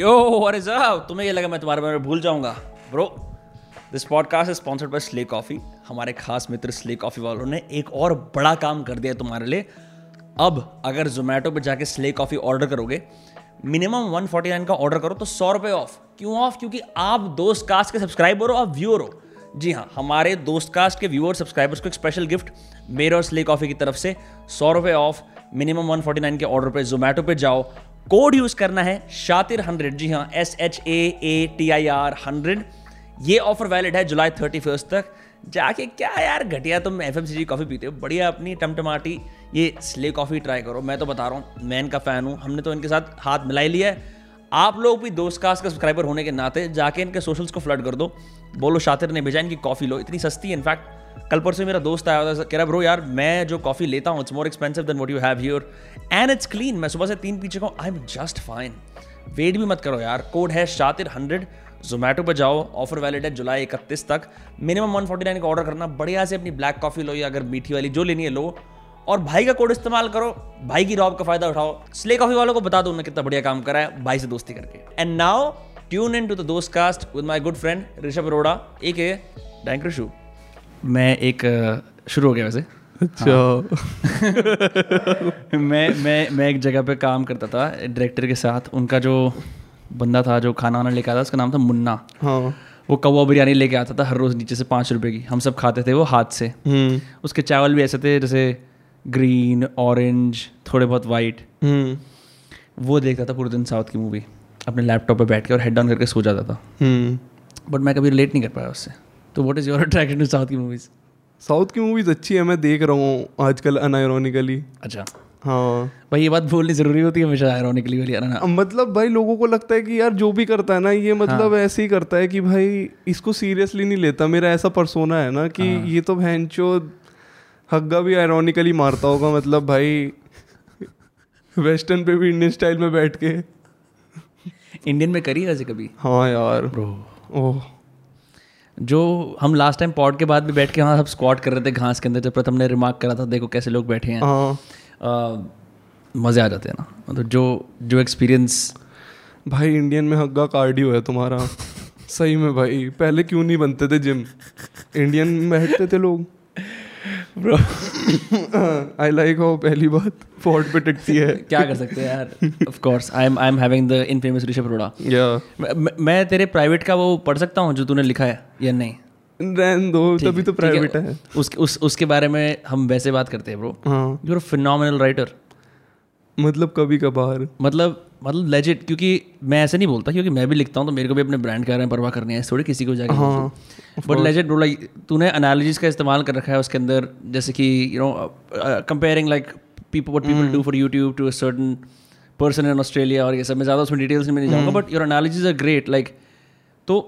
Yo what is तुम्हें ये लगा मैं तुम्हारे बारे में भूल जाऊँगा। Bro this podcast is sponsored by Slay Coffee हमारे खास मित्र स्ले कॉफ़ी वालों ने एक और बड़ा काम कर दिया तुम्हारे लिए। अब अगर जोमेटो पे जाके स्ले कॉफ़ी ऑर्डर करोगे मिनिमम 149 का ऑर्डर करो तो सौ रुपये ऑफ़ क्यों ऑफ़ क्योंकि आप दोस्त कास्ट के सब्सक्राइबर हो, आप व्यूअर हो। जी हाँ हमारे दोस्त कास्ट के व्यूअर सब्सक्राइबर्स को एक स्पेशल गिफ्ट मेरे और स्ले कॉफ़ी की तरफ़ से सौ रुपये ऑफ़ मिनिमम 149 के ऑर्डर पे जोमेटो पे जाओ। कोड यूज़ करना है शातिर हंड्रेड। जी हाँ S H A A T I R hundred. ये ऑफ़र वैलिड है जुलाई थर्टी फ़र्स्ट तक। जाके क्या यार, घटिया, तुम F M C G coffee पीते हो? बढ़िया अपनी टमटमाटी। ये स्ले कॉफ़ी ट्राई करो। मैं तो बता रहा हूँ, मैं इनका फ़ैन हूँ। हमने तो इनके साथ हाथ मिला ही लिया है। आप लोग भी दोस्त का सब्सक्राइबर होने के नाते जाके इनके सोशल्स को फ्लड कर दो। बोलो शातिर ने भेजा इनकी कॉफ़ी लो। इतनी सस्ती है इनफैक्ट कल परसों मेरा दोस्त आया था, कह रहा, ब्रो यार, मैं जो कॉफ़ी लेता हूँ it's more expensive than what you have here and it's clean मैं सुबह से तीन पीछे का I am just fine wait भी मत करो यार कोड है शातिर हंड्रेड जोमेटो पर जाओ ऑफ़र वैलिड है जुलाई इकतीस तक। मिनिमम वन फोर्टी नाइन का ऑर्डर करना, बढ़िया से अपनी ब्लैक कॉफ़ी लो या अगर मीठी वाली जो लेनी है लो। और भाई का कोड इस्तेमाल करो, भाई की रॉब का फ़ायदा उठाओ। स्ले कॉफ़ी वालों को बता दो उन्होंने कितना बढ़िया काम करा है, भाई से दोस्ती करके। And now tune in to the Dost cast with my good friend Rishabh Arora एक है डैंकर मैं एक शुरू हो गया वैसे। अच्छा। मैं मैं मैं एक जगह पे काम करता था डायरेक्टर के साथ। उनका जो बंदा था जो खाना वाना लेके आता था उसका नाम था मुन्ना। हाँ। वो कौवा बिरयानी लेके आता था हर रोज़ नीचे से पाँच रुपए की। हम सब खाते थे वो हाथ से। हम्म। उसके चावल भी ऐसे थे जैसे ग्रीन ऑरेंज थोड़े बहुत वाइट हम्म। वो देखता था पूरे दिन साउथ की मूवी अपने लैपटॉप पे बैठ के और हेड डाउन करके सो जाता था। हम्म। बट मैं कभी रिलेट नहीं कर पाया उससे। तो what is your attraction to South की मूवीज़ साउथ की मूवीज़ अच्छी है मैं देख रहा हूँ आजकल अनायरोनिकली अच्छा। हाँ। भाई ये बात बोलनी ज़रूरी होती है हमेशा आयरॉनिकली वाली ना? मतलब भाई लोगों को लगता है कि यार जो भी करता है ना ये मतलब हाँ। ऐसे ही करता है कि भाई इसको सीरियसली नहीं लेता। मेरा ऐसा परसोना है ना कि हाँ। ये तो भैंचो हग्गा भी आयरोनिकली मारता होगा मतलब भाई वेस्टर्न पे भी इंडियन स्टाइल में बैठ के। इंडियन में करी वैसे कभी? हाँ यार। Bro oh. जो हम लास्ट टाइम पॉड के बाद भी बैठ के वहाँ सब स्क्वाट कर रहे थे घास के अंदर जब प्रथम ने रिमार्क करा था देखो कैसे लोग बैठे हैं। हाँ। मज़े आ जाते हैं ना। मतलब जो जो एक्सपीरियंस भाई इंडियन में हग्गा कार्डियो है तुम्हारा। सही में भाई पहले क्यों नहीं बनते थे जिम इंडियन में बैठते थे लोग। ब्रो आई लाइक हो पहली बात फोर्ट पे टिकती है। क्या कर सकते हैं यार? Of course I am I am having the infamous Rishabh Arora. या मैं- तेरे प्राइवेट का वो पढ़ सकता हूँ जो तूने लिखा है या नहीं? रहन दो तभी तो प्राइवेट है। उसके उस उसके बारे में हम वैसे बात करते हैं ब्रो हाँ। यूर फिनोमिनल राइटर मतलब कभी कभार। मतलब मतलब लेजिट क्योंकि मैं ऐसे नहीं बोलता क्योंकि मैं भी लिखता हूँ तो मेरे को भी अपने ब्रांड के बारे में परवाह करनी है थोड़ी किसी को जाके बट लेजेंड ब्रो लाइक तूने एनालॉजीज का इस्तेमाल कर रखा है उसके अंदर जैसे कि you know comparing like people what people do for YouTube to a certain person in Australia और ये सब मैं ज़्यादा उसमें डिटेल्स में नहीं जाऊँगा but your analogies are great like तो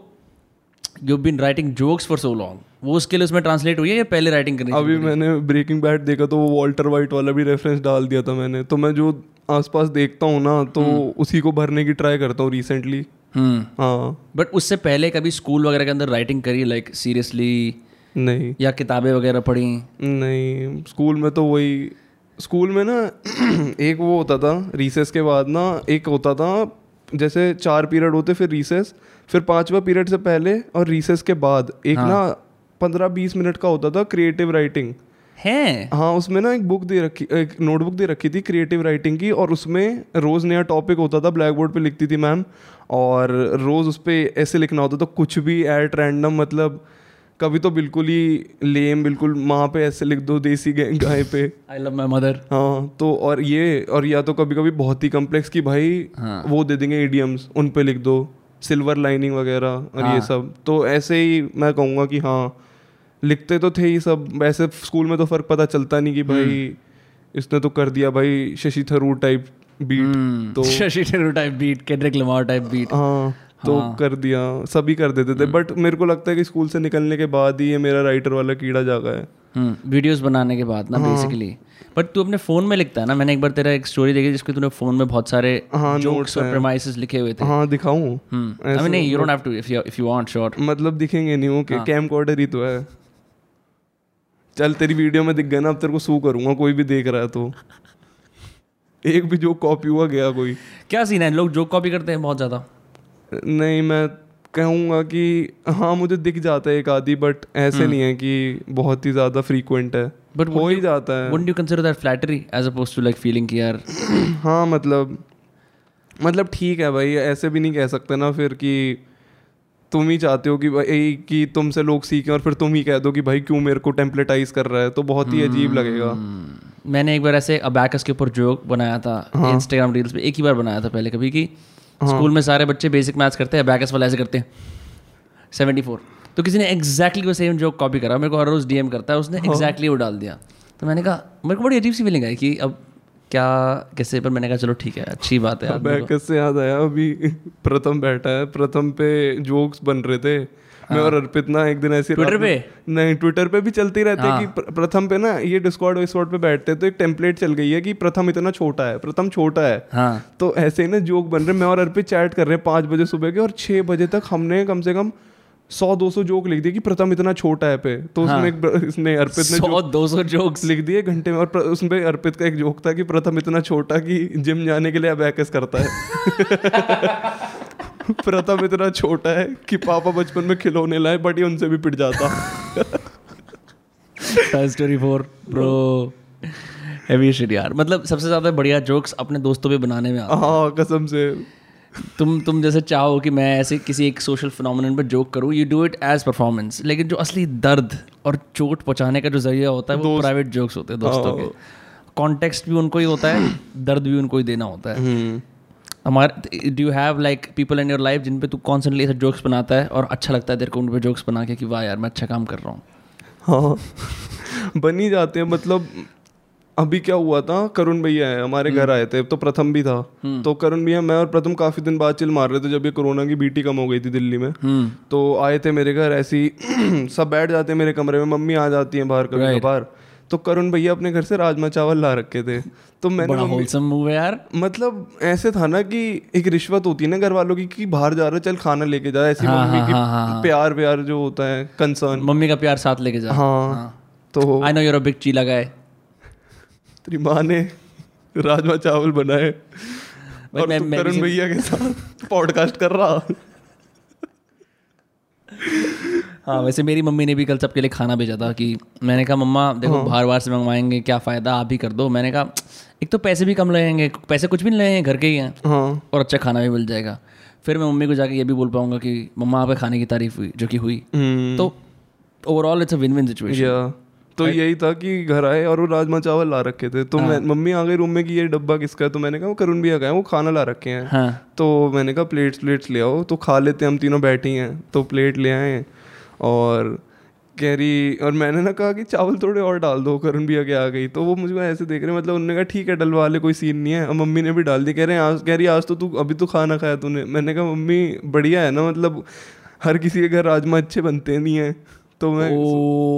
you been writing jokes for so long वो स्किल उसमें ट्रांसलेट हुई है या पहले राइटिंग करनी अभी मैंने ब्रेकिंग बैड देखा तो वो वॉल्टर वाइट वाला भी रेफरेंस डाल दिया था मैंने। तो मैं जो आसपास देखता हूँ ना तो उसी को भरने की ट्राई करता हूँ रिसेंटली हम्म। हाँ। बट उससे पहले कभी स्कूल वगैरह के अंदर राइटिंग करी लाइक सीरियसली नहीं। या किताबें वगैरह पढ़ी? नहीं स्कूल में तो वही स्कूल में ना एक वो होता था रिसेस के बाद ना एक होता था जैसे चार पीरियड होते फिर रिसेस फिर पांचवा पीरियड से पहले और रिसेस के बाद। एक हाँ। ना पंद्रह बीस मिनट का होता था क्रिएटिव राइटिंग है? हाँ उसमें ना एक बुक दे रखी एक नोटबुक दे रखी थी क्रिएटिव राइटिंग की और उसमें रोज़ नया टॉपिक होता था ब्लैक बोर्ड पर लिखती थी मैम और रोज़ उस पर ऐसे लिखना होता था कुछ भी एट रैंडम मतलब कभी तो बिल्कुल ही लेम बिल्कुल माँ पे ऐसे लिख दो देसी गाय पे। आई लव माई मदर हाँ तो और ये और या तो कभी कभी बहुत ही कम्प्लेक्स की भाई हाँ। वो दे देंगे एडियम्स उन पे लिख दो सिल्वर लाइनिंग वगैरह और हाँ। ये सब। तो ऐसे ही मैं कहूँगा कि हाँ लिखते तो थे ही सब वैसे स्कूल में तो फ़र्क पता चलता नहीं कि भाई हम्म। इसने तो कर दिया भाई शशि थरूर टाइप बीट तो Shashi Tharoor type beat Kendrick Lamar type beat हाँ तो हाँ। कर दिया सभी कर देते थे। बट मेरे को लगता है कि स्कूल से निकलने के बाद ही ये मेरा राइटर वाला कीड़ा जागा है। वीडियोस हम्म, बनाने के बाद ना हाँ। बेसिकली बट तू अपने फ़ोन में लिखता है ना? मैंने एक बार तेरा एक स्टोरी देखी जिसके तूने फ़ोन में बहुत सारे हाँ, जोक्स और हैं। प्रेमाइसेस लिखे हुए थे। हाँ दिखाऊँ? I mean you don't have to if you if you want sure मतलब दिखेंगे नहीं वो हाँ। कैम कॉर्डर ही तो है। चल तेरी वीडियो में दिख गया ना अब तेरे को सू करूँगा कोई भी देख रहा है तो। एक भी जो कॉपी हुआ गया कोई। क्या सीन है? लोग जोक कॉपी करते हैं बहुत ज़्यादा। नहीं मैं कहूँगा कि हाँ मुझे दिख जाता है एक आधी बट ऐसे नहीं है कि बहुत ही ज़्यादा फ्रीक्वेंट है। बट हो ही जाता है। Wouldn't you consider that flattery as opposed to like feeling कि यार हाँ मतलब मतलब ठीक है भाई ऐसे भी नहीं कह सकते ना फिर कि तुम ही चाहते हो कि भाई कि तुमसे लोग सीखें और फिर तुम ही कह दो कि भाई क्यों मेरे को टेम्पलेटाइज कर रहा है? तो बहुत ही अजीब लगेगा। हम्म, मैंने एक बार ऐसे अबैकस के ऊपर जोक बनाया था हाँ। इंस्टाग्राम रील्स पे एक ही बार बनाया था पहले कभी कि स्कूल में सारे बच्चे बेसिक मैथ्स करते हैं अबैकस वाला ऐसे करते हैं। सेवेंटी फोर तो किसी ने एग्जैक्टली वो सेम जोक कॉपी करा मेरे को हर रोज डीएम करता है उसने हाँ। एग्जैक्टली वो डाल दिया। तो मैंने कहा मेरे को बड़ी अजीब सी फीलिंग आई कि अब क्या कैसे पर मैंने कहा चलो ठीक है अच्छी बात है आदमी को- बैकस से याद आया? अभी प्रथम बैठा है प्रथम पे जोक्स बन रहे थे। मैं और अर्पित ना एक दिन ऐसी में- पे? नहीं ट्विटर पे भी चलते रहते हैं कि प्रथम पे ना ये डिस्कॉर्ड विस्कॉर्ड पे बैठते हैं तो एक टेम्पलेट चल गई है कि प्रथम इतना छोटा है प्रथम छोटा है। हाँ। तो ऐसे ही ना जोक बन रहे मैं और अर्पित चैट कर रहे हैं पाँच बजे सुबह के और छः बजे तक हमने कम से कम सौ दो सौ जोक लिख दिए कि प्रथम इतना छोटा है पे। तो उसमें हाँ। एक इसने अर्पित ने सौ दो सौ जोक्स। लिख दिए घंटे में और उसमें अर्पित का एक जोक था कि प्रथम इतना छोटा कि जिम जाने के लिए अबैकस करता है। प्रथम इतना छोटा है कि पापा बचपन में खिलौने लाए बट ये उनसे भी पिट जाता। Story for bro heavy shit यार। मतलब सबसे ज़्यादा बढ़िया जोक्स अपने दोस्तों पे बनाने में आता हाँ कसम से। तुम तुम जैसे चाहो कि मैं ऐसे किसी एक सोशल फिनोमिनन पर जोक करूँ you do it as performance लेकिन जो असली दर्द और चोट पहुँचाने का जो ज़रिया होता है वो प्राइवेट जोक्स होते हैं दोस्तों के। कॉन्टेक्स्ट भी उनको ही होता है दर्द भी उनको ही देना होता है। हमारे do you have like people in your life जिन पे तू कॉन्सेंटली ऐसे जोक्स बनाता है और अच्छा लगता है तेरे को उन पर जोक्स बना के कि वाह यार मैं अच्छा काम कर रहा हूँ? हाँ। बन ही जाते हैं मतलब अभी क्या हुआ था? करुण भैया है हमारे घर आए थे तो प्रथम भी था। तो करुण भैया मैं और प्रथम काफ़ी दिन बाद चिल मार रहे थे जब ये कोरोना की बीटी कम हो गई थी दिल्ली में। हम्म। तो आए थे मेरे घर ऐसी सब बैठ जाते हैं मेरे कमरे में मम्मी आ जाती है बाहर कभी कभार। तो करुण भैया अपने घर से राजमा चावल ला रखे थे। तो मैंने बड़ा मूव है यार। मतलब ऐसे था ना कि एक रिश्वत होती है ना घर वालों की कि बाहर जा रहे हो, चल खाना लेके जा ऐसी हाँ, मम्मी हाँ, की हाँ, हाँ, हाँ। प्यार व्यार जो होता है कंसर्न मम्मी का प्यार साथ लेके जा। हाँ तो I know you're a big chill guy तेरी माँ ने राजमा चावल बनाए और मैं- मैं करण भैया के साथ पॉडकास्ट कर रहा। हाँ वैसे मेरी मम्मी ने भी कल सबके लिए खाना भेजा था कि मैंने कहा मम्मा देखो हाँ। बाहर बाहर से मंगवाएँगे क्या फ़ायदा आप ही कर दो। मैंने कहा एक तो पैसे भी कम लगेंगे पैसे कुछ भी नहीं लगेंगे घर के ही हैं हाँ। और अच्छा खाना भी मिल जाएगा। फिर मैं मम्मी को जाके ये भी बोल पाऊँगा कि मम्मा आपके खाने की तारीफ़ हुई जो कि हुई। हम्म, तो overall it's a win win situation तो यही था कि घर आए और वो राजमा चावल ला रखे थे। तो हाँ। मैं मम्मी आ गई रूम में कि ये डब्बा किसका है? तो मैंने कहा वो करुण भैया का है वो खाना ला रखे हैं। हाँ। तो मैंने कहा प्लेट्स प्लेट्स ले आओ। तो खा लेते हम तीनों बैठी हैं तो प्लेट ले आए और कह रही और मैंने ना कहा कि चावल थोड़े और डाल दो करुण भैया के आ गई। तो वो मुझे ऐसे देख रहे हैं मतलब उन्होंने कहा ठीक है डलवा ले कोई सीन नहीं है। और मम्मी ने भी डाल दी कह रहे हैं आज कह रही आज तो तू अभी तो खाना खाया तूने। मैंने कहा मम्मी बढ़िया है ना मतलब हर किसी के घर राजमा अच्छे बनते नहीं है। तो मैं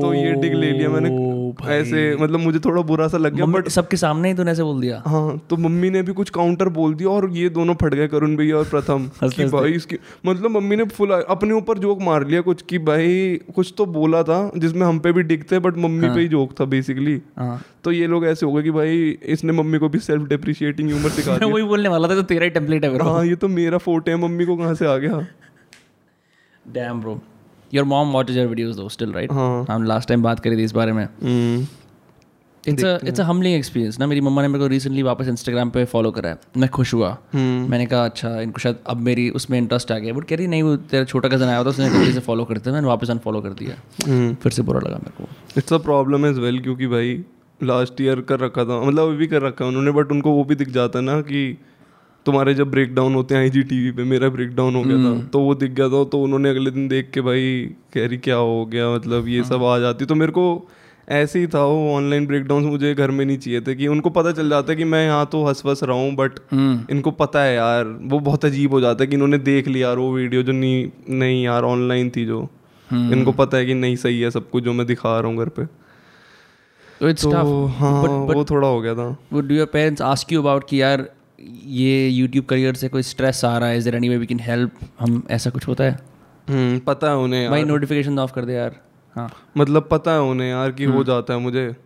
तो ये डिग ले लिया मैंने। ऐसे मतलब मुझे थोड़ा बुरा सा लग गया मम्मी सबके सामने ही तूने ऐसे बोल दिया? हाँ तो मम्मी ने भी कुछ काउंटर बोल दिया और ये दोनों फट गए करुण भैया और प्रथम कि भाई इसकी मतलब मम्मी ने फुल अपने ऊपर जोक मार लिया कुछ कि भाई कुछ तो बोला था जिसमें हम पे भी डिगते बट मम्मी पे ही जोक था बेसिकली हाँ। तो ये लोग ऐसे हो गए कि भाई इसने मम्मी को भी सेल्फ डिप्रिशिएटिंग ह्यूमर सिखा दिया। वही बोलने वाला था तो तेरा ही टेम्पलेट है हाँ ये तो मेरा फ़ोटो है मम्मी को कहाँ से आ गया? Damn bro your mom watches your videos though still right हम लास्ट टाइम बात करी थी इस बारे में। It's it's a humbling experience ना मेरी मम्मा ने मेरे को रिसेंटली वापस इंस्टाग्राम पे फॉलो करा है। मैं खुश हुआ। हम्म, मैंने कहा अच्छा इनको शायद अब मेरी उसमें इंटरेस्ट आ गया बट कह रही नहीं वो तेरा छोटा कज़न आया होता उसने से फॉलो करते मैंने वापस अनफॉलो कर दिया हम्म। फिर से बुरा लगा मेरे को। It's a problem as well क्योंकि भाई लास्ट ईयर कर रखा था मतलब अभी भी कर रखा है उन्होंने बट उनको वो भी दिख जाता है ना कि तुम्हारे जब ब्रेक डाउन होते हैं आई जी टीवी पे मेरा ब्रेक डाउन हो गया था तो वो दिख गया था तो उन्होंने अगले दिन देख के भाई कह रही क्या हो गया मतलब ये सब आ जाती। तो मेरे को ऐसे ही था वो ऑनलाइन ब्रेक डाउन मुझे घर में नहीं चाहिए थे कि उनको पता चल जाता है कि मैं यहाँ तो हंस वस रहा हूँ बट हम्म। इनको पता है यार वो बहुत अजीब हो जाता है कि इन्होंने देख लिया यार वो वीडियो जो नहीं नहीं यार ऑनलाइन थी जो। इनको पता है कि नहीं सही है सब कुछ जो मैं दिखा रहा हूँ घर पे। तो इट्स तो हाँ वो थोड़ा हो गया था। Would do your parents ask you about कि यार ये यूट्यूब करियर से कोई स्ट्रेस आ रहा है? Is any way we can help हम ऐसा कुछ होता है? हम्म पता है उन्हें भाई नोटिफिकेशन ऑफ़ कर दे यार। हाँ। मतलब पता है उन्हें यार कि हो जाता है मुझे।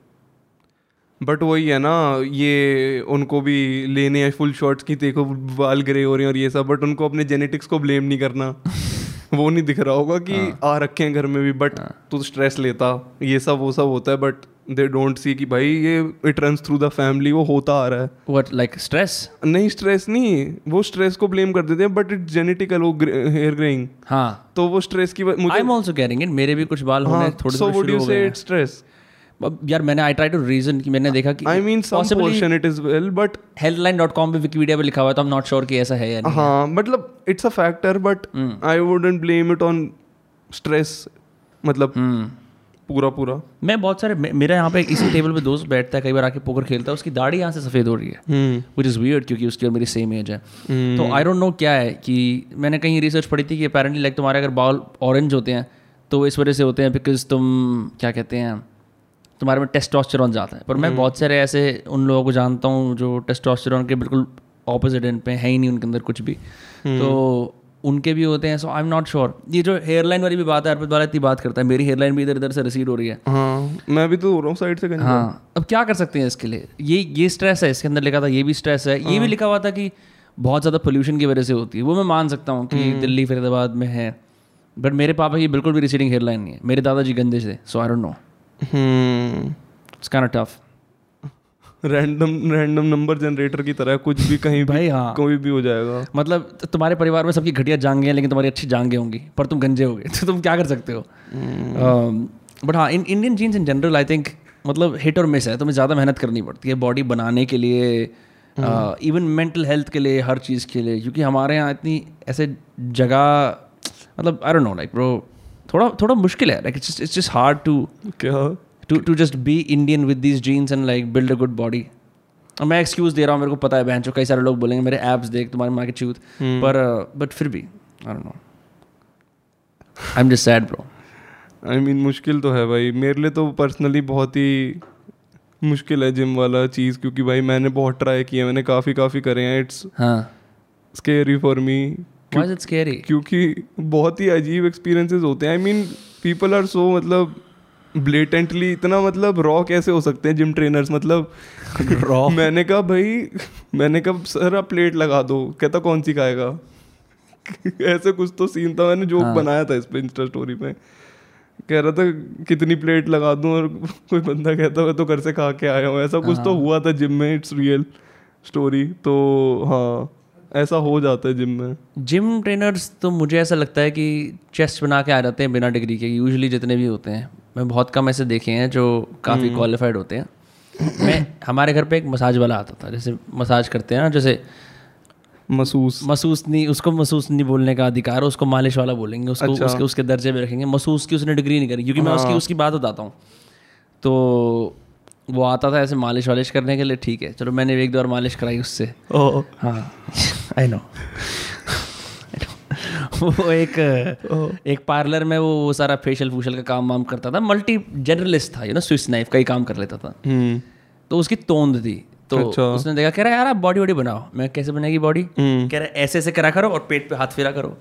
बट वही है ना ये उनको भी लेने हैं फुल शॉट्स की देखो बाल ग्रे हो रहे हैं और ये सब बट उनको अपने जेनेटिक्स को ब्लेम नहीं करना। वो नहीं दिख रहा होगा कि आ रखे हैं घर में भी बट तू स्ट्रेस लेता। ये सब वो सब होता है बट दे डोंट सी कि भाई ये it run through the family वो होता आ रहा है। व्हाट लाइक स्ट्रेस नहीं स्ट्रेस नहीं वो स्ट्रेस को ब्लेम कर देते हैं बट इट जेनेटिकल वो हेयर ग्रेइंग हाँ। तो वो स्ट्रेस की वजह- I am also carrying it मेरे भी कुछ बाल होने हाँ थोड़े so would you say it stress यार मैंने आई ट्राई टू रीजन कि मैंने देखा कि I mean portion it is well but healthline.com पे विकिपीडिया पे लिखा हुआ है तो आई एम नॉट श्योर कि ऐसा है या नहीं हाँ। मतलब it's a factor but I wouldn't blame it on stress मतलब हम्म। पूरा पूरा। मैं बहुत सारे मे- मेरा यहाँ पे इसी टेबल पे दोस्त बैठता है कई बार आके पोकर खेलता है उसकी दाढ़ी यहाँ से सफ़ेद हो रही है। हम्म। विच इज़ वियर्ड क्योंकि उसकी और मेरी सेम एज है। तो आई डोंट नो क्या है कि मैंने कहीं रिसर्च पढ़ी थी कि अपेरेंटली लाइक तुम्हारे अगर बाल ऑरेंज होते हैं तो इस वजह से होते हैं बिकॉज़ तुम क्या कहते हैं तुम्हारे में टेस्टोस्टेरॉन जाता है। पर मैं बहुत सारे ऐसे उन लोगों को जानता हूँ जो टेस्टोस्टेरॉन के बिल्कुल ऑपोजिट एंड पे है ही नहीं उनके अंदर कुछ भी। तो उनके भी होते हैं so I am not sure ये जो हेयरलाइन वाली भी बात है अर्पित वाला इतनी बात करता है मेरी हेयरलाइन भी इधर इधर से रिसीड हो रही है। हाँ मैं भी तो हो रहा हूँ साइड से कहीं हाँ अब क्या कर सकते हैं इसके लिए? ये ये स्ट्रेस है इसके अंदर लिखा था ये भी स्ट्रेस है। ये भी लिखा हुआ था कि बहुत ज़्यादा पोल्यूशन की वजह से होती है वो मैं मान सकता हूँ कि दिल्ली फरीदाबाद में है बट मेरे पापा की बिल्कुल भी रिसीडिंग हेयरलाइन नहीं है। मेरे दादाजी गंदे से so I don't know hmm. It's kind tough random random number generator की तरह कुछ भी कहीं भी भाई हाँ। कोई भी हो जाएगा। मतलब तुम्हारे परिवार में सबकी घटिया जांगे हैं लेकिन तुम्हारी अच्छी जांगे होंगी पर तुम गंजे होगे। तो तुम क्या कर सकते हो? बट हाँ in Indian genes in general I think मतलब हिट और मिस है तुम्हें ज़्यादा मेहनत करनी पड़ती है बॉडी बनाने के लिए इवन मेंटल हेल्थ के लिए हर चीज़ के लिए क्योंकि हमारे यहाँ इतनी ऐसे जगह मतलब I don't know like bro थोड़ा थोड़ा मुश्किल है like it's it's just hard to क्या? To to just be Indian with these genes and like build a good body मैं एक्सक्यूज दे रहा हूँ मेरे को पता है बहन जो कई सारे लोग बोलेंगे मेरे एप्स देख तुम्हारे माँ के चूत। पर बट फिर भी I don't know I am just sad bro I mean मुश्किल तो है भाई। मेरे लिए तो पर्सनली बहुत ही मुश्किल है जिम वाला चीज़ क्योंकि भाई मैंने बहुत ट्राई किया मैंने काफ़ी काफ़ी करे हैं। इट्स हाँ। स्केरी फॉर मी क्योंकि बहुत ही अजीब एक्सपीरियंसेस होते हैं। I mean people are so मतलब ब्लेटेंटली इतना मतलब रॉ कैसे हो सकते हैं जिम ट्रेनर्स मतलब रॉ मैंने कहा भाई मैंने कहा सर आप प्लेट लगा दो। कहता कौन सी खाएगा ऐसे कुछ तो सीन था मैंने जोक हाँ। बनाया था इस पे इंस्टा स्टोरी पे। कह रहा था कितनी प्लेट लगा दूँ? और कोई बंदा कहता मैं तो घर से खा के आया हूँ। ऐसा कुछ तो हाँ। हुआ था जिम में इट्स रियल स्टोरी तो हाँ ऐसा हो जाता है जिम में। जिम ट्रेनर्स तो मुझे ऐसा लगता है कि चेस्ट बना के आ जाते हैं बिना डिग्री के यूजुअली जितने भी होते हैं। मैं बहुत कम ऐसे देखे हैं जो काफ़ी क्वालिफाइड होते हैं। मैं हमारे घर पे एक मसाज वाला आता था जैसे मसाज करते हैं ना जैसे महसूस मसूस नहीं उसको मसूस नहीं बोलने का अधिकार है उसको मालिश वाला बोलेंगे उसको अच्छा। उसके उसके दर्जे में रखेंगे। मसूस की उसने डिग्री नहीं करी क्योंकि मैं उसकी उसकी बात बताता हूँ। तो वो आता था ऐसे मालिश वालिश करने के लिए ठीक है चलो मैंने एक दो बार मालिश कराई उससे। ओ। हाँ आई नो वो एक एक पार्लर में वो वो सारा फेशियल फूशियल का काम वाम करता था। मल्टी जर्नलिस्ट था यू नो स्विस नाइफ का ही काम कर लेता था। हम्म। तो उसकी तोंद थी। तो अच्छा। उसने देखा कह रहा यार आप बॉडी वॉडी बनाओ। मैं कैसे बनेगी बॉडी हम्म। कह रहा ऐसे ऐसे करा करो और पेट पे हाथ फेरा करो।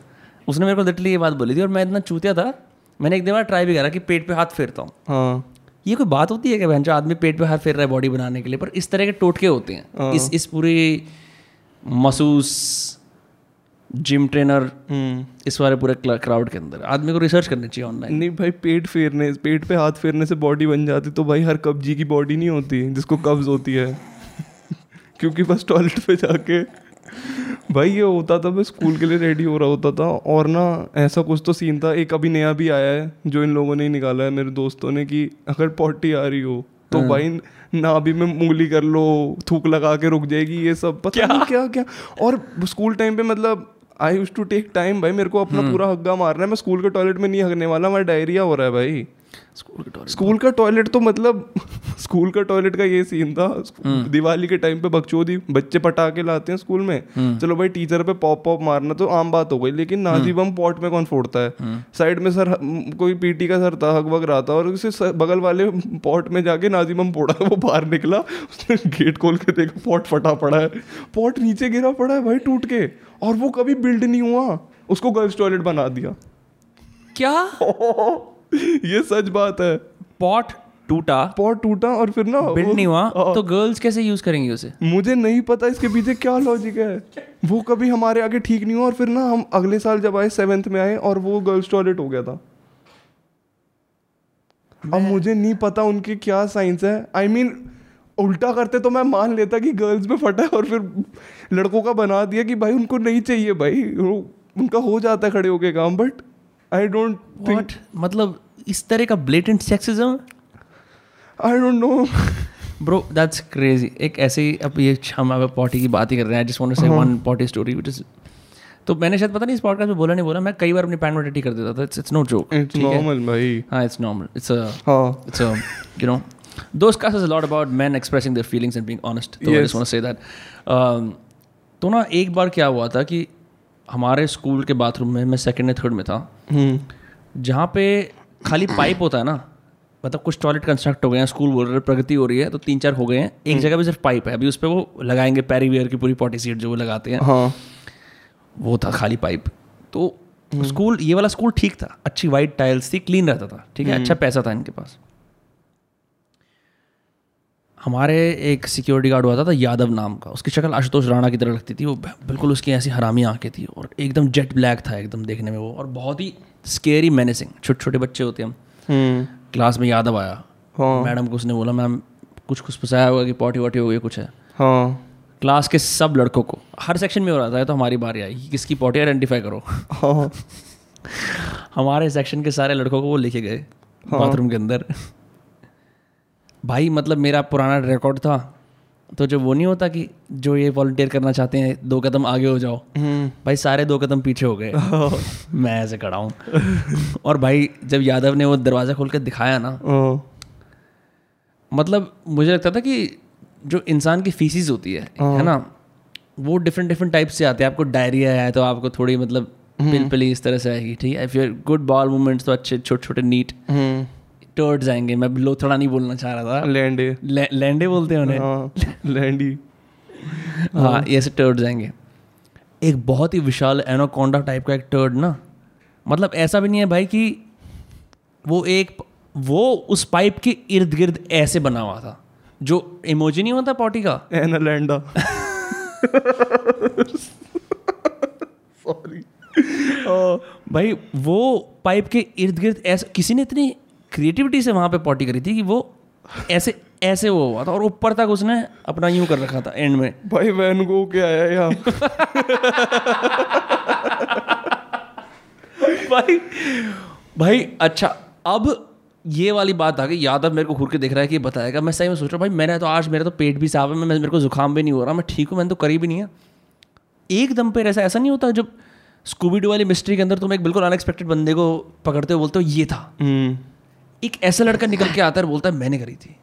उसने मेरे को लिटरली ये बात बोली थी और मैं इतना चूतिया था। मैंने एक दिन बार ट्राई भी करा कि पेट पे हाथ फेरता हूँ। हाँ। ये कोई बात होती है कि बहन जो आदमी पेट पे हाथ फेर रहा है बॉडी बनाने के लिए? पर इस तरह के टोटके होते हैं। इस इस पूरी मसूस जिम ट्रेनर हम्म इस वाले पूरे क्राउड के अंदर। आदमी को रिसर्च करनी चाहिए ऑनलाइन नहीं भाई पेट फेरने पेट पे हाथ फेरने से बॉडी बन जाती तो भाई हर कब्जी की बॉडी नहीं होती जिसको कब्ज होती है। क्योंकि बस टॉयलेट पे जाके भाई ये होता था मैं स्कूल के लिए रेडी हो रहा होता था और ना ऐसा कुछ तो सीन था। एक अभी नया भी आया है जो इन लोगों ने ही निकाला है मेरे दोस्तों ने कि अगर पॉटी आ रही हो तो भाई नाभि में मूली कर लो थूक लगा के रुक जाएगी ये सब। पता क्या? नहीं क्या क्या? और स्कूल टाइम पे मतलब I use to take time भाई मेरे को अपना पूरा हग्गा मारना है। मैं स्कूल के टॉयलेट में नहीं हगने वाला मैं डायरिया हो रहा है भाई। स्कूल के टॉयलेट स्कूल का टॉयलेट तो मतलब स्कूल का टॉयलेट का ये सीन था। दिवाली के टाइम पे बकचोदी बच्चे पटाखे लाते हैं स्कूल में। चलो भाई टीचर पे पॉप पॉप मारना तो आम बात हो गई लेकिन नाजी बम पॉट में कौन फोड़ता है? साइड में सर कोई पीटी का सर था हक वग रहा था और उसे बगल वाले पॉट में जाके नाजी बम फोड़ा वो बाहर निकला उसने गेट खोल के देखा पॉट फटा पड़ा है। पॉट नीचे गिरा पड़ा है भाई टूट के और वो कभी बिल्ड नहीं हुआ। उसको गर्ल्स टॉयलेट बना दिया। क्या? ये सच बात है। पॉट टूटा। पॉट टूटा और फिर ना बिल्ड नहीं हुआ हाँ। तो गर्ल्स कैसे यूज़ करेंगी उसे? मुझे नहीं पता इसके पीछे क्या लॉजिक है। वो कभी हमारे आगे ठीक नहीं हुआ और फिर ना हम अगले साल जब आए सेवेंथ में आए और वो गर्ल्स टॉयलेट हो गया था। अब मुझे नहीं पता उनकी क्या साइंस है। आई I मीन mean, उल्टा करते तो मैं मान लेता कि गर्ल्स में फटा है और फिर लड़कों का बना दिया कि भाई उनको नहीं चाहिए भाई। उनका हो जाता है खड़े होके काम बट आई डोंट थिंक मतलब इस तरह का blatant sexism I don't know bro that's crazy एक ऐसे ही अब ये हम अब पॉटी की बात ही कर रहे हैं। Just want to say one potty story which is तो मैंने शायद पता नहीं इस पॉडकास्ट में बोला नहीं बोला मैं कई बार अपनी पैंट में टट्टी कर देता था। It's it's no joke it's normal भाई। हाँ it's normal it's a it's a you know those cases a lot about men expressing their feelings and being honest. So i Yes. just want to say that. Um, तो ना एक बार क्या हुआ था कि हमारे स्कूल के बाथरूम में मैं सेकंड या थर्ड में था। जहाँ पे खाली पाइप होता है ना मतलब कुछ टॉयलेट कंस्ट्रक्ट हो गए हैं स्कूल बोल रहे प्रगति हो रही है तो तीन चार हो गए हैं। एक जगह पे सिर्फ़ पाइप है अभी उस पर वो लगाएँगे पैरीवियर की पूरी पॉटी सीट जो वो लगाते हैं। हाँ। वो था खाली पाइप। तो स्कूल ये वाला स्कूल ठीक था अच्छी वाइट टाइल्स थी क्लीन रहता था ठीक है अच्छा पैसा था इनके पास। हमारे एक सिक्योरिटी गार्ड हुआ था, था यादव नाम का। उसकी शक्ल आशुतोष राणा की तरह लगती थी वो बिल्कुल उसकी ऐसी हरामी आँखें थी और एकदम जेट ब्लैक था एकदम देखने में वो और बहुत ही स्केरी मैनेसिंग छोटे छोटे बच्चे होते हैं हम। हम्म। क्लास में यादव आया। हाँ। मैडम को उसने बोला मैम कुछ कुछ फंसाया होगा कि पॉटी वॉटी हो गई कुछ है? हाँ। क्लास के सब लड़कों को। हर सेक्शन में हो रहा था तो हमारी बारी आई कि किसकी पॉटी आइडेंटिफाई करो। हाँ। हमारे सेक्शन के सारे लड़कों को वो लेके गए बाथरूम के अंदर। भाई मतलब मेरा पुराना रिकॉर्ड था तो जब वो नहीं होता कि जो ये वॉल्टियर करना चाहते हैं दो कदम आगे हो जाओ। हम्म। भाई सारे दो कदम पीछे हो गए। मैं ऐसे खड़ा हूँ। और भाई जब यादव ने वो दरवाज़ा खोल के दिखाया ना मतलब मुझे लगता था कि जो इंसान की फीसिस होती है है ना वो डिफरेंट डिफरेंट टाइप से आते हैं। आपको डायरिया है तो आपको थोड़ी मतलब पिल पिली इस तरह से आएगी ठीक है? If your good bowel movements तो अच्छे छोटे छोटे नीट हम्म। टर्ड्स आएँगे। मैं लोथड़ा नहीं बोलना चाह रहा था। लैंडे। लैंडे बोलते हैं उन्हें। हाँ लैंडी। हाँ ये ऐसे टर्ड्स आएँगे। एक बहुत ही विशाल एनोकोंडा टाइप का एक टर्ड ना। मतलब ऐसा भी नहीं है भाई कि वो एक वो उस पाइप के इर्द गिर्द ऐसे बना हुआ था। जो इमोजी नहीं होता पॉटी का? एनालैंडा सॉरी भाई वो पाइप के इर्द गिर्द ऐसे किसी ने इतनी क्रिएटिविटी से वहाँ पे पॉटी करी थी कि वो ऐसे ऐसे वो हुआ था और ऊपर तक उसने अपना यूँ कर रखा था एंड में। भाई वैन के आया यहाँ। भाई भाई अच्छा अब ये वाली बात आ गई। यादव मेरे को घूर के देख रहा है कि बताएगा। मैं सही में सोच रहा हूँ भाई मैंने तो आज मेरा तो पेट भी साफ़ है मैं मेरे को जुकाम भी नहीं हो रहा मैं ठीक हूँ मैंने तो करी भी नहीं है। एकदम पे ऐसा ऐसा नहीं होता जब स्कूबी डू वाली मिस्ट्री के अंदर तुम एक बिल्कुल अनएक्सपेक्टेड बंदे को पकड़ते हो बोलते हो ये था। हम्म। एक ऐसा लड़का निकल के आता है बोलता है मैंने करी थी।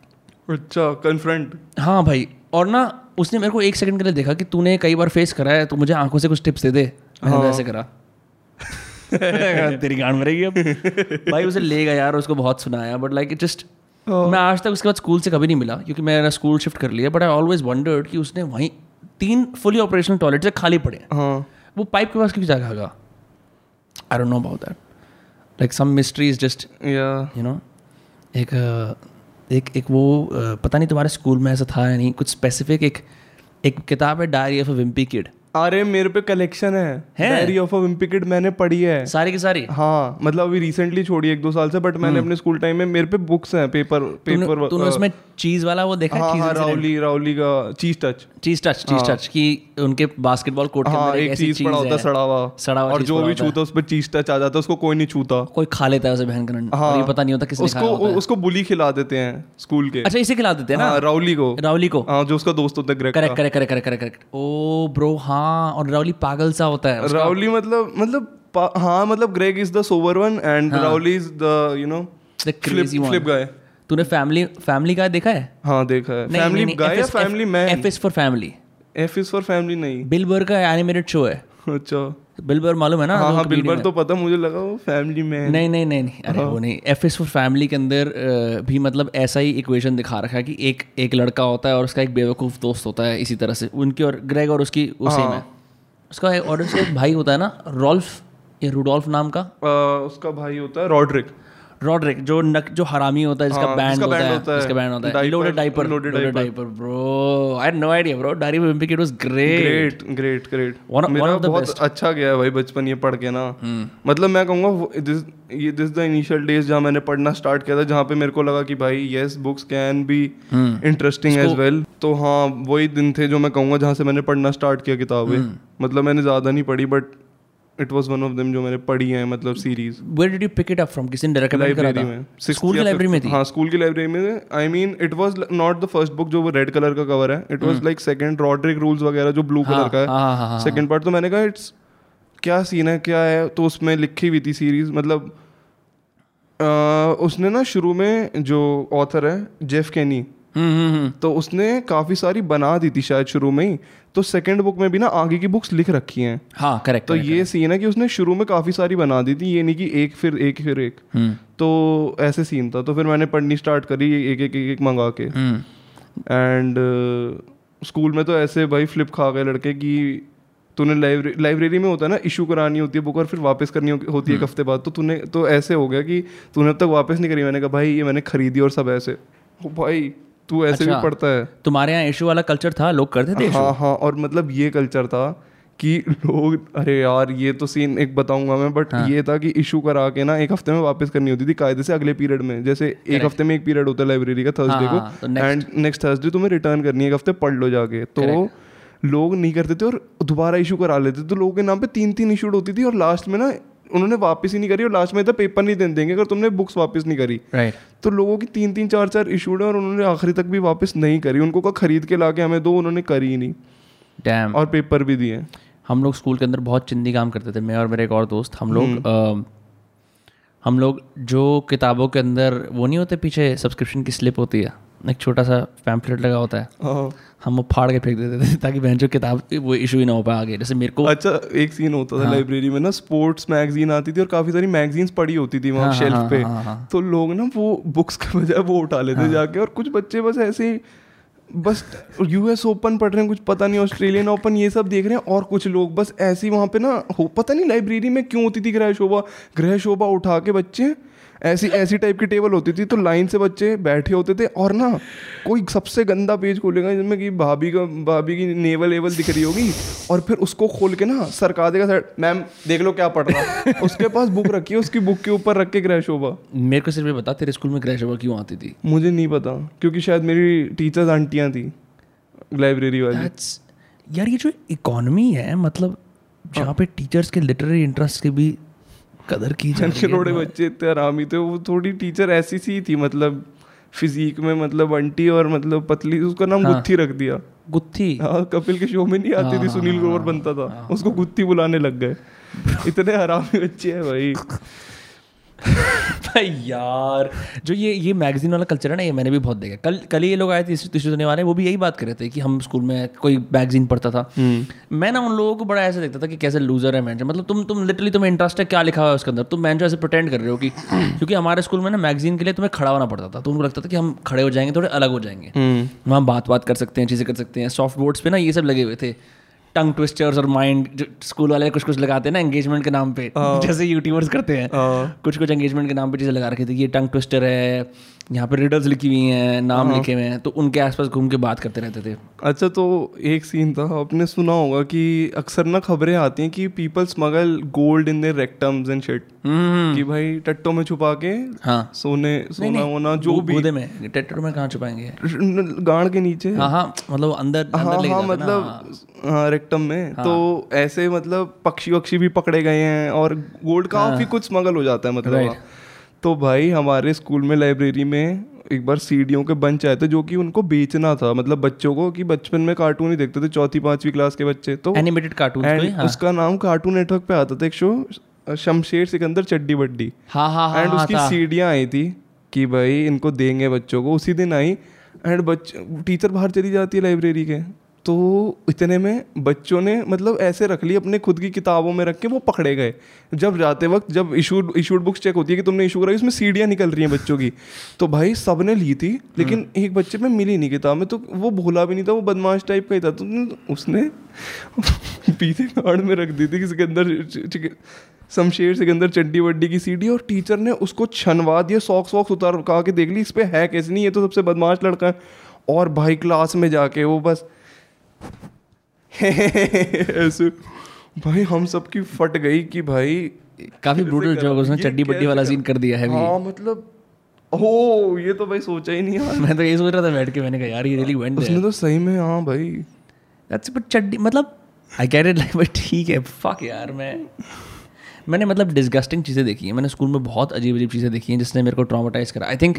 अच्छा कन्फ्रंट हाँ भाई और ना उसने मेरे को एक सेकंड के लिए देखा कि तूने कई बार फेस करा है तो मुझे आँखों से कुछ टिप्स दे दे। मैंने वैसे करा। तेरी गांड मरेगी अब। भाई उसे ले गया यार उसको बहुत सुनाया बट लाइक इट जस्ट मैं आज तक उसके बाद स्कूल से कभी नहीं मिला क्योंकि मैंने स्कूल शिफ्ट कर लिया बट आई ऑलवेज वंडर्ड कि उसने वहीं तीन फुली ऑपरेशनल टॉयलेट से खाली पड़े हैं। हाँ। वो पाइप के पास क्यों होगा I don't know about that like some mystery is just you know एक एक एक वो पता नहीं तुम्हारे स्कूल में ऐसा था या नहीं कुछ स्पेसिफिक एक एक किताब है Diary of a Wimpy Kid अरे मेरे पे कलेक्शन है। है? डायरी ऑफ़ अ मैंने पढ़ी है। सारी की सारी? हाँ मतलब अभी रिसेंटली छोड़ी एक दो साल से बट मैंने अपने स्कूल टाइम में मेरे पे बुक्स हैं पेपर पेपर तूने उसमें चीज़ वाला वो देखा? हाँ हाँ राउली राउली का cheese touch cheese touch cheese touch की उनके बास्केटबॉल कोर्ट के हाँ अंदर एक चीज़ पड़ा होता है। सड़ा हुआ सड़ा हुआ और जो भी छूता उस पर चीज़ टच आ जाता है उसको कोई नहीं छूता। कोई खा लेता है उसे बहन करंट और ये पता नहीं होता किसने उसको उसको बुली खिला देते हैं स्कूल के। अच्छा इसे खिला देते हैं ना? हाँ राउली को। रावली को। हाँ जो उसका दोस्त होता है correct correct correct correct correct oh bro हाँ। और रावली पागल सा होता है रावली राउली मतलब मतलब हाँ मतलब Greg is the sober one and Rowley is the you know the crazy one flip guy तूने फैमिली फैमिली का देखा है? हाँ देखा है। फैमिली गाय या family man F is for family F is for family नहीं। बिल बर का एनिमेटेड शो है। अच्छा। बिल बर मालूम है ना? हाँ हाँ बिलबर बिल्बर तो पता मुझे लगा वो फैमिली में नहीं नहीं नहीं नहीं। अरे वो नहीं। एफ़ एस फॉर फैमिली के अंदर भी मतलब ऐसा ही इक्वेशन दिखा रखा है कि एक एक लड़का होता है और उसका एक बेवकूफ़ दोस्त होता है इसी तरह से। उनकी और ग्रेग और उसकी उसी सेम है। उसका एक- और उसका एक भाई होता है ना रोल्फ या रूडोल्फ नाम का? आ, उसका भाई होता है रॉड्रिक रॉड्रिक जो नक जो हरामी होता है जिसका हाँ, बैंड होता है होता है। जिसका बैंड होता है loaded diaper loaded diaper bro I had no idea bro diary of Olympic it was great great great great the बहुत best. Hmm. अच्छा गया है भाई बचपन ये पढ़ के ना मतलब मैं कहूँगा दिस ये दिस द इनिशियल डेज़ जहाँ मैंने पढ़ना स्टार्ट किया था जहाँ पे मेरे को लगा कि भाई yes books can be Hmm. Interesting as well तो हाँ वही दिन थे जो मैं कहूँगा जहाँ से मैंने पढ़ना स्टार्ट किया किताबें Hmm. मतलब मैंने ज़्यादा नहीं पढ़ी but it was one of them जो मैंने पढ़ी हैं मतलब series where did you pick it up from किसी ने रेकमेंड करा लाइब्रेरी था? में। स्कूल की लाइब्रेरी में थी? हाँ स्कूल की लाइब्रेरी में। I mean it was not the first book जो वो रेड कलर का कवर है। It was like second Rodrick rules वगैरह जो ब्लू हाँ, कलर का है। हाँ, हाँ, हाँ, सेकंड पार्ट तो मैंने कहा इट्स क्या सीन है? क्या है? तो उसमें लिखी हुई थी सीरीज़ मतलब अ, उसने ना शुरू में जो ऑथर है जेफ कैनी तो उसने काफ़ी सारी बना दी थी शायद शुरू में ही। तो सेकंड बुक में भी ना आगे की बुक्स लिख रखी हैं। हाँ करेक्ट तो ये सीन है कि उसने शुरू में काफ़ी सारी बना दी थी ये नहीं कि एक फिर एक फिर एक। हम्म। तो ऐसे सीन था। तो फिर मैंने पढ़नी स्टार्ट करी एक एक एक एक मंगा के। हम्म। एंड स्कूल में तो ऐसे भाई फ्लिप खा गए लड़के कि तूने लाइब्रेरी लाइब्रेरी में होता है ना इशू करानी होती है बुक और फिर वापस करनी हो- होती है एक हफ़्ते बाद। तो तूने तो ऐसे हो गया कि तूने अब तक वापस नहीं करी। मैंने कहा भाई ये मैंने खरीदी और सब ऐसे। ओ भाई तू ऐसे अच्छा, भी। पढ़ता है। तुम्हारे यहाँ इशू वाला कल्चर था? लोग करते थे हाँ हाँ और मतलब ये कल्चर था कि लोग अरे यार ये तो सीन एक बताऊँगा मैं बट हाँ। ये था कि इशू करा के ना एक हफ़्ते में वापस करनी होती थी कायदे से अगले पीरियड में। जैसे एक हफ़्ते में एक पीरियड होता है लाइब्रेरी का थर्सडे हाँ, को एंड नेक्स्ट थर्सडे तुम्हें रिटर्न करनी है एक हफ़्ते पढ़ लो जाके। तो लोग नहीं करते थे और दोबारा इशू करा लेते तो लोगों के नाम पे तीन तीन इशूड होती थी और लास्ट में ना उन्होंने वापस ही नहीं करी और लास्ट में था पेपर नहीं दे देंगे अगर तुमने बुक्स वापस नहीं करी। राइट तो लोगों की तीन तीन चार चार इशूड है और उन्होंने आखिरी तक भी वापस नहीं करी। उनको कहा खरीद के ला के हमें दो उन्होंने करी ही नहीं। डैम और पेपर भी दिए। हम लोग स्कूल के अंदर बहुत चिंदी काम करते थे मैं और मेरे एक और दोस्त हम लोग हम लोग जो किताबों के अंदर वो नहीं होते पीछे सब्सक्रिप्शन की स्लिप होती है। एक छोटा सा पैम्पलेट लगा होता है हाँ हम वो फाड़ के फेंक देते थे ताकि बहन जो किताब वो इशू ही ना हो पाए आगे जैसे मेरे को अच्छा एक सीन होता हाँ। था लाइब्रेरी में ना स्पोर्ट्स मैगजीन आती थी और काफ़ी सारी मैगजीन्स पड़ी होती थी वहाँ हाँ, शेल्फ हाँ, पे हाँ, हाँ। तो लोग ना वो बुक्स के बजाय वो उठा लेते हाँ। जाके और कुछ बच्चे बस ऐसे ही बस यूएस ओपन पढ़ रहे हैं कुछ पता नहीं ऑस्ट्रेलियन ओपन ये सब देख रहे हैं और कुछ लोग बस ऐसे ही वहाँ पे ना हो पता नहीं लाइब्रेरी में क्यों होती थी ग्रह शोभा ग्रह शोभा उठा के बच्चे ऐसी ऐसी टाइप की टेबल होती थी तो लाइन से बच्चे बैठे होते थे और ना कोई सबसे गंदा पेज खोलेगा जिसमें कि भाभी का भाभी की नेवल एवल दिख रही होगी और फिर उसको खोल के ना सरका देगा साइड मैम देख लो क्या पढ़ रहा उसके पास बुक रखी है उसकी बुक के ऊपर रख के गृह शोभा मेरे को सिर्फ़ ये बता तेरे स्कूल में क्रैश हुआ क्यों आती थी? मुझे नहीं पता क्योंकि शायद मेरी टीचर्स आंटियाँ थी लाइब्रेरी वाली। यार ये जो इकोनॉमी है मतलब जहाँ पे टीचर्स के लिटरेरी इंटरेस्ट के भी कदर की जाती है बच्चे इतने आरामी थे वो थोड़ी टीचर ऐसी सी थी मतलब फिजिक में मतलब अंटी और मतलब पतली उसका नाम हाँ। गुत्थी रख दिया। गुत्थी? हाँ कपिल के शो में नहीं आती थी हाँ, सुनील हाँ, ग्रोवर हाँ, बनता था। उसको गुत्थी बुलाने लग गए। इतने हरामी बच्चे हैं भाई। भाई यार जो ये ये मैगजीन वाला कल्चर है ना ये मैंने भी बहुत देखा कल कल ही ये लोग आए थे तीसरी सुनने वाले वो भी यही बात कर रहे थे कि हम स्कूल में कोई मैगजीन पढ़ता था। मैं ना उन लोगों को बड़ा ऐसे देखता था कि कैसे लूजर है मैन मतलब तुम तुम लिटरली तुम्हें इंटरेस्ट है क्या लिखा हुआ है उसके अंदर? तुम मैन ऐसे प्रोटेंड कर रहे हो कि क्योंकि हमारे स्कूल में ना मैगजीन के लिए तुम्हें खड़ा होना पड़ता था। तो उनको लगता था कि हम खड़े हो जाएँगे थोड़े अलग हो जाएँगे। वहाँ बात बात कर सकते हैं चीज़ें कर सकते हैं। सॉफ्ट बोर्ड्स पे ना ये सब लगे हुए थे। टंग ट्विस्टर्स और माइंड स्कूल वाले कुछ कुछ लगाते हैं ना एंगेजमेंट के नाम पे जैसे यूट्यूबर्स करते हैं हाँ। कुछ कुछ एंगेजमेंट के नाम पे चीज़ें लगा रखी थी ये टंग ट्विस्टर है यहाँ पे रिडल्स लिखी हुई हैं नाम लिखे हुए हैं तो उनके आसपास घूम के बात करते रहते थे। अच्छा तो एक सीन था आपने सुना होगा कि अक्सर ना खबरें आती हैं कि people smuggle gold in their rectums and shit कि भाई टट्टों में छुपा के हाँ। सोने सोना वोना जो भी गोदे में टेटर में कहाँ छुपाएँगे? गाड़ के नीचे। हाँ हाँ मतलब अंदर हाँ हाँ हैं मतलब हाँ रेक्टम में। तो ऐसे मतलब पक्षी वक्षी भी पकड़े गए हैं और गोल्ड काफ़ी कुछ स्मगल हो जाता है मतलब। तो भाई हमारे स्कूल में लाइब्रेरी में एक बार सीडीओ के बंच आए थे जो कि उनको बेचना था। मतलब बच्चों को कि बचपन में कार्टून ही देखते थे चौथी पांचवी क्लास के बच्चे। तो एनिमेटेड कार्टून हाँ। उसका नाम कार्टून नेटवर्क पे आता था एक शो शमशेर सिकंदर चड्डी बड्डी हाँ हाँ हाँ एंड हाँ, उसकी था। सीढ़ियाँ आई थी कि भाई इनको देंगे बच्चों को। उसी दिन आई एंड बच्चे टीचर बाहर चली जाती है लाइब्रेरी के। तो इतने में बच्चों ने मतलब ऐसे रख ली अपने खुद की किताबों में रख के वो पकड़े गए। जब जाते वक्त जब इशूड इशूड बुक्स चेक होती है कि तुमने इशू कराई उसमें सीढ़ियाँ निकल रही हैं बच्चों की। तो भाई सबने ली थी लेकिन एक बच्चे में मिली नहीं किताब में तो वो भोला भी नहीं था वो बदमाश टाइप का ही था। तो उसने पीछे कार्ड में रख दी थी किसी के अंदर शमशेर सिकंदर चड्डी वड्डी की सीडी और टीचर ने उसको छनवा दिया सॉक्स वॉक्स उतार कहा के देख ली इस पर है कैसे नहीं ये तो सबसे बदमाश लड़का है। और भाई क्लास में जाके वो बस ऐसे भाई हम सबकी फट गई कि भाई काफ़ी ब्रूटल? जोक उसने चड्डी बड्डी वाला सीन कर दिया है भी हाँ मतलब ओ ये तो भाई सोचा ही नहीं यार। मैं तो यही सोच रहा था बैठ के मैंने कहा यार ये रियली वेंट उसने तो सही में हाँ भाई। दैट्स बट चड्डी मतलब I get it like but ठीक है फक यार मैं मैंने मतलब डिस्गस्टिंग चीज़ें देखी हैं। मैंने स्कूल में बहुत अजीब अजीब चीज़ें देखी हैं जिसने मेरे को ट्रॉमाटाइज करा। आई थिंक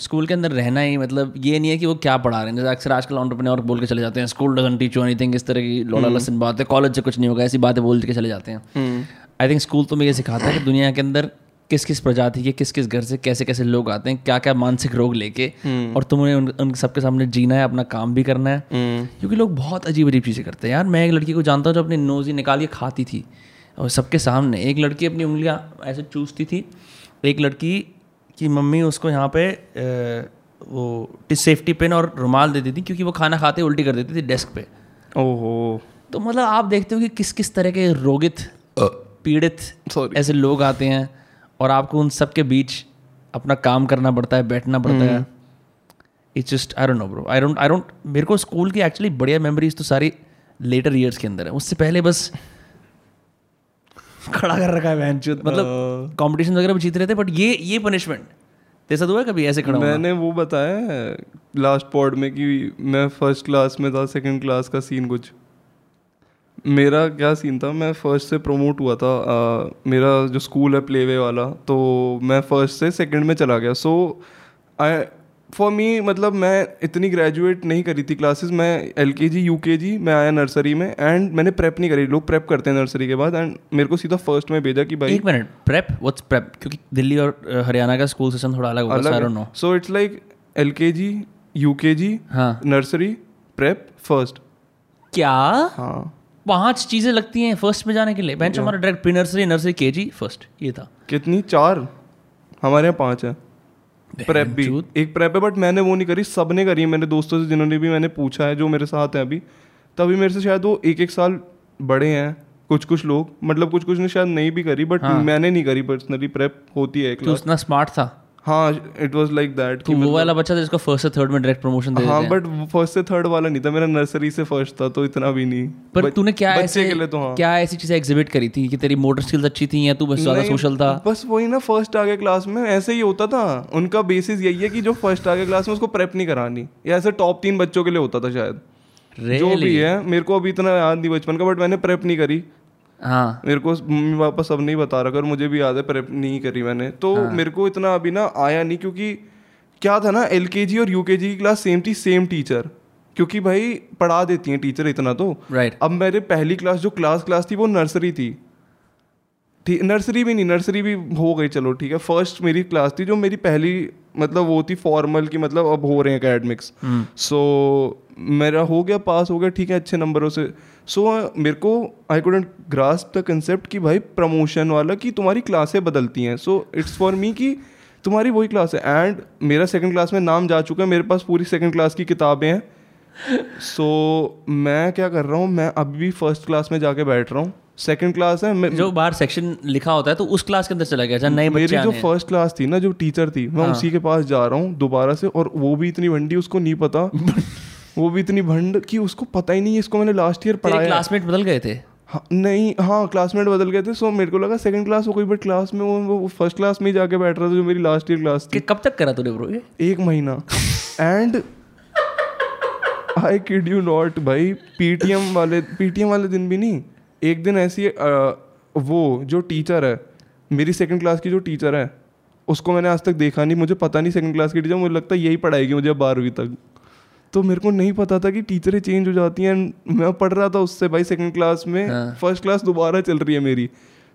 स्कूल के अंदर रहना ही मतलब ये नहीं है कि वो क्या पढ़ा रहे हैं। जैसे अक्सर आजकल ऑन्टरप्रेन्योर बोल के चले जाते हैं school doesn't teach you anything इस तरह की लोड़ा लसन बात है। कॉलेज से कुछ नहीं होगा ऐसी बातें बोल के चले जाते हैं। आई थिंक स्कूल तो मैं ये सिखाता है कि दुनिया के अंदर किस किस प्रजाति के किस किस घर से कैसे कैसे लोग आते हैं क्या क्या मानसिक रोग लेके और तुम्हें उन, उन सबके सामने जीना है अपना काम भी करना है। क्योंकि लोग बहुत अजीब अजीब चीज़ें करते हैं। यार मैं एक लड़की को जानता हूँ जो अपनी नोज़ी निकाल के खाती थी। और सबके सामने। एक लड़की अपनी उंगलियाँ ऐसे चूसती थी। एक लड़की की मम्मी उसको यहाँ पे वो सेफ्टी पिन और रुमाल देती थी क्योंकि वो खाना खाते उल्टी कर देती थी डेस्क पे। ओहो। तो मतलब आप देखते हो कि किस किस तरह के रोगित पीड़ित Sorry. ऐसे लोग आते हैं और आपको उन सब के बीच अपना काम करना पड़ता है बैठना पड़ता है। It's just I don't know bro I don't I don't मेरे को स्कूल की एक्चुअली बढ़िया मेमोरीज तो सारी लेटर ईयर्स के अंदर है। उससे पहले बस खड़ा कर रखा है बहन मतलब कंपटीशन वगैरह भी जीत रहे थे बट ये ये पनिशमेंट तेरे साथ हुआ है कभी ऐसे खड़ा मैंने वो बताया लास्ट पॉड में कि मैं फ़र्स्ट क्लास में था सेकंड क्लास का सीन कुछ। मेरा क्या सीन था मैं फ़र्स्ट से प्रमोट हुआ था आ, मेरा जो स्कूल है प्लेवे वाला तो मैं फ़र्स्ट से सेकंड में चला गया। सो आई फॉर मी मतलब मैं इतनी ग्रेजुएट नहीं करी थी क्लासेस मैं एल के जी यू के जी मैं आया नर्सरी में एंड मैंने प्रेप नहीं करी। लोग प्रेप करते हैं नर्सरी के बाद एंड मेरे को सीधा फ़र्स्ट में भेजा कि भाई एक मिनट प्रेप व्हाट्स प्रेप क्योंकि दिल्ली और हरियाणा का स्कूल सिस्टम थोड़ा अलग होगा no so it's like L K G U के जी हाँ। नर्सरी प्रेप फ़र्स्ट क्या? हाँ। पाँच चीज़ें लगती हैं फ़र्स्ट में जाने के लिए? बेंच हमारा डायरेक्ट प्री नर्सरी नर्सरी के जी फ़र्स्ट ये था। कितनी? चार। हमारे यहाँ पाँच है। प्रेप भी। एक प्रेप है बट मैंने वो नहीं करी। सबने करी है मेरे दोस्तों से जिन्होंने भी मैंने पूछा है जो मेरे साथ हैं अभी। तभी मेरे से शायद वो एक एक साल बड़े हैं कुछ कुछ लोग। मतलब कुछ कुछ ने शायद नहीं भी करी बट हाँ. मैंने नहीं करी पर्सनली प्रेप होती है एक तो उतना स्मार्ट था। हाँ इट वाज लाइक दैट वो वाला बच्चा था जिसको फ़र्स्ट से थर्ड में डायरेक्ट प्रमोशन दे हाँ बट फ़र्स्ट से थर्ड वाला नहीं था मेरा नर्सरी से फ़र्स्ट था तो इतना भी नहीं। पर तूने क्या ऐसे के लिए तो हाँ। क्या ऐसी चीज़ें एग्जिबिट करी थी कि तेरी मोटर स्किल्स अच्छी थी या तू बस ज़्यादा सोशल था? बस वही ना फ़र्स्ट आ गया क्लास में ऐसे ही होता था। उनका बेसिस यही है कि जो फ़र्स्ट आगे क्लास में उसको प्रेप नहीं करानी। या ऐसे टॉप तीन बच्चों के लिए होता था शायद। जो भी है मेरे को अभी इतना याद नहीं बचपन का बट मैंने प्रेप नहीं करी। हाँ। मेरे को मम्मी पापा सब नहीं बता रखा और मुझे भी याद है प्रेप नहीं करी मैंने। तो हाँ। मेरे को इतना अभी ना आया नहीं क्योंकि क्या था ना एल और यू की क्लास सेम थी सेम टीचर क्योंकि भाई पढ़ा देती हैं टीचर इतना तो। राइट अब मेरे पहली क्लास जो क्लास क्लास थी वो नर्सरी थी। ठीक नर्सरी भी नहीं नर्सरी भी हो गई चलो ठीक है। फ़र्स्ट मेरी क्लास थी जो मेरी पहली मतलब वो थी फॉर्मल की मतलब अब हो रहे हैं अकेडमिक्स सो मेरा हो गया पास हो गया ठीक है अच्छे नंबरों से। सो मेरे को I couldn't grasp the concept कि भाई प्रमोशन वाला कि तुम्हारी क्लासें बदलती हैं। सो इट्स फॉर मी कि तुम्हारी वही क्लास है। एंड मेरा सेकंड क्लास में नाम जा चुका है मेरे पास पूरी सेकंड क्लास की किताबें हैं। सो so, मैं क्या कर रहा हूँ मैं अभी भी फ़र्स्ट क्लास में जाके बैठ रहा हूँ। सेकंड क्लास है मैं जो बाहर सेक्शन लिखा होता है तो उस क्लास के अंदर चला गया नए मेरी बच्चे जो फ़र्स्ट क्लास थी ना जो टीचर थी मैं हाँ। उसी के पास जा रहा हूँ दोबारा से और वो भी इतनी भंडी उसको नहीं पता। वो भी इतनी भंड कि उसको पता ही नहीं है इसको मैंने लास्ट ईयर पढ़ाया। क्लासमेट बदल गए थे? हाँ, नहीं हाँ क्लासमेट बदल गए थे सो मेरे को लगा सेकंड क्लास हो गई बट क्लास में वो, वो फ़र्स्ट क्लास में ही जाके बैठ रहा था जो मेरी लास्ट ईयर क्लास थी। कब तक करा तूने ब्रो ये? एक महीना। And I kid you not भाई पीटीएम वाले पीटीएम वाले दिन भी नहीं एक दिन ऐसी वो जो टीचर है मेरी सेकंड क्लास की जो टीचर है उसको मैंने आज तक देखा नहीं मुझे पता नहीं सेकंड क्लास की टीचर मुझे लगता है यही पढ़ाएगी मुझे बारहवीं तक। तो मेरे को नहीं पता था कि टीचरें चेंज हो जाती हैं मैं पढ़ रहा था उससे भाई सेकंड क्लास में हाँ। फ़र्स्ट क्लास दोबारा चल रही है मेरी।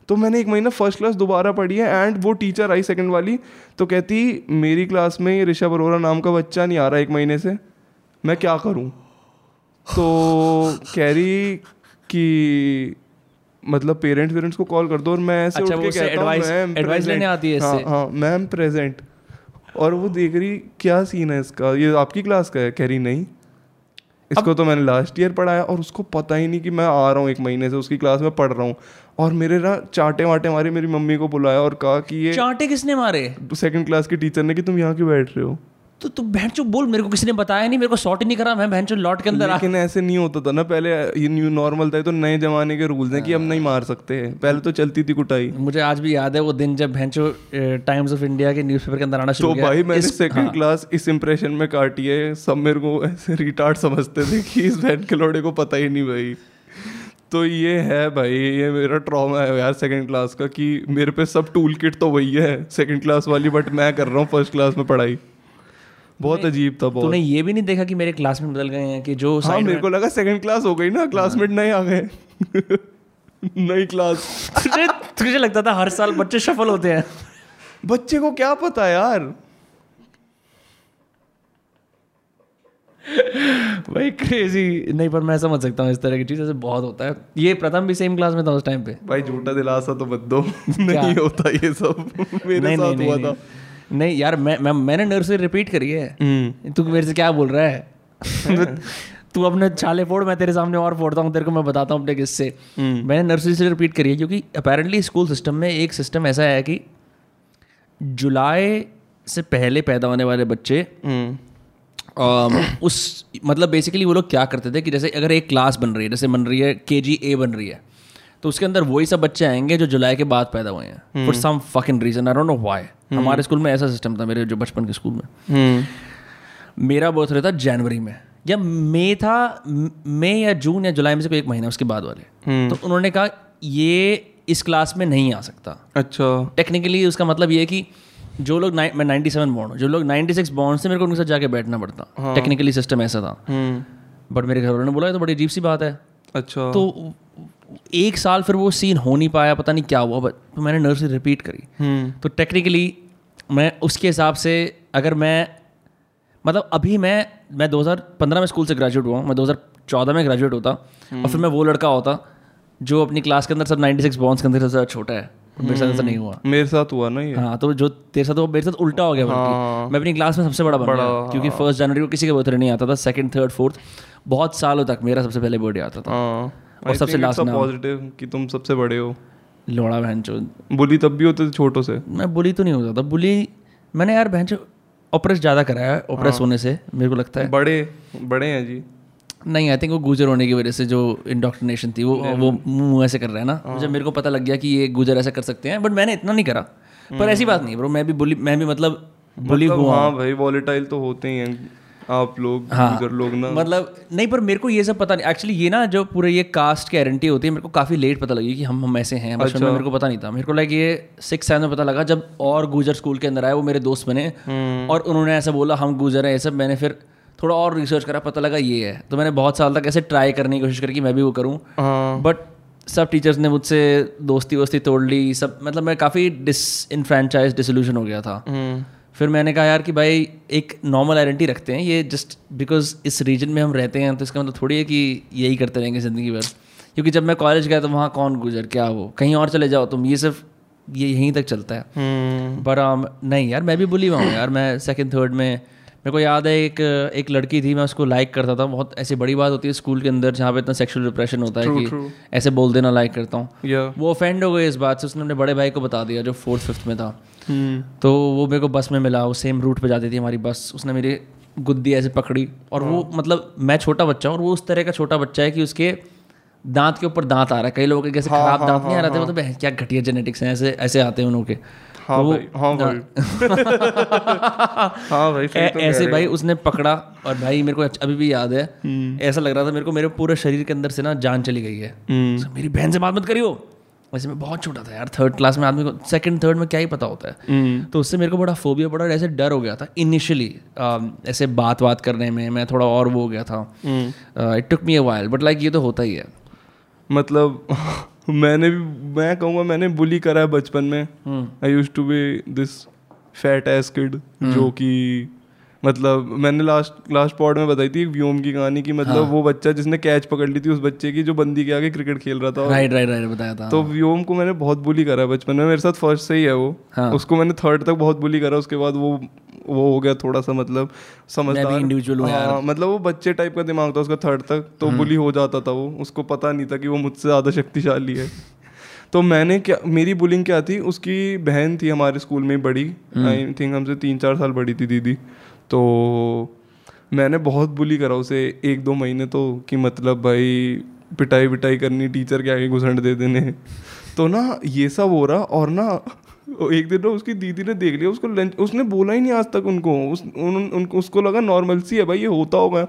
तो मैंने एक महीना फ़र्स्ट क्लास दोबारा पढ़ी है एंड वो टीचर आई सेकंड वाली तो कहती मेरी क्लास में ये ऋषभ अरोरा नाम का बच्चा नहीं आ रहा एक महीने से मैं क्या करूँ? तो कह रही कि मतलब पेरेंट्स पेरेंट्स को कॉल कर दो और मैं ऐसे अच्छा, उठ के कहता हूँ मैम advice लेने आती है हाँ इससे? हाँ मैम प्रेजेंट और वो देख रही क्या सीन है इसका? ये आपकी क्लास का है? कह रही नहीं। इसको तो मैंने लास्ट ईयर पढ़ाया और उसको पता ही नहीं कि मैं आ रहा हूँ एक महीने से उसकी क्लास में पढ़ रहा हूँ। और मेरे ना चाटे वाटे मारे मेरी मम्मी को बुलाया और कहा कि ये चाटे किसने मारे? सेकंड क्लास के टीचर ने कि तुम यहाँ क्यों बैठ रहे हो? तो तू बहन चो बोल मेरे को किसी ने बताया नहीं मेरे को शॉर्ट ही नहीं करा मैं बहन चो लौट के अंदर लेकिन ऐसे नहीं होता था ना पहले ये न्यू नॉर्मल था तो नए जमाने के रूल्स हैं कि अब नहीं मार सकते। हैं पहले तो चलती थी कुटाई। मुझे आज भी याद है वो दिन जब भैंचो टाइम्स ऑफ़ इंडिया के न्यूज़पेपर के अंदर आना शुरू तो भाई मैंने सेकंड क्लास इस इंप्रेशन में काटी है। सब मेरे को ऐसे रिटार्ड समझते थे कि इस बहन के लोड़े को पता ही नहीं भाई। तो ये है भाई ये मेरा ट्रॉमा है यार सेकंड क्लास का कि मेरे पे सब टूल किट तो वही है सेकंड क्लास वाली बट मैं कर रहा हूँ फ़र्स्ट क्लास में पढ़ाई। बहुत अजीब था बहुत। तूने ये भी नहीं देखा कि मेरे क्लासमेट बदल गए हैं कि जो हाँ मेरे को लगा सेकंड क्लास हो गई ना क्लासमेट नए आ गए। नई क्लास तुझे तुझे लगता था हर साल बच्चे सफल होते हैं। बच्चे को क्या पता यार? भाई क्रेजी नहीं पर मैं समझ सकता हूँ इस तरह की चीज़ ऐसे बहुत होता है। ये प्रथम भी सेम क्लास में था उस टाइम पे। भाई झूठा दिलासा तो मत दो। नहीं होता ये सब। मेरे नहीं साथ नहीं हुआ नहीं, था। नहीं यार मैं, मैं मैंने नर्सरी रिपीट करी है। हम्म। तू मेरे से क्या बोल रहा है? तू अपने छाले फोड़ मैं तेरे सामने और फोड़ता हूँ तेरे को मैं बताता हूँ अपने किस्से। हम्म। मैंने नर्सरी से रिपीट करी है क्योंकि अपेरेंटली स्कूल सिस्टम में एक सिस्टम ऐसा है कि जुलाई से पहले पैदा होने वाले बच्चे हम्म। अम, उस मतलब बेसिकली वो लोग क्या करते थे कि जैसे अगर एक क्लास बन रही है जैसे बन रही है के जी ए बन रही है तो उसके अंदर वही सब बच्चे आएँगे जो जुलाई के बाद पैदा हुए हैं। For some fucking reason I don't know why हमारे स्कूल में ऐसा सिस्टम था मेरे जो बचपन के स्कूल में। हम्म। मेरा बर्थडे था जनवरी में। या मई था मई या जून या जुलाई में से कोई एक महीना उसके बाद वाले। तो उन्होंने कहा ये इस क्लास में नहीं आ सकता। अच्छा। टेक्निकली उसका मतलब ये है कि जो लोग नाइ- मैं 97 बॉर्न हूँ जो लोग 96 बॉर्न से मेरे को उनके साथ जाके बैठना पड़ता। टेक्निकली सिस्टम ऐसा था। हम्म। बट मेरे घर वालों ने बोला तो बड़ी अजीब सी बात है। अच्छा। तो एक साल फिर वो सीन हो नहीं पाया पता नहीं क्या हुआ बट तो मैंने नर्सरी रिपीट करी। हम्म। तो टेक्निकली मैं उसके हिसाब से अगर मैं मतलब अभी मैं मैं 2015 में स्कूल से ग्रेजुएट हुआ हूँ मैं 2014 में ग्रेजुएट होता और फिर मैं वो लड़का होता जो अपनी क्लास के अंदर सब 96 बॉन्स के अंदर सबसे छोटा है मेरे साथ ऐसा नहीं हुआ। मेरे साथ हुआ ना ये। हाँ तो जो तेरे साथ मेरे साथ उल्टा हो गया बल्कि। मैं अपनी क्लास में सबसे बड़ा बन गया क्योंकि फ़र्स्ट जनवरी को किसी का बर्थडे नहीं आता था सेकंड थर्ड फोर्थ बहुत सालों तक मेरा सबसे पहले बर्थडे आता था। हाँ। और सबसे last नाम। पॉजिटिव कि तुम सबसे बड़े हो। लोड़ा बहन बुली तब भी होते थे छोटों से। मैं बुली तो नहीं होता था। बुली मैंने यार बहन ऑपरेस ज़्यादा कराया है ऑपरेस होने से मेरे को लगता है। बड़े बड़े हैं जी। नहीं आई थिंक वो गुजर होने की वजह से जो इंडोक्ट्रिनेशन थी वो वो मुँह ऐसे कर रहा है ना। मुझे मेरे को पता लग गया कि ये गुजर ऐसा कर सकते हैं बट मैंने इतना नहीं करा। पर ऐसी बात नहीं ब्रो मैं भी बुली मैं भी मतलब बुली मतलब हुआ हाँ। भाई वॉलेटाइल तो होते ही हैं। आप लोग हाँ। लोग ना। मतलब नहीं पर मेरे को ये सब पता नहीं। एक्चुअली ये ना जो पूरे ये कास्ट की आइडेंटिटी होती है मेरे को काफ़ी लेट पता लगी कि हम हम ऐसे हैं। बचपन अच्छा। में मेरे को पता नहीं था। मेरे को लाइक ये सिक्स सेवन में पता लगा जब और गुजर स्कूल के अंदर आए वो मेरे दोस्त बने। हम्म। और उन्होंने ऐसा बोला हम गुजर हैं। ये सब मैंने फिर थोड़ा और रिसर्च करा पता लगा ये है। तो मैंने बहुत साल तक ऐसे ट्राई करने की कोशिश करी कि मैं भी वो करूँ। हाँ। बट सब टीचर्स ने मुझसे दोस्ती वोस्ती तोड़ ली सब मतलब मैं काफ़ी डिस इनफ्रेंचाइज डिसोल्यूशन हो गया था। हम्म। फिर मैंने कहा यार कि भाई एक नॉर्मल आइडेंटिटी रखते हैं ये जस्ट बिकॉज़ इस रीजन में हम रहते हैं तो इसका मतलब थोड़ी है कि यही करते रहेंगे ज़िंदगी भर। क्योंकि जब मैं कॉलेज गया तो वहाँ कौन गुजर क्या वो कहीं और चले जाओ तुम ये सिर्फ़ ये यहीं तक चलता है। हम्म। पर um, नहीं यार मैं भी बुली हुआ हूँ यार। मैं सेकंड थर्ड में मेरे को याद है एक एक लड़की थी मैं उसको लाइक करता था। बहुत ऐसी बड़ी बात होती है स्कूल के अंदर जहाँ पे इतना सेक्सुअल डिप्रेशन होता true, है कि true. ऐसे बोल देना लाइक करता हूँ। या वो ऑफेंड हो गई इस बात से उसने अपने बड़े भाई को बता दिया जो फोर्थ फिफ्थ में था। तो वो मेरे को बस में मिला वो सेम रूट पे जाती थी हमारी बस। उसने मेरी गुद्दी ऐसे पकड़ी और वो मतलब मैं छोटा बच्चा हूँ और वो उस तरह का छोटा बच्चा है कि उसके दांत के ऊपर दांत आ रहा है। कई लोगों के कैसे खराब दांत नहीं आ रहे थे मतलब "बहन, क्या घटिया जेनेटिक्स हैं ऐसे ऐसे आते हैं उनके हाँ तो वो- भाई हाँ भाई। हाँ भाई तो ऐसे भाई उसने पकड़ा और भाई मेरे को अभी भी याद है। हम्म। ऐसा लग रहा था मेरे को मेरे पूरे शरीर के अंदर से ना जान चली गई है। हम्म। मेरी बहन से बात मत करियो। वैसे मैं बहुत छोटा था यार थर्ड क्लास में आदमी को सेकंड थर्ड में क्या ही पता होता है। हम्म। तो उससे मेरे को बड़ा फोबिया पड़ा और ऐसे डर हो गया था इनिशियली ऐसे बात बात करने में मैं थोड़ा और वो हो गया था। हम्म। It took me a while but like ये तो होता ही है। मतलब मैंने भी मैं कहूँगा मैंने बुली करा है बचपन में। हम्म। I use to be this fat ass kid जो कि मतलब मैंने लास्ट लास्ट पॉड में बताई थी व्योम की कहानी की मतलब हाँ. वो बच्चा जिसने कैच पकड़ ली थी उस बच्चे की जो बंदी के आगे क्रिकेट खेल रहा था। राइट राइट राइट बताया था। तो व्योम को मैंने बहुत बुली करा बचपन में। मेरे साथ फ़र्स्ट से ही है वो। हाँ। उसको मैंने थर्ड तक बहुत बुली करा उसके बाद वो वो हो गया थोड़ा सा मतलब समझदार। individual हूँ मतलब वो बच्चे टाइप का दिमाग था उसका थर्ड तक तो बुली हो जाता था वो। उसको पता नहीं था कि वो मुझसे ज़्यादा शक्तिशाली है। तो मैंने क्या मेरी बुलिंग क्या थी? उसकी बहन थी हमारे स्कूल में बड़ी। हम्म। आई थिंक हमसे तीन चार साल बड़ी थी दीदी। तो मैंने बहुत बुली करा उसे। एक दो महीने तो कि मतलब भाई पिटाई विटाई करनी टीचर के आगे घुसंड दे देने। तो ना ये सब हो रहा और ना एक दिन ना उसकी दीदी ने देख लिया उसको लंच उसने बोला ही नहीं आज तक उनको। उस उन, उन, उसको लगा नॉर्मल सी है भाई ये होता होगा।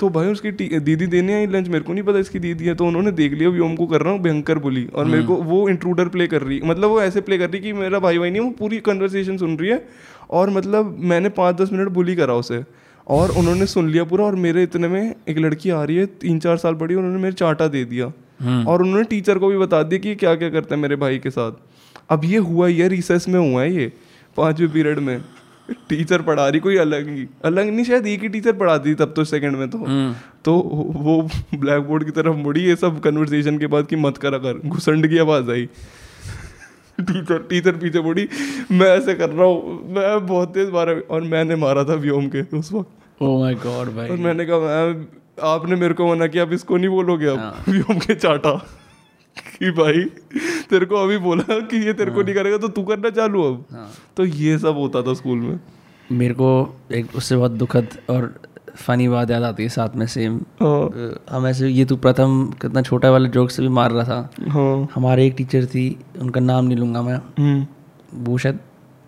तो भाई उसकी दीदी देने आई लंच मेरे को नहीं पता इसकी दीदी है तो उन्होंने देख लिया व्योम को कर रहा हूँ भयंकर बोली। और मेरे को वो इंट्रूडर प्ले कर रही मतलब वो ऐसे प्ले कर रही कि मेरा भाई भाई नहीं है, वो पूरी कन्वर्सेशन सुन रही है और मतलब मैंने पाँच दस मिनट बुली करा उसे। और उन्होंने सुन लिया पूरा और मेरे इतने में एक लड़की आ रही है तीन चार साल बड़ी उन्होंने मेरे चाटा दे दिया। और उन्होंने टीचर को भी बता दिया कि क्या क्या करता है मेरे भाई के साथ। अब ये हुआ ये रिसेस में हुआ है ये पाँचवें पीरियड में। टीचर पढ़ा रही कोई अलग ही। अलग नहीं शायद एक ही टीचर पढ़ाती थी तब तो सेकंड में तो। तो वो ब्लैक बोर्ड की तरफ़ मुड़ी ये सब कन्वर्सेशन के बाद कि मत करा कर घुसंड की आवाज़ आई। टीचर टीचर पीछे मुड़ी मैं ऐसे कर रहा हूँ मैं बहुत तेज मारा। और मैंने मारा था व्योम के उस वक्त। ओ माय गॉड भाई। और मैंने कहा मैम आपने मेरे को मना किया अब इसको नहीं बोलोगे अब व्योम के चाटा। कि भाई तेरे को अभी बोला कि ये तेरे को नहीं करेगा तो तू करना चालू अब। हाँ। तो ये सब होता था स्कूल में। मेरे को एक उससे बहुत दुखद और फनी बात याद आती है साथ में सेम हाँ। हम ऐसे ये तू प्रथम कितना छोटा वाले जोक से भी मार रहा था। हाँ। हमारे एक टीचर थी उनका नाम नहीं लूँगा मैं। हम्म, वो शायद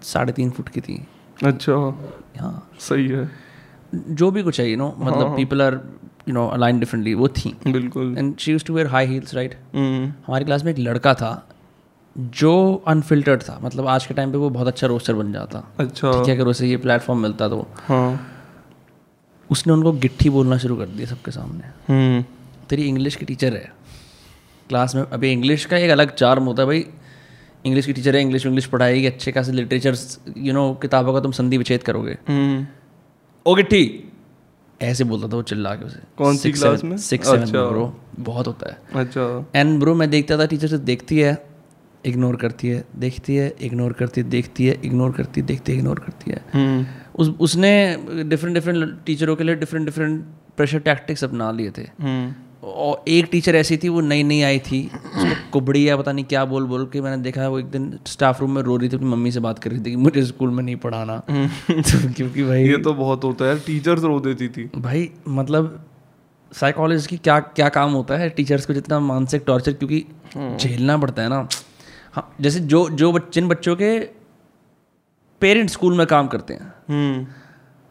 साढ़े तीन फुट की थी। अच्छा। हाँ। सही है। जो भी कुछ है यू नो मतलब people are you know align differently वो थी। बिल्कुल। And she use to wear high heels right हमारी क्लास में एक लड़का था जो अनफिल्टर्ड था मतलब आज के टाइम पे वो बहुत अच्छा रोस्टर बन जाता। अच्छा। ठीक है अगर उसे ये प्लेटफॉर्म मिलता तो। हाँ। उसने उनको गिट्ठी बोलना शुरू कर दिया सबके सामने। हम्म। तेरी इंग्लिश की टीचर है। क्लास में अभी इंग्लिश का एक अलग चार्म होता है भाई। इंग्लिश की टीचर है इंग्लिश इंग्लिश पढ़ाएगी अच्छे खासे लिटरेचर यू नो किताबों का तुम संधि विच्छेद करोगे। हम्म। ओ गिट्ठी ऐसे बोलता था वो चिल्ला के उसे। कौन सी क्लास में? Six seven. ब्रो बहुत होता है। अच्छा। एंड ब्रो मैं देखता था टीचर से देखती है इग्नोर करती है देखती है इग्नोर करती है देखती है इग्नोर करती है देखती है इग्नोर करती है। हम्म। उस उसने डिफरेंट डिफरेंट टीचरों के लिए डिफरेंट डिफरेंट प्रेशर टैक्टिक्स अपना लिए थे। हम्म। और एक टीचर ऐसी थी वो नई नई आई थी। उसको कुबड़ी या पता नहीं क्या बोल बोल के मैंने देखा वो एक दिन स्टाफ रूम में रो रही थी अपनी मम्मी से बात कर रही थी कि मुझे स्कूल में नहीं पढ़ाना। तो क्योंकि भाई ये तो बहुत होता है टीचर्स रो देती थी। भाई मतलब साइकोलॉजिस्ट की क्या क्या काम होता है टीचर्स को जितना मानसिक टॉर्चर क्योंकि झेलना पड़ता है ना। हाँ जैसे जो जो जिन बच्चों के पेरेंट्स स्कूल में काम करते हैं हम्म।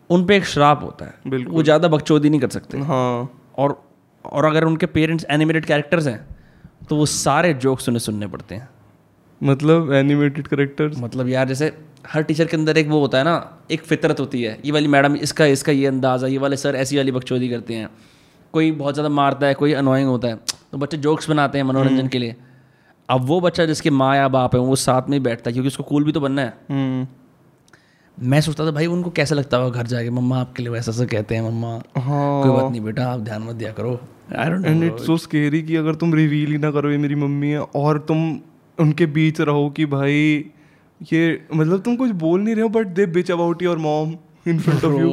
उन पे एक श्राप होता है। वो ज़्यादा बकचोदी नहीं कर सकते। हाँ। और और अगर उनके पेरेंट्स एनिमेटेड कैरेक्टर्स हैं तो वो सारे जोक्स उन्हें सुनने पड़ते हैं। मतलब एनिमेटेड करेक्टर्स मतलब यार जैसे हर टीचर के अंदर एक वो होता है ना एक फितरत होती है। ये वाली मैडम इसका इसका ये अंदाज है ये वाले सर ऐसी वाली बकचोदी करते हैं। कोई बहुत ज़्यादा मारता है कोई अनोइंग होता है तो बच्चे जोक्स बनाते हैं मनोरंजन के लिए। अब वो बच्चा जिसके माँ या बाप है वो साथ में ही बैठता है क्योंकि उसको कूल भी तो बनना है। हम्म। मैं सोचता था भाई उनको कैसा लगता होगा घर जाके? मम्मा आपके लिए वैसा सा कहते हैं मम्मा। हाँ कोई बात नहीं बेटा आप ध्यान मत दिया करो। I don't and it's so scary कि अगर तुम रिवील ही ना करो ये मेरी मम्मी है और तुम उनके बीच रहो कि भाई ये मतलब तुम कुछ बोल नहीं रहे हो but they bitch about your mom in front of you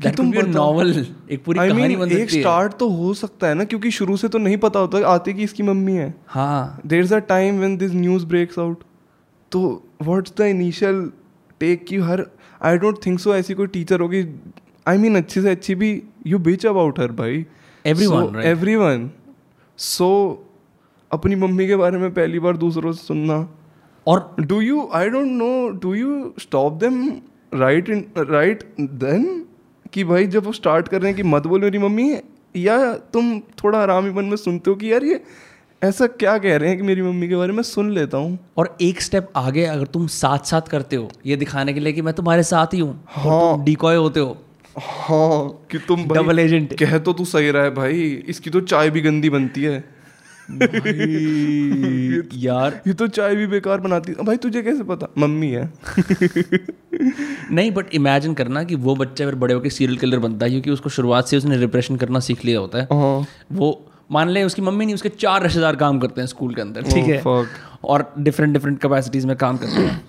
bro तुम नॉवल एक पूरी आई कहानी बन एक स्टार्ट तो हो सकता है ना क्योंकि शुरू से तो नहीं पता होता आते कि इसकी मम्मी है। हाँ। There is a time when this news breaks out तो व्हाट्स द इनिशियल टेक की हर आई डोंट थिंक सो ऐसी कोई टीचर होगी आई मीन अच्छी से अच्छी भी यू बिच अबाउट हर भाई। Everyone, right? एवरीवन सो अपनी मम्मी के बारे में पहली बार दूसरों से सुनना। और do you I don't know do you stop them right in right then कि भाई जब वो स्टार्ट कर रहे हैं कि मत बोलो मेरी मम्मी या तुम थोड़ा आरामी मन में सुनते हो कि यार ये ऐसा क्या कह रहे हैं कि मेरी मम्मी के बारे में सुन लेता हूँ? और एक स्टेप आगे अगर तुम साथ साथ करते हो ये दिखाने के लिए कि मैं तुम्हारे साथ ही हूँ हाँ। डिकॉय होते हो। हाँ कि तुम डबल एजेंट कह तो तू सही रहा है भाई इसकी तो चाय भी गंदी बनती है। यार। ये तो चाय भी बेकार बनाती है। भाई तुझे कैसे पता? मम्मी है। नहीं बट इमेजिन करना कि वो बच्चा फिर बड़े होकर सीरियल किलर बनता है क्योंकि उसको शुरुआत से उसने रिप्रेशन करना सीख लिया होता है। हाँ। वो मान ले उसकी मम्मी नहीं उसके चार रिश्तेदार काम करते हैं स्कूल के अंदर ठीक Oh, है? और डिफरेंट डिफरेंट कैपेसिटीज में काम करते हैं।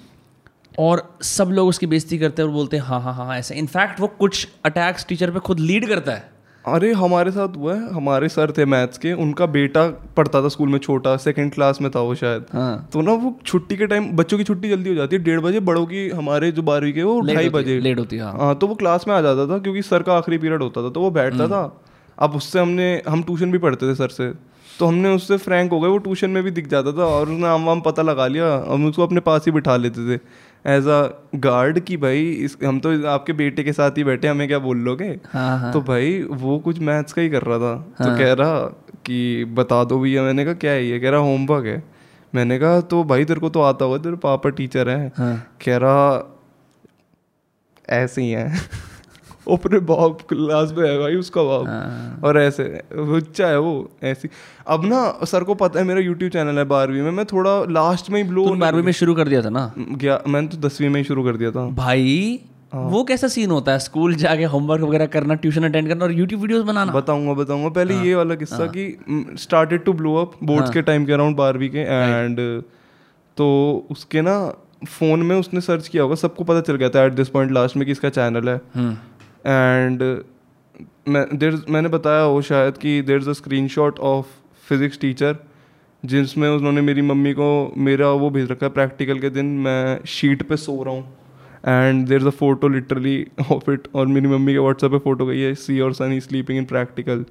और सब लोग उसकी बेइज्जती करते हैं और बोलते हैं हाँ हाँ हाँ ऐसा इनफैक्ट वो कुछ अटैक्स टीचर पे खुद लीड करता है। अरे हमारे साथ हुआ है हमारे सर थे मैथ्स के उनका बेटा पढ़ता था स्कूल में छोटा सेकंड क्लास में था वो शायद। हाँ। तो ना वो छुट्टी के टाइम बच्चों की छुट्टी जल्दी हो जाती है डेढ़ बजे बड़ों की हमारे जो बारहवीं के वो ढाई बजे। लेट होती है हाँ। हाँ तो वो क्लास में आ जाता था क्योंकि सर का आखिरी पीरियड होता था तो वो बैठता हम्म। था। अब उससे हमने हम ट्यूशन भी पढ़ते थे सर से। तो हमने उससे फ्रैंक हो गए वो ट्यूशन में भी दिख जाता था और उसने आम वाम पता लगा लिया हम उसको अपने पास ही बिठा लेते थे। एज अ गार्ड कि भाई इस हम तो आपके बेटे के साथ ही बैठे हमें क्या बोल लोगे? हाँ हाँ। तो भाई वो कुछ मैथ्स का ही कर रहा था। हाँ। तो कह रहा कि बता दो भैया मैंने कहा क्या है ये? कह रहा होमवर्क है। मैंने कहा तो भाई तेरे को तो आता होगा तेरे पापा टीचर है। हाँ। कह रहा ऐसे ही है। अपने बाप क्लास में है भाई उसका बाप हाँ। और ऐसे बच्चा है वो ऐसी। अब ना सर को पता है मेरा यूट्यूब चैनल है बारहवीं में। मैं थोड़ा लास्ट में ही ब्लो बारहवीं में शुरू कर दिया था ना? गया मैंने तो दसवीं में ही शुरू कर दिया था। भाई हाँ। वो कैसा सीन होता है? स्कूल जाके होमवर्क वगैरह करना ट्यूशन अटेंड करना और यूट्यूब वीडियोस बनाना? बताऊँगा बताऊँगा। पहले हाँ। ये वाला किस्सा कि started to blow up boards के टाइम के अराउंड बारहवीं के। एंड तो उसके ना फ़ोन में उसने सर्च किया होगा सबको पता चल गया था एट दिस पॉइंट लास्ट में कि इसका चैनल है। एंड मैं there's- मैंने बताया वो शायद कि there is a screen shot of physics teacher जिसमें उन्होंने मेरी मम्मी को मेरा वो भेज रखा है प्रैक्टिकल के दिन मैं शीट पे सो रहा हूँ and there is a photo literally of it और मेरी मम्मी के व्हाट्सएप पे फ़ोटो गई है सी और सन ही स्लीपिंग इन प्रैक्टिकल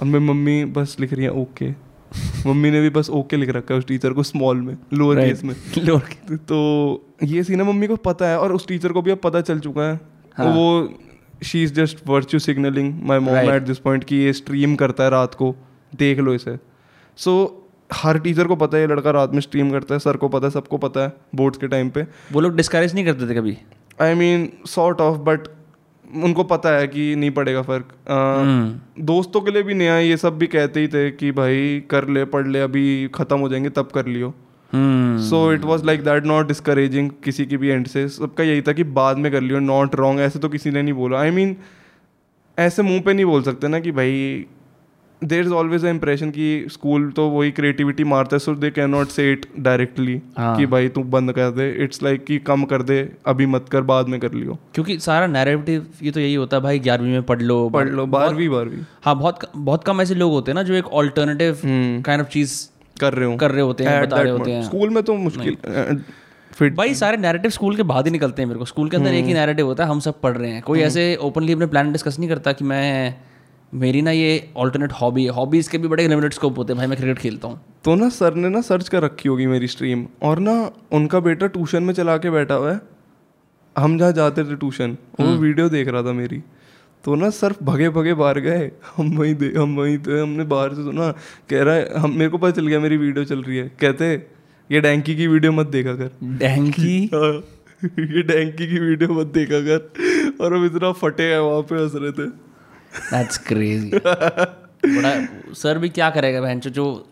अब मेरी मम्मी बस लिख रही है ओके okay. मम्मी ने भी बस ओके okay लिख रखा है उस टीचर को स्मॉल में लोअर Right. केस में लोअर तो ये सीन है मम्मी को पता है और उस टीचर को भी अब पता चल चुका है हाँ। वो she is just virtue signalling my mom at this point कि ये स्ट्रीम करता है रात को देख लो इसे। सो so, हर टीचर को पता है ये लड़का रात में स्ट्रीम करता है सर को पता है सबको पता है बोर्ड्स के टाइम पे। वो लोग डिस्करेज नहीं करते थे कभी? I mean sort of but उनको पता है कि नहीं पड़ेगा फ़र्क। अ, हम्म। दोस्तों के लिए भी नया ये सब भी कहते ही थे कि भाई कर ले पढ़ ले अभी खत्म हो जाएँगे तब कर लियो। So it was like that not discouraging किसी की भी एंड से। सबका यही था कि बाद में कर लियो नॉट रॉन्ग ऐसे तो किसी ने नहीं बोला। आई I मीन mean, ऐसे मुँह पे नहीं बोल सकते ना कि भाई there is always a impression कि स्कूल तो वही क्रिएटिविटी मारता है so they can not say it directly. कि भाई तू बंद कर दे। इट्स लाइक like कि कम कर दे अभी मत कर बाद में कर लियो। क्योंकि सारा नैरेटिव ये तो यही होता है भाई ग्यारहवीं में पढ़ लो पढ़ लो बारहवीं बारहवीं। हाँ बहुत बहुत कम ऐसे लोग होते हैं ना जो एक ऑल्टरनेटिव काइंड ऑफ़ चीज़ कर रहे हो। कर रहे होते हैं बता रहे होते हैं। स्कूल में तो मुश्किल फिट भाई सारे नैरेटिव स्कूल के बाद ही निकलते हैं मेरे को। स्कूल के अंदर एक ही नैरेटिव होता है हम सब पढ़ रहे हैं। कोई ऐसे ओपनली अपने प्लान डिस्कस नहीं करता कि मैं मेरी ना ये ऑल्टरनेट हॉबी है। हॉबीज के भी बड़े लिमिटेड स्कोप होते हैं। भाई मैं क्रिकेट खेलता हूँ। तो ना सर ने ना सर्च कर रखी होगी मेरी स्ट्रीम और ना उनका बेटा ट्यूशन में चला के बैठा हुआ है। हम जहाँ जाते थे ट्यूशन वो वीडियो देख रहा था मेरी। तो ना सर भगे भगे बाहर गए हम वहीं दे हम वहीं थे हमने बाहर से सुना कह रहा है हम मेरे को पता चल गया मेरी वीडियो चल रही है। कहते ये डैंकी की वीडियो मत देखा कर। डैंकी? हाँ, ये डैंकी की वीडियो मत देखा कर। और हम इतना फटे हैं वहाँ पे हंस रहे थे। दैट्स क्रेजी बड़ा सर भी क्या करेगा बहन जो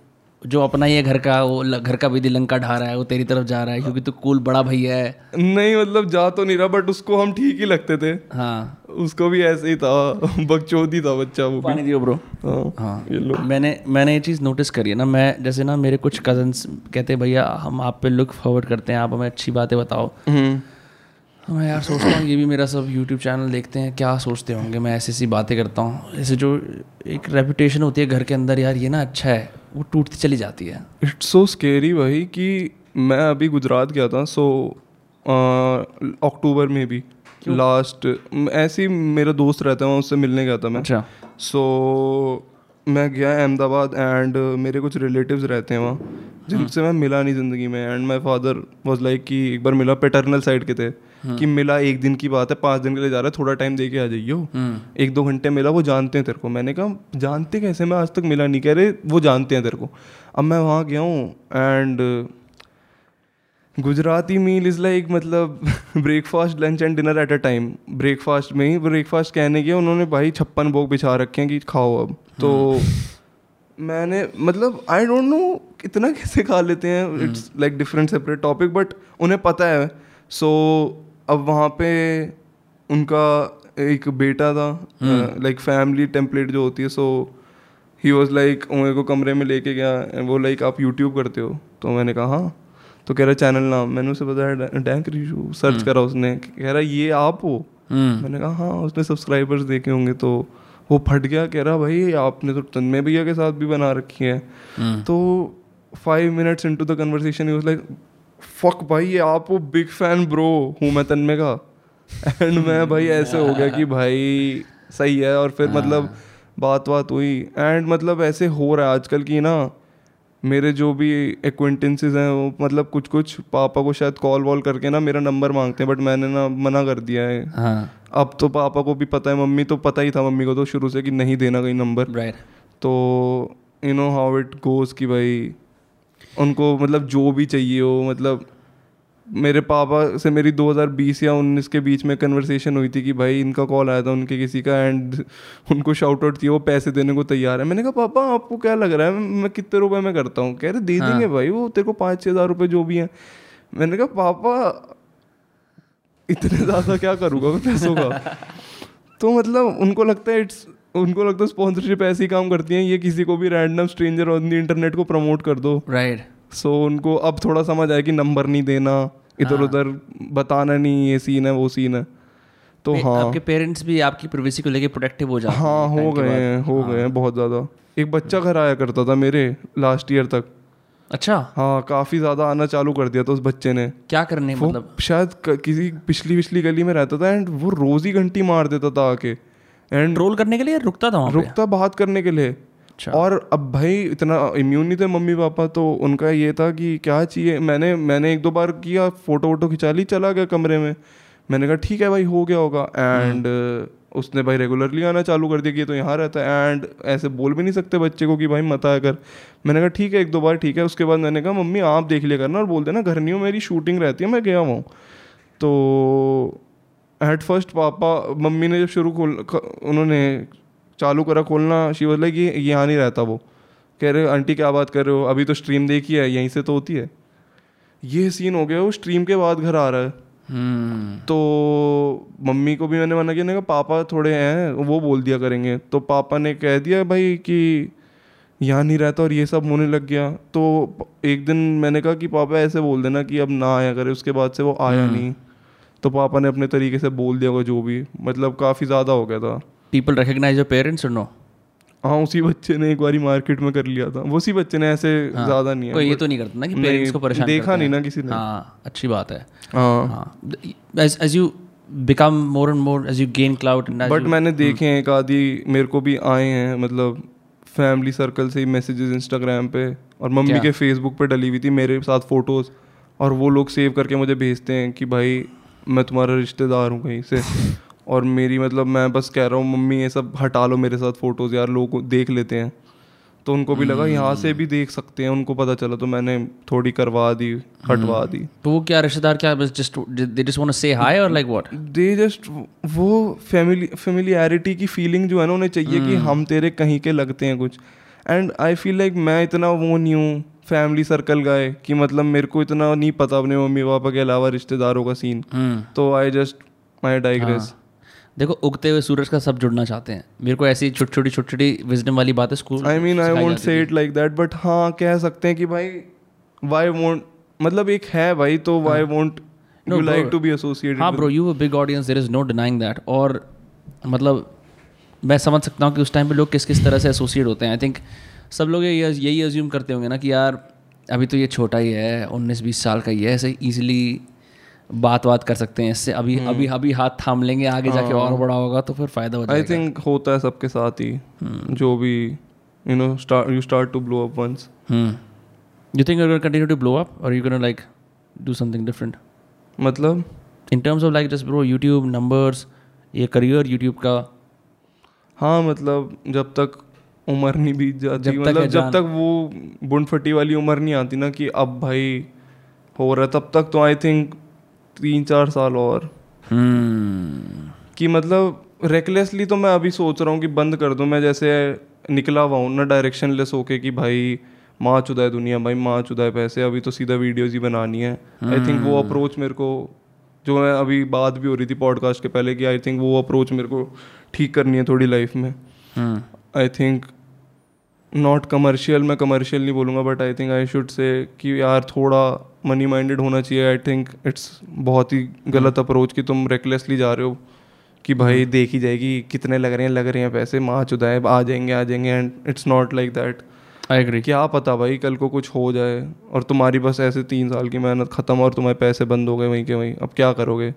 जो अपना ये घर का वो घर का विधि लंका ढा रहा है वो तेरी तरफ़ जा रहा है क्योंकि तू कूल बड़ा भैया है। नहीं मतलब जा तो नहीं रहा बट उसको हम ठीक ही लगते थे। हाँ। उसको भी ऐसे ही था बकचोदी था बच्चा वो पानी दियो ब्रो। हाँ हाँ। ये लो। मैंने मैंने ये चीज़ नोटिस करी है ना मैं जैसे ना मेरे कुछ कजन्स कहते हैं भैया हम आप पे लुक फॉरवर्ड करते हैं आप हमें अच्छी बातें बताओ। हम्म। मैं यार सोचता हूँ ये भी मेरा सब यूट्यूब चैनल देखते हैं क्या सोचते होंगे मैं ऐसी ऐसी बातें करता हूँ। ऐसे जो एक रेपुटेशन होती है घर के अंदर यार ये ना अच्छा है वो टूटती चली जाती है। इट्स सो स्केरी भाई कि मैं अभी गुजरात गया था सो अक्टूबर में भी लास्ट ऐसे ही मेरा दोस्त रहता है उससे मिलने गया था मैं। अच्छा। सो so, मैं गया अहमदाबाद एंड मेरे कुछ रिलेटिव्स रहते हैं वहाँ। जिनसे मैं मिला नहीं ज़िंदगी में and my father was like कि एक बार मिला पेटर्नल साइड के थे कि मिला एक दिन की बात है पाँच दिन के लिए जा रहा है थोड़ा टाइम दे के आ जाइयो। एक दो घंटे मिला वो जानते हैं तेरे को। मैंने कहा जानते कैसे? मैं आज तक मिला नहीं कह रहे वो जानते हैं तेरे को। अब मैं वहाँ गया हूँ and Gujarati meal is like मतलब breakfast lunch and dinner at a time breakfast में ही ब्रेकफास्ट कहने के उन्होंने भाई छप्पन भोग बिछा रखे हैं कि खाओ अब। तो मैंने मतलब आई डोंट नो इतना कैसे खा लेते हैं it's like different separate topic but उन्हें पता है। सो so, अब वहाँ पे उनका एक बेटा था लाइक फैमिली टेम्पलेट जो होती है सो ही वॉज़ लाइक मेरे को कमरे में लेके गया। वो लाइक आप यूट्यूब करते हो? तो मैंने कहा हाँ। तो कह रहा चैनल नाम। मैंने उसे बताया डैंक रिशू सर्च करा उसने। कह रहा ये आप हो? हम्म। मैंने कहा हाँ। उसने सब्सक्राइबर्स देखे होंगे तो वो फट गया कह रहा भाई आपने तो तन्मय भैया के साथ भी बना रखी है। हम्म। तो five minutes in to the कन्वर्सेशन ही लाइक फक भाई ये आप वो बिग फ़ैन ब्रो हूँ मैं तन्मय का। एंड मैं भाई ऐसे हो गया कि भाई सही है। और फिर मतलब बात बात हुई। एंड मतलब ऐसे हो रहा है आजकल की ना मेरे जो भी एक्वेंटेंसेज हैं वो मतलब कुछ कुछ पापा को शायद कॉल वॉल करके ना मेरा नंबर मांगते हैं बट मैंने ना मना कर दिया है। हाँ। अब तो पापा को भी पता है मम्मी तो पता ही था मम्मी को तो शुरू से कि नहीं देना कहीं नंबर। राइट तो you know how it goes कि भाई उनको मतलब जो भी चाहिए हो मतलब मेरे पापा से मेरी 2020 या 19 के बीच में कन्वर्सेशन हुई थी कि भाई इनका कॉल आया था उनके किसी का एंड उनको शाउट आउट किया वो पैसे देने को तैयार है। मैंने कहा पापा आपको क्या लग रहा है? मैं कितने रुपए में करता हूँ? कह रहे दे देंगे भाई वो तेरे को पाँच छः हज़ार रुपये जो भी हैं। मैंने कहा पापा इतने ज़्यादा क्या करूँगा मैं पैसों का? तो मतलब उनको लगता है इट्स उनको लगता है स्पॉन्सरशिप ऐसी काम करती है ये किसी को भी random stranger on the internet को प्रमोट कर दो। राइट सो so, उनको अब थोड़ा समझ आया कि नंबर नहीं देना इधर उधर बताना नहीं ये सीन है वो सीन है। तो हाँ। आपके पेरेंट्स भी आपकी प्राइवेसी को लेके प्रोटेक्टिव हो जाते हाँ हो गए हैं हो गए हैं बहुत ज़्यादा। एक बच्चा घर आया करता था मेरे लास्ट ईयर तक। अच्छा। हाँ काफ़ी ज़्यादा आना चालू कर दिया था उस बच्चे ने। क्या करने मतलब? शायद किसी पिछली पिछली गली में रहता था एंड वो रोज़ ही घंटी मार देता था आके। एंड रोल करने के लिए रुकता था रुकता बात करने के लिए। और अब भाई इतना इम्यून नहीं थे मम्मी पापा तो उनका ये था कि क्या चाहिए? मैंने मैंने एक दो बार किया फ़ोटो वोटो खिंचा ली चला गया कमरे में। मैंने कहा ठीक है भाई हो गया होगा। एंड उसने भाई रेगुलरली आना चालू कर दिया कि तो यहाँ रहता है। एंड ऐसे बोल भी नहीं सकते बच्चे को कि भाई मत आया कर। मैंने कहा ठीक है एक दो बार ठीक है। उसके बाद मैंने कहा मम्मी आप देख लिया करना और बोल देना घर नहीं हो मेरी शूटिंग रहती है मैं गया हुआ हूँ। तो एट फ़र्स्ट पापा मम्मी ने जब शुरू खोल उन्होंने चालू करा खोलना। शी लाइक ये यहाँ नहीं रहता वो। कह रहे आंटी क्या बात कर रहे हो? अभी तो स्ट्रीम देखी है यहीं से तो होती है। ये सीन हो गया वो स्ट्रीम के बाद घर आ रहा है। हम्म। तो मम्मी को भी मैंने मना किया कहा पापा थोड़े हैं वो बोल दिया करेंगे। तो पापा ने कह दिया भाई कि यहाँ नहीं रहता और ये सब होने लग गया। तो एक दिन मैंने कहा कि पापा ऐसे बोल देना कि अब ना आया करे उसके बाद से वो आया hmm. नहीं। तो पापा ने अपने तरीके से बोल दिया होगा जो भी मतलब काफ़ी ज़्यादा हो गया था। पीपल रिकग्नाइज योर पेरेंट्स और नो हाँ उसी बच्चे ने एक बारी मार्केट में कर लिया था। वो उसी बच्चे ने ऐसे हाँ, ज़्यादा नहीं है। कोई ये तो नहीं करता ना कि पेरेंट्स को परेशान देखा नहीं ना किसी ने। हाँ अच्छी बात है। हाँ। As as you become more and more as you gain clout but मैंने देखे हैं एक आदि मेरे को भी आए हैं मतलब फैमिली सर्कल से ही मैसेजेस इंस्टाग्राम पे और मम्मी के फेसबुक पे डली हुई थी मेरे साथ फ़ोटोज़ और वो लोग सेव करके मुझे भेजते हैं कि भाई मैं तुम्हारा रिश्तेदार हूँ कहीं से। और मेरी मतलब मैं बस कह रहा हूँ मम्मी ये सब हटा लो मेरे साथ फ़ोटोज़ यार लोग देख लेते हैं। तो उनको भी लगा यहाँ से भी देख सकते हैं उनको पता चला तो मैंने थोड़ी करवा दी हटवा दी। तो वो क्या रिश्तेदार क्या बस just they just want to say hi और लाइक व्हाट दे जस्ट वो फैमिली फेमिलियरिटी की फीलिंग जो है ना उन्हें चाहिए कि हम तेरे कहीं के लगते हैं कुछ। एंड आई फील लाइक मैं इतना वो नहीं हूँ फैमिली सर्कल गए कि मतलब मेरे को इतना नहीं पता अपने मम्मी पापा के अलावा रिश्तेदारों का सीन हम्म। तो आई जस्ट माई डाइग्रेस देखो उगते हुए सूरज का सब जुड़ना चाहते हैं। मेरे को ऐसी छोटी छोटी छोटी छोटी विजडम वाली बातें school I mean I won't say it like that but हाँ कह सकते हैं कि भाई वाई वोंट मतलब एक है भाई तो why won't you like to be associated हाँ bro you big audience there is no denying that और मतलब मैं समझ सकता हूँ कि उस टाइम पे लोग किस किस तरह से एसोसिएट होते हैं। आई थिंक सब लोग ये यही अज्यूम करते होंगे ना कि यार अभी तो ये छोटा ही है उन्नीस बीस साल का ही है ऐसे इजीली बात बात कर सकते हैं इससे। अभी हम्म। अभी अभी हाथ थाम लेंगे आगे जाके और बड़ा होगा तो फिर फ़ायदा हो आई जाएगा। थिंक होता है सबके साथ ही। जो भी you know start you start to blow up once you think you continue to blow up और you like do something different मतलब? In terms of like just bro YouTube numbers ये करियर यूट्यूब का। हाँ मतलब जब तक उम्र नहीं बीत जाती जब तक मतलब है जब तक वो बुंड फटी वाली उम्र नहीं आती ना कि अब भाई हो रहा है तब तक तो आई थिंक तीन चार साल और। हम्म। कि मतलब रेकलेसली तो मैं अभी सोच रहा हूँ कि बंद कर दूँ मैं जैसे निकला हुआ हूँ ना डायरेक्शन लेस होके कि भाई माँ चुदा है दुनिया भाई माँ चुदा है पैसे अभी तो सीधा वीडियोज़ ही बनानी है। आई थिंक वो अप्रोच मेरे को जो मैं अभी बात भी हो रही थी पॉडकास्ट के पहले कि आई थिंक वो अप्रोच मेरे को ठीक करनी है थोड़ी लाइफ में। Hmm. I think not commercial मैं कमर्शियल नहीं बोलूँगा but I think I should say कि यार थोड़ा मनी माइंडेड होना चाहिए आई थिंक इट्स बहुत ही गलत अप्रोच कि तुम रेकलेसली जा रहे हो कि भाई देखी जाएगी कितने लग रहे हैं लग रहे हैं पैसे माँ चुदाए आ जाएँगे आ जाएँगे and it's not like that I agree क्या पता भाई कल को कुछ हो जाए और तुम्हारी बस ऐसे तीन साल की मेहनत खत्म और तुम्हारे पैसे बंद हो गए वहीं के वहीं। अब क्या करोगे?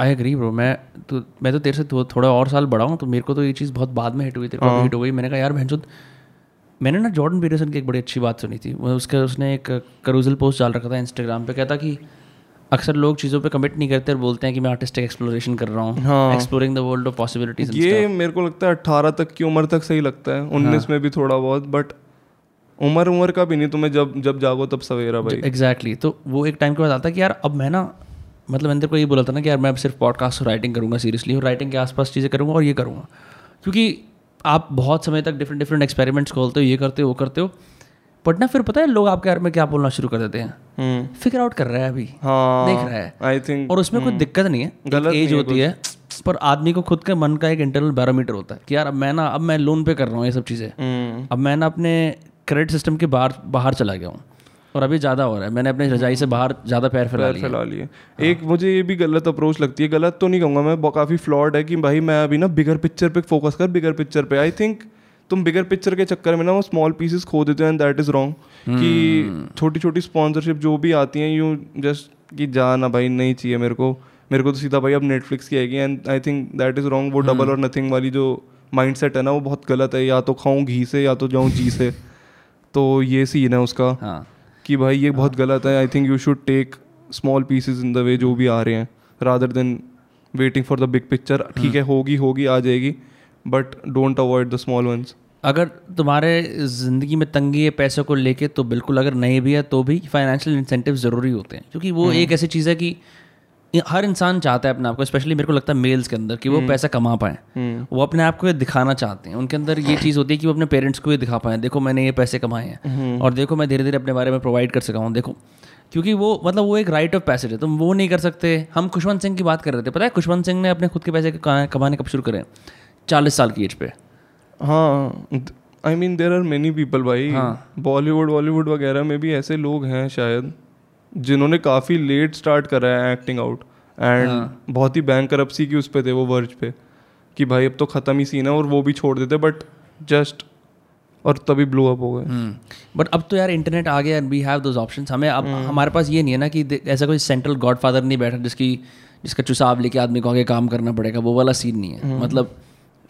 आई एग्री ब्रो मैं तो मैं तो तेरे से थोड़ा और साल हूँ तो मेरे को तो ये चीज़ बहुत बाद में हिट हुई तेरे को हिट हो गई। मैंने कहा यार भैंसुद मैंने ना जॉर्डन पीटरसन की एक बड़ी अच्छी बात सुनी थी। उसके उसने एक करूजल पोस्ट डाल रखा था इंस्टाग्राम पे कहता कि अक्सर लोग चीज़ों पे कमिट नहीं करते और बोलते हैं कि मैं आर्टिस्टिक एक्सप्लोरेशन कर रहा हूँ हाँ। Exploring the world of possibilities ये मेरे को लगता है अट्ठारह तक की उम्र तक सही लगता है उन्नीस में भी थोड़ा बहुत बट उम्र उम्र का भी नहीं तुम्हें जब जब जागो तब सवेरा भाई। एग्जैक्टली तो वो एक टाइम के बाद आता है कि यार अब मैं ना मतलब मैंने तेरे को ये बोला था ना कि यार मैं अब सिर्फ़ पॉडकास्ट और राइटिंग करूँगा सीरियसली और राइटिंग के आसपास चीज़ें करूँगा और ये करूँगा। क्योंकि आप बहुत समय तक डिफरेंट डिफरेंट एक्सपेरिमेंट्स खोलते हो ये करते हो वो करते हो बट ना फिर पता है लोग आपके बारे में क्या बोलना शुरू कर देते हैं? हम्म। फिगर आउट कर रहा है अभी। हाँ देख रहा है। आई थिंक और उसमें कोई दिक्कत नहीं है। गलत एज होती है पर आदमी को खुद के मन का एक इंटरनल बैरोमीटर होता है कि यार अब मैं ना अब मैं लोन पे कर रहा हूँ ये सब चीज़ें। हम्म। अब मैं ना अपने क्रेडिट सिस्टम के बाहर बाहर चला गया हूँ। और अभी ज़्यादा हो रहा है। मैंने अपनी रजाई से बाहर ज़्यादा पैर फैला पैर फैला लिए। एक मुझे ये भी गलत अप्रोच लगती है। गलत तो नहीं कहूँगा मैं काफ़ी फ्लॉड है कि भाई मैं अभी ना बिगर पिक्चर पे फोकस कर बिगर पिक्चर पे। आई थिंक तुम बिगर पिक्चर के चक्कर में ना वो स्मॉल पीसेस खो देते हैं एंड दैट इज़ रॉन्ग कि छोटी छोटी स्पॉन्सरशिप जो भी आती हैं यू जस्ट कि जा ना भाई नहीं चाहिए मेरे को। मेरे को तो सीधा भाई अब नेटफ्लिक्स की आएगी and I think that is wrong वो डबल और नथिंग वाली जो माइंड सेट है ना वो बहुत गलत है। या तो खाऊं घी से या तो जाऊँ जी से। तो ये सीन है उसका। हाँ। कि भाई ये बहुत गलत है I think you should take small pieces in the way जो भी आ रहे हैं rather than waiting for the big picture ठीक है होगी होगी आ जाएगी but don't avoid the small ones अगर तुम्हारे ज़िंदगी में तंगी है पैसे को लेके तो बिल्कुल अगर नहीं भी है तो भी फाइनेंशियल इंसेंटिव ज़रूरी होते हैं क्योंकि वो एक ऐसी चीज़ है कि हर इंसान चाहता है अपने आप को स्पेशली मेरे को लगता है मेल्स के अंदर कि वो पैसा कमा पाएँ। वो अपने आप को ये दिखाना चाहते हैं। उनके अंदर ये चीज़ होती है कि वो अपने पेरेंट्स को ये दिखा पाएँ। देखो मैंने ये पैसे कमाए हैं। और देखो मैं धीरे धीरे अपने बारे में प्रोवाइड कर सका हूँ। देखो क्योंकि वो मतलब वो एक राइट ऑफ़ पैसेज है। तुम वो नहीं कर सकते। हम खुशवंत सिंह की बात कर रहे थे। पता है खुशवंत सिंह ने अपने खुद के पैसे कमाने कब शुरू करे? चालीस साल की एज पे। हाँ I mean there are many people भाई। हाँ। बॉलीवुड बॉलीवुड वगैरह में भी ऐसे लोग हैं शायद। जिन्होंने काफ़ी लेट स्टार्ट करा है एक्टिंग आउट एंड हाँ। बहुत ही बैंक करप्सी की उस पर थे वो वर्ज पे कि भाई अब तो ख़त्म ही सीन है और वो भी छोड़ देते बट जस्ट और तभी ब्लो अप हो गए। बट अब तो यार इंटरनेट आ गया वी हैव दोज ऑप्शंस हमें अब हमारे पास ये नहीं है ना कि ऐसा कोई सेंट्रल गॉडफादर नहीं बैठा जिसकी जिसका चुसाव लेके आदमी को आगे काम करना पड़ेगा वो वाला सीन नहीं है। मतलब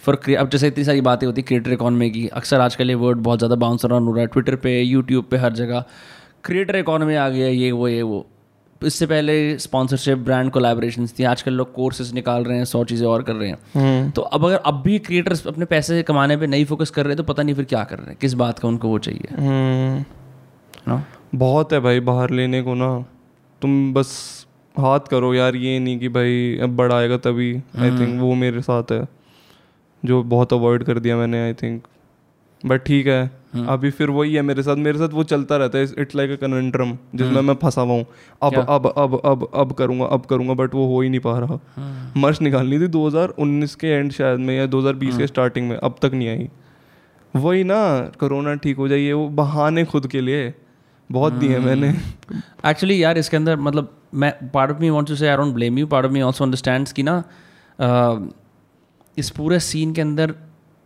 फॉर अब जैसे इतनी सारी बातें होती है क्रिएटर इकॉनमी की अक्सर आजकल ये वर्ड बहुत ज़्यादा बाउंस अराउंड हो रहा है ट्विटर पे यूट्यूब पे हर जगह। क्रिएटर इकॉनमी आ गया ये वो ये वो। इससे पहले स्पॉन्सरशिप ब्रांड कोलैबोरेशंस थी आजकल लोग कोर्सेज निकाल रहे हैं सौ चीज़ें और कर रहे हैं। तो अब अगर अब भी क्रिएटर्स अपने पैसे कमाने पे नहीं फोकस कर रहे तो पता नहीं फिर क्या कर रहे हैं किस बात का उनको वो चाहिए। हम्म। नो बहुत है भाई बाहर लेने को ना। तुम बस हाथ करो यार ये नहीं कि भाई अब बड़ा आएगा तभी आई थिंक वो मेरे साथ है। जो बहुत अवॉइड कर दिया मैंने आई थिंक बट ठीक है। अभी फिर वही है मेरे साथ मेरे साथ वो चलता रहता है इट्स लाइक अ कन्वेंट्रम जिसमें मैं फंसा हुआ हूँ। अब अब अब अब अब करूँगा अब करूँगा बट वो हो ही नहीं पा रहा। मर्च निकालनी थी 2019 के एंड शायद में या 2020 के स्टार्टिंग में अब तक नहीं आई। वही ना कोरोना ठीक हो जाइए वो बहाने खुद के लिए बहुत दिए मैंने। एक्चुअली यार इसके अंदर मतलब मैं part of me want to say I don't blame you part of me also understands कि ना इस पूरे सीन के अंदर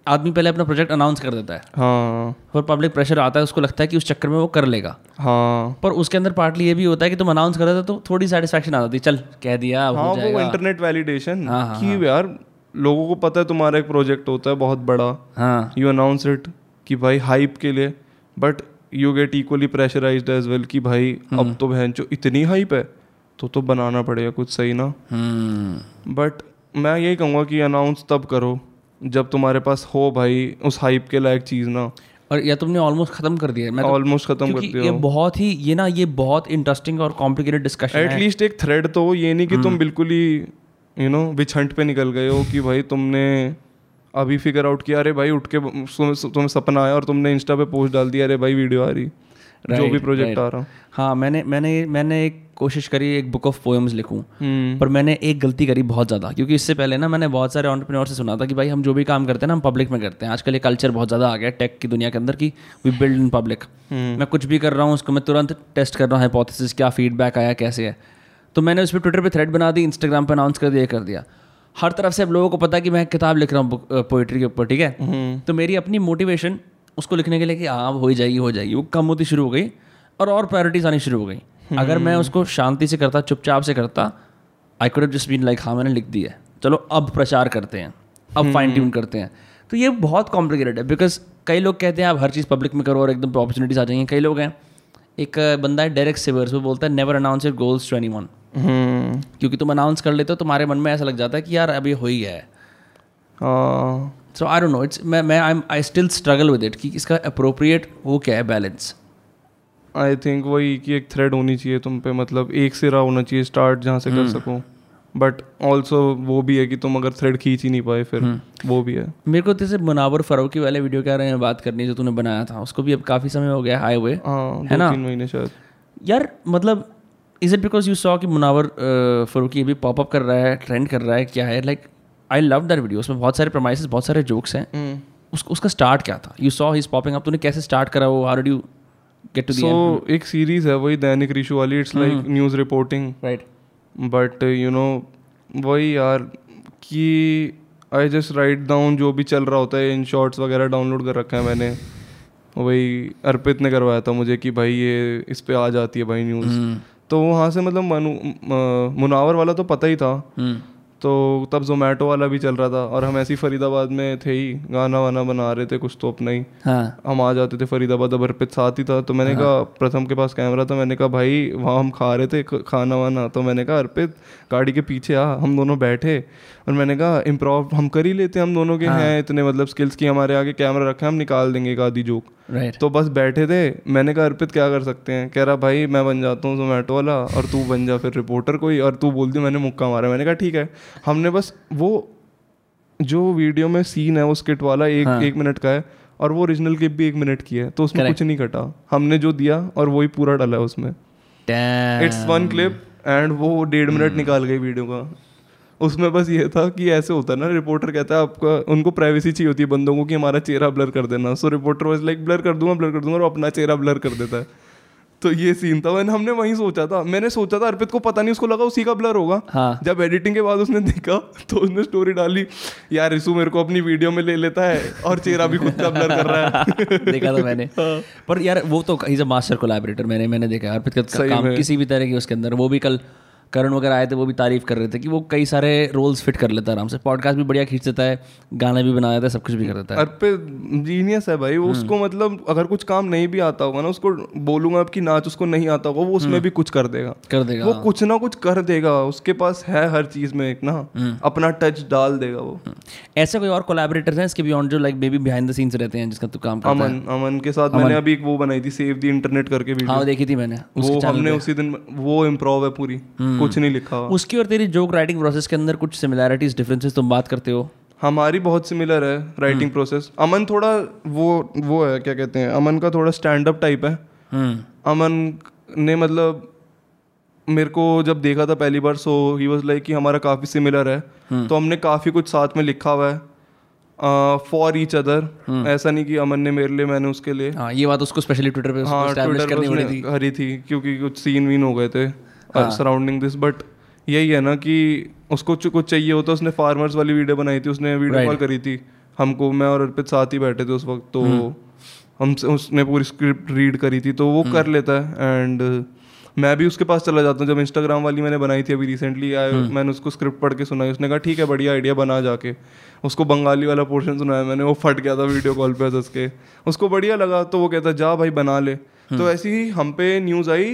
आदमी पहले अपना प्रोजेक्ट अनाउंस कर देता है। हाँ। और पब्लिक प्रेशर आता है उसको लगता है कि उस चक्कर में वो कर लेगा। हाँ। पर उसके अंदर पार्टली ये भी होता है कि तुम अनाउंस कर देते तो थोड़ी सेटिस्फैक्शन आ जाती है चल कह दिया हाँ हो वो इंटरनेट वैलिडेशन हाँ, हाँ, कि यार लोगों को पता है तुम्हारा एक प्रोजेक्ट होता है बहुत बड़ा। हाँ। यू अनाउंस इट कि भाई हाइप के लिए but you get equally pressurised as well कि भाई अब तो बहन जो इतनी हाइप है तो तो बनाना पड़ेगा कुछ सही ना। हम्म। बट मैं यही कहूँगा कि अनाउंस तब करो। जब तुम्हारे पास हो भाई उस हाइप के लायक चीज़ ना। और या तुमने ऑलमोस्ट खत्म कर दिया। मैं तो ऑलमोस्ट खत्म कर दिया ये बहुत ही ये ना ये बहुत इंटरेस्टिंग और कॉम्प्लिकेटेड डिस्कशन है। एटलीस्ट एक थ्रेड तो ये नहीं कि तुम बिल्कुल ही यू नो विच हंट पे निकल गए हो कि भाई तुमने अभी फिगर आउट किया अरे भाई उठ के तुम्हें सपना आया और तुमने इंस्टा पे पोस्ट डाल दिया अरे भाई वीडियो आ रही। जो भी प्रोजेक्ट right. आ रहा हाँ। मैंने मैंने मैंने एक कोशिश करी एक बुक ऑफ़ पोएम्स लिखूं हम्म। पर मैंने एक गलती करी बहुत ज़्यादा क्योंकि इससे पहले ना मैंने बहुत सारे ऑन्टरप्रेन्योर से सुना था कि भाई हम जो भी काम करते हैं ना हम पब्लिक में करते हैं। आजकल ये कल्चर बहुत ज़्यादा आ गया टेक की दुनिया के अंदर की वी बिल्ड इन पब्लिक मैं कुछ भी कर रहा हूँ उसको मैं तुरंत टेस्ट कर रहा हूँ हाइपोथेसिस क्या फीडबैक आया कैसे है। तो मैंने उस पर ट्विटर पर थ्रेड बना दी इंस्टाग्राम पर अनाउंस कर दिया कर दिया। हर तरफ़ से अब लोगों को पता है कि मैं किताब लिख रहा हूँ पोइट्री के ऊपर ठीक है? तो मेरी अपनी मोटिवेशन उसको लिखने के लिए कि हाँ हो ही जाएगी हो जाएगी। वो कम होती शुरू हो गई और और प्रायोरिटीज आनी शुरू हो गई। अगर मैं उसको शांति से करता चुपचाप से करता I could just been like हाँ मैंने लिख दी है। चलो अब प्रचार करते हैं अब फाइन ट्यून करते हैं। तो ये बहुत कॉम्प्लिकेटेड है बिकॉज़ कई लोग कहते हैं आप हर चीज़ पब्लिक में करो और एकदम अपॉर्चुनिटीज़ आ जाएँगे। कई लोग हैं। एक बंदा है डायरेक्ट सिवर्स वो बोलता है never announce your goals to anyone hmm. क्योंकि तुम अनाउंस कर लेते हो तुम्हारे मन में ऐसा लग जाता है कि यार अभी हो ही गया है। हाँ so I don't know it's मैं मैं I I still struggle with it कि इसका अप्रोप्रिएट वो क्या है बैलेंस आई थिंक वही कि एक थ्रेड होनी चाहिए तुम पे मतलब एक सिरा होना चाहिए स्टार्ट जहाँ से कर सको। बट ऑल्सो वो भी है कि तुम अगर थ्रेड खींच ही नहीं पाए फिर वो भी है। मेरे को जैसे मुनावर फरूकी वाले वीडियो के बारे में बात करनी जो तूने बनाया था। उसको भी अब काफ़ी समय हो गया हाई हुए हाँ ना? तीन महीने शायद। यार मतलब is it because you saw कि मुनावर फरूकी अभी पॉपअप कर रहा है ट्रेंड कर रहा है क्या है? Like I love that video उसमें बहुत सारे प्रमाइसेस बहुत सारे जोक्स हैं। उस, उसका स्टार्ट क्या था? You saw his popping up तूने कैसे स्टार्ट करा वो? How you get to so एक सीरीज़ है वही दैनिक रिशु वाली। It's like news reporting right but you know वही यार कि आई जस्ट राइट डाउन जो भी चल रहा होता है इन शॉर्ट्स वगैरह डाउनलोड कर रखा है मैंने। वही अर्पित ने करवाया था मुझे कि भाई ये इस पे आ जाती है भाई न्यूज़ तो वहाँ से मतलब मनु मुनावर वाला तो पता ही था। तो तब जोमेटो वाला भी चल रहा था और हम ऐसे ही फरीदाबाद में थे ही गाना वाना बना रहे थे कुछ तो अपना ही। हाँ। हम आ जाते थे फरीदाबाद अब अर्पित साथ ही था तो मैंने हाँ। कहा प्रथम के पास कैमरा था मैंने कहा भाई वहाँ हम खा रहे थे खाना वाना। तो मैंने कहा अर्पित गाड़ी के पीछे आ हम दोनों बैठे। और मैंने कहा इम्प्रोव हम कर ही लेते हम दोनों के हैं। इतने मतलब स्किल्स की हमारे आगे कैमरा रखे हम निकाल देंगे एक आधी जोक तो बस बैठे थे मैंने कहा अर्पित क्या कर सकते हैं? कह रहा भाई मैं बन जाता हूँ जोमेटो वाला और तू बन जा फिर रिपोर्टर कोई और तू बोल दी मैंने मुक्का मारा। मैंने कहा ठीक है। हमने बस वो जो वीडियो में सीन है वो स्किट वाला एक हाँ. एक मिनट का है और वो ओरिजिनल क्लिप भी एक मिनट की है तो उसमें कुछ नहीं कटा। हमने जो दिया और वही पूरा डाला है उसमें। इट्स वन क्लिप एंड वो डेढ़ मिनट निकाल गई वीडियो का। उसमें बस ये था कि ऐसे होता है ना रिपोर्टर कहता है आपका उनको प्राइवेसी चाहिए होती है बंदों को कि हमारा चेहरा ब्लर कर देना। So reporter was like blur कर दूँगा ब्लर कर दूँगा और अपना चेहरा ब्लर कर देता है। तो ये सीन था। मैंने हमने वहीं सोचा था। मैंने सोचा था अर्पित को पता नहीं उसको लगा उसी का ब्लर होगा। हाँ। जब एडिटिंग के बाद उसने देखा तो उसने स्टोरी डाली यार रिसु मेरे को अपनी वीडियो में ले लेता है और चेहरा भी खुद का ब्लर कर रहा है। देखा था मैंने। हाँ. पर यार वो तो इज़ अ मास्टर कोलैबोरेटर मैंने मैंने देखा। अर्पित का काम किसी भी तरह की उसके अंदर वो भी कल करण वगैरह आए थे वो भी तारीफ़ कर रहे थे कि वो कई सारे रोल्स फिट कर लेता है आराम से। पॉडकास्ट भी बढ़िया खींच देता है गाना भी बना देता है सब कुछ भी कर देता है। अर्पित जीनियस है भाई वो उसको मतलब अगर कुछ काम नहीं भी आता होगा ना उसको बोलूँगा अब कि नाच उसको नहीं आता होगा वो उसमें भी कुछ कर देगा। कर देगा वो कुछ ना कुछ कर देगा उसके पास है हर चीज़ में एक ना अपना टच डाल देगा वो। ऐसे कोई और कोलैबोरेटर्स हैं इसके बियॉन्ड जो like baby behind the scenes रहते हैं जिसका तू काम करता है? अमन अमन के साथ मैंने अभी एक वो बनाई थी सेव द इंटरनेट करके वीडियो हाँ देखी थी मैंने वो हमने उसी दिन वो इम्प्रोव है पूरी। कुछ नहीं लिखा हुआ। उसकी और तेरी जोक राइटिंग प्रोसेस के अंदर कुछ सिमिलैरिटीज डिफरेंसेस तुम बात करते हो? हमारी बहुत सिमिलर है राइटिंग प्रोसेस अमन थोड़ा वो वो है क्या कहते हैं अमन का थोड़ा स्टैंड अप टाइप है। हम्म। अमन ने मतलब मेरे को जब देखा था पहली बार सो ही वाज लाइक कि हमारा काफ़ी सिमिलर है। तो हमने काफ़ी कुछ साथ में लिखा हुआ है फॉर ईच अदर ऐसा नहीं कि अमन ने मेरे लिए मैंने उसके लिए। हाँ ये बात उसको स्पेशली ट्विटर पे हाँ ट्विटर करनी पर थी। हरी थी क्योंकि कुछ सीन वीन हो गए थे। सराउंडिंग दिस बट यही है ना कि उसको कुछ चाहिए होता उसने फार्मर्स वाली वीडियो बनाई थी उसने वीडियो कॉल करी थी। हमको मैं और अर्पित साथ ही बैठे थे उस वक्त तो हम उसने पूरी स्क्रिप्ट रीड करी थी तो वो कर लेता है एंड मैं भी उसके पास चला जाता हूँ। जब इंस्टाग्राम वाली मैंने बनाई थी अभी रिसेंटली आए मैंने उसको स्क्रिप्ट पढ़ के सुनाई उसने कहा ठीक है बढ़िया आइडिया बना जाके। उसको बंगाली वाला पोर्शन सुनाया मैंने वो फट गया था वीडियो कॉल पे हंस के। उसको बढ़िया लगा तो वो कहता जा भाई बना ले। तो ऐसी ही हम पे न्यूज़ आई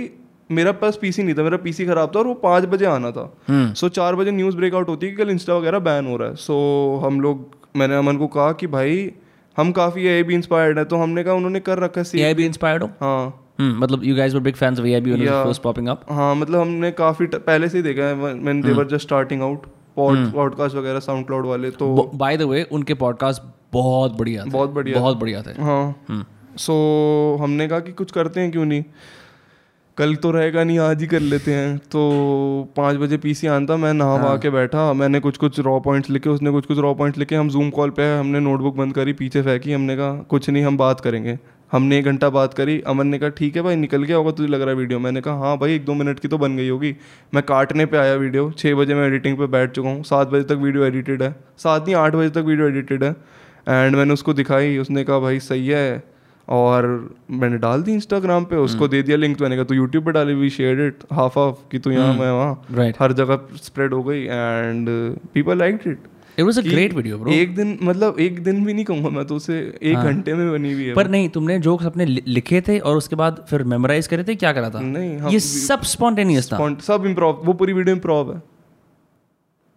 मेरा पास पीसी नहीं था मेरा पीसी खराब था और वो पाँच बजे आना था। सो चार बजे न्यूज़ ब्रेकआउट होती है कि कल इंस्टा वगैरह बैन हो रहा है। सो हम लोग मैंने अमन को कहा कि भाई हम काफ़ी ए भी इंस्पायर्ड है तो हमने कहा उन्होंने कर रखा सी एआई भी इंस्पायर्ड हो? हाँ। हम्म मतलब you guys were big fans of AI when Yeah. First popping up हाँ मतलब हमने काफ़ी पहले से ही देखा है man they were just starting out podcast वगैरह साउंड क्लाउड वाले तो बाय द वे उनके पॉडकास्ट बहुत बढ़िया थे। बहुत बढ़िया बहुत बढ़िया थे। हाँ। सो हमने कहा कि कुछ करते हैं क्यों नहीं? कल तो रहेगा नहीं आज ही कर लेते हैं। तो पाँच बजे पीसी आना था मैं नहा वहा के बैठा मैंने कुछ कुछ रॉ पॉइंट्स लिखे उसने कुछ कुछ रॉ पॉइंट्स लिखे हम जूम कॉल पे है हमने नोटबुक बंद करी पीछे फेंकी हमने कहा कुछ नहीं हम बात करेंगे। हमने एक घंटा बात करी अमन ने कहा ठीक है भाई निकल गया होगा तुझे लग रहा है वीडियो मैंने कहा हाँ भाई एक दो मिनट की तो बन गई होगी। मैं काटने पे आया वीडियो छः बजे मैं एडिटिंग पे बैठ चुका हूँ सात बजे तक वीडियो एडिटेड है। सात नहीं आठ बजे तक वीडियो एडिटेड है। एंड मैंने उसको दिखाई उसने कहा भाई सही है। और मैंने डाल दी इंस्टाग्राम पे उसको दे दिया लिंक तो मैंने कहा तू यूट्यूब पे डाली we share it half half कि तू यहाँ मैं वहाँ. राइट हर जगह स्प्रेड हो गई and people like it it was a great video bro एक दिन मतलब एक दिन भी नहीं कहूँगा मैं तो उसे एक घंटे हाँ। घंटे में बनी हुई है पर नहीं तुमने जोक्स अपने लिखे थे और उसके बाद फिर मेमोराइज करे थे क्या करा था? नहीं हम ये सब स्पॉन्टेनियस था। सब इम्प्रोव वो पूरी वीडियो इम्प्रोव है।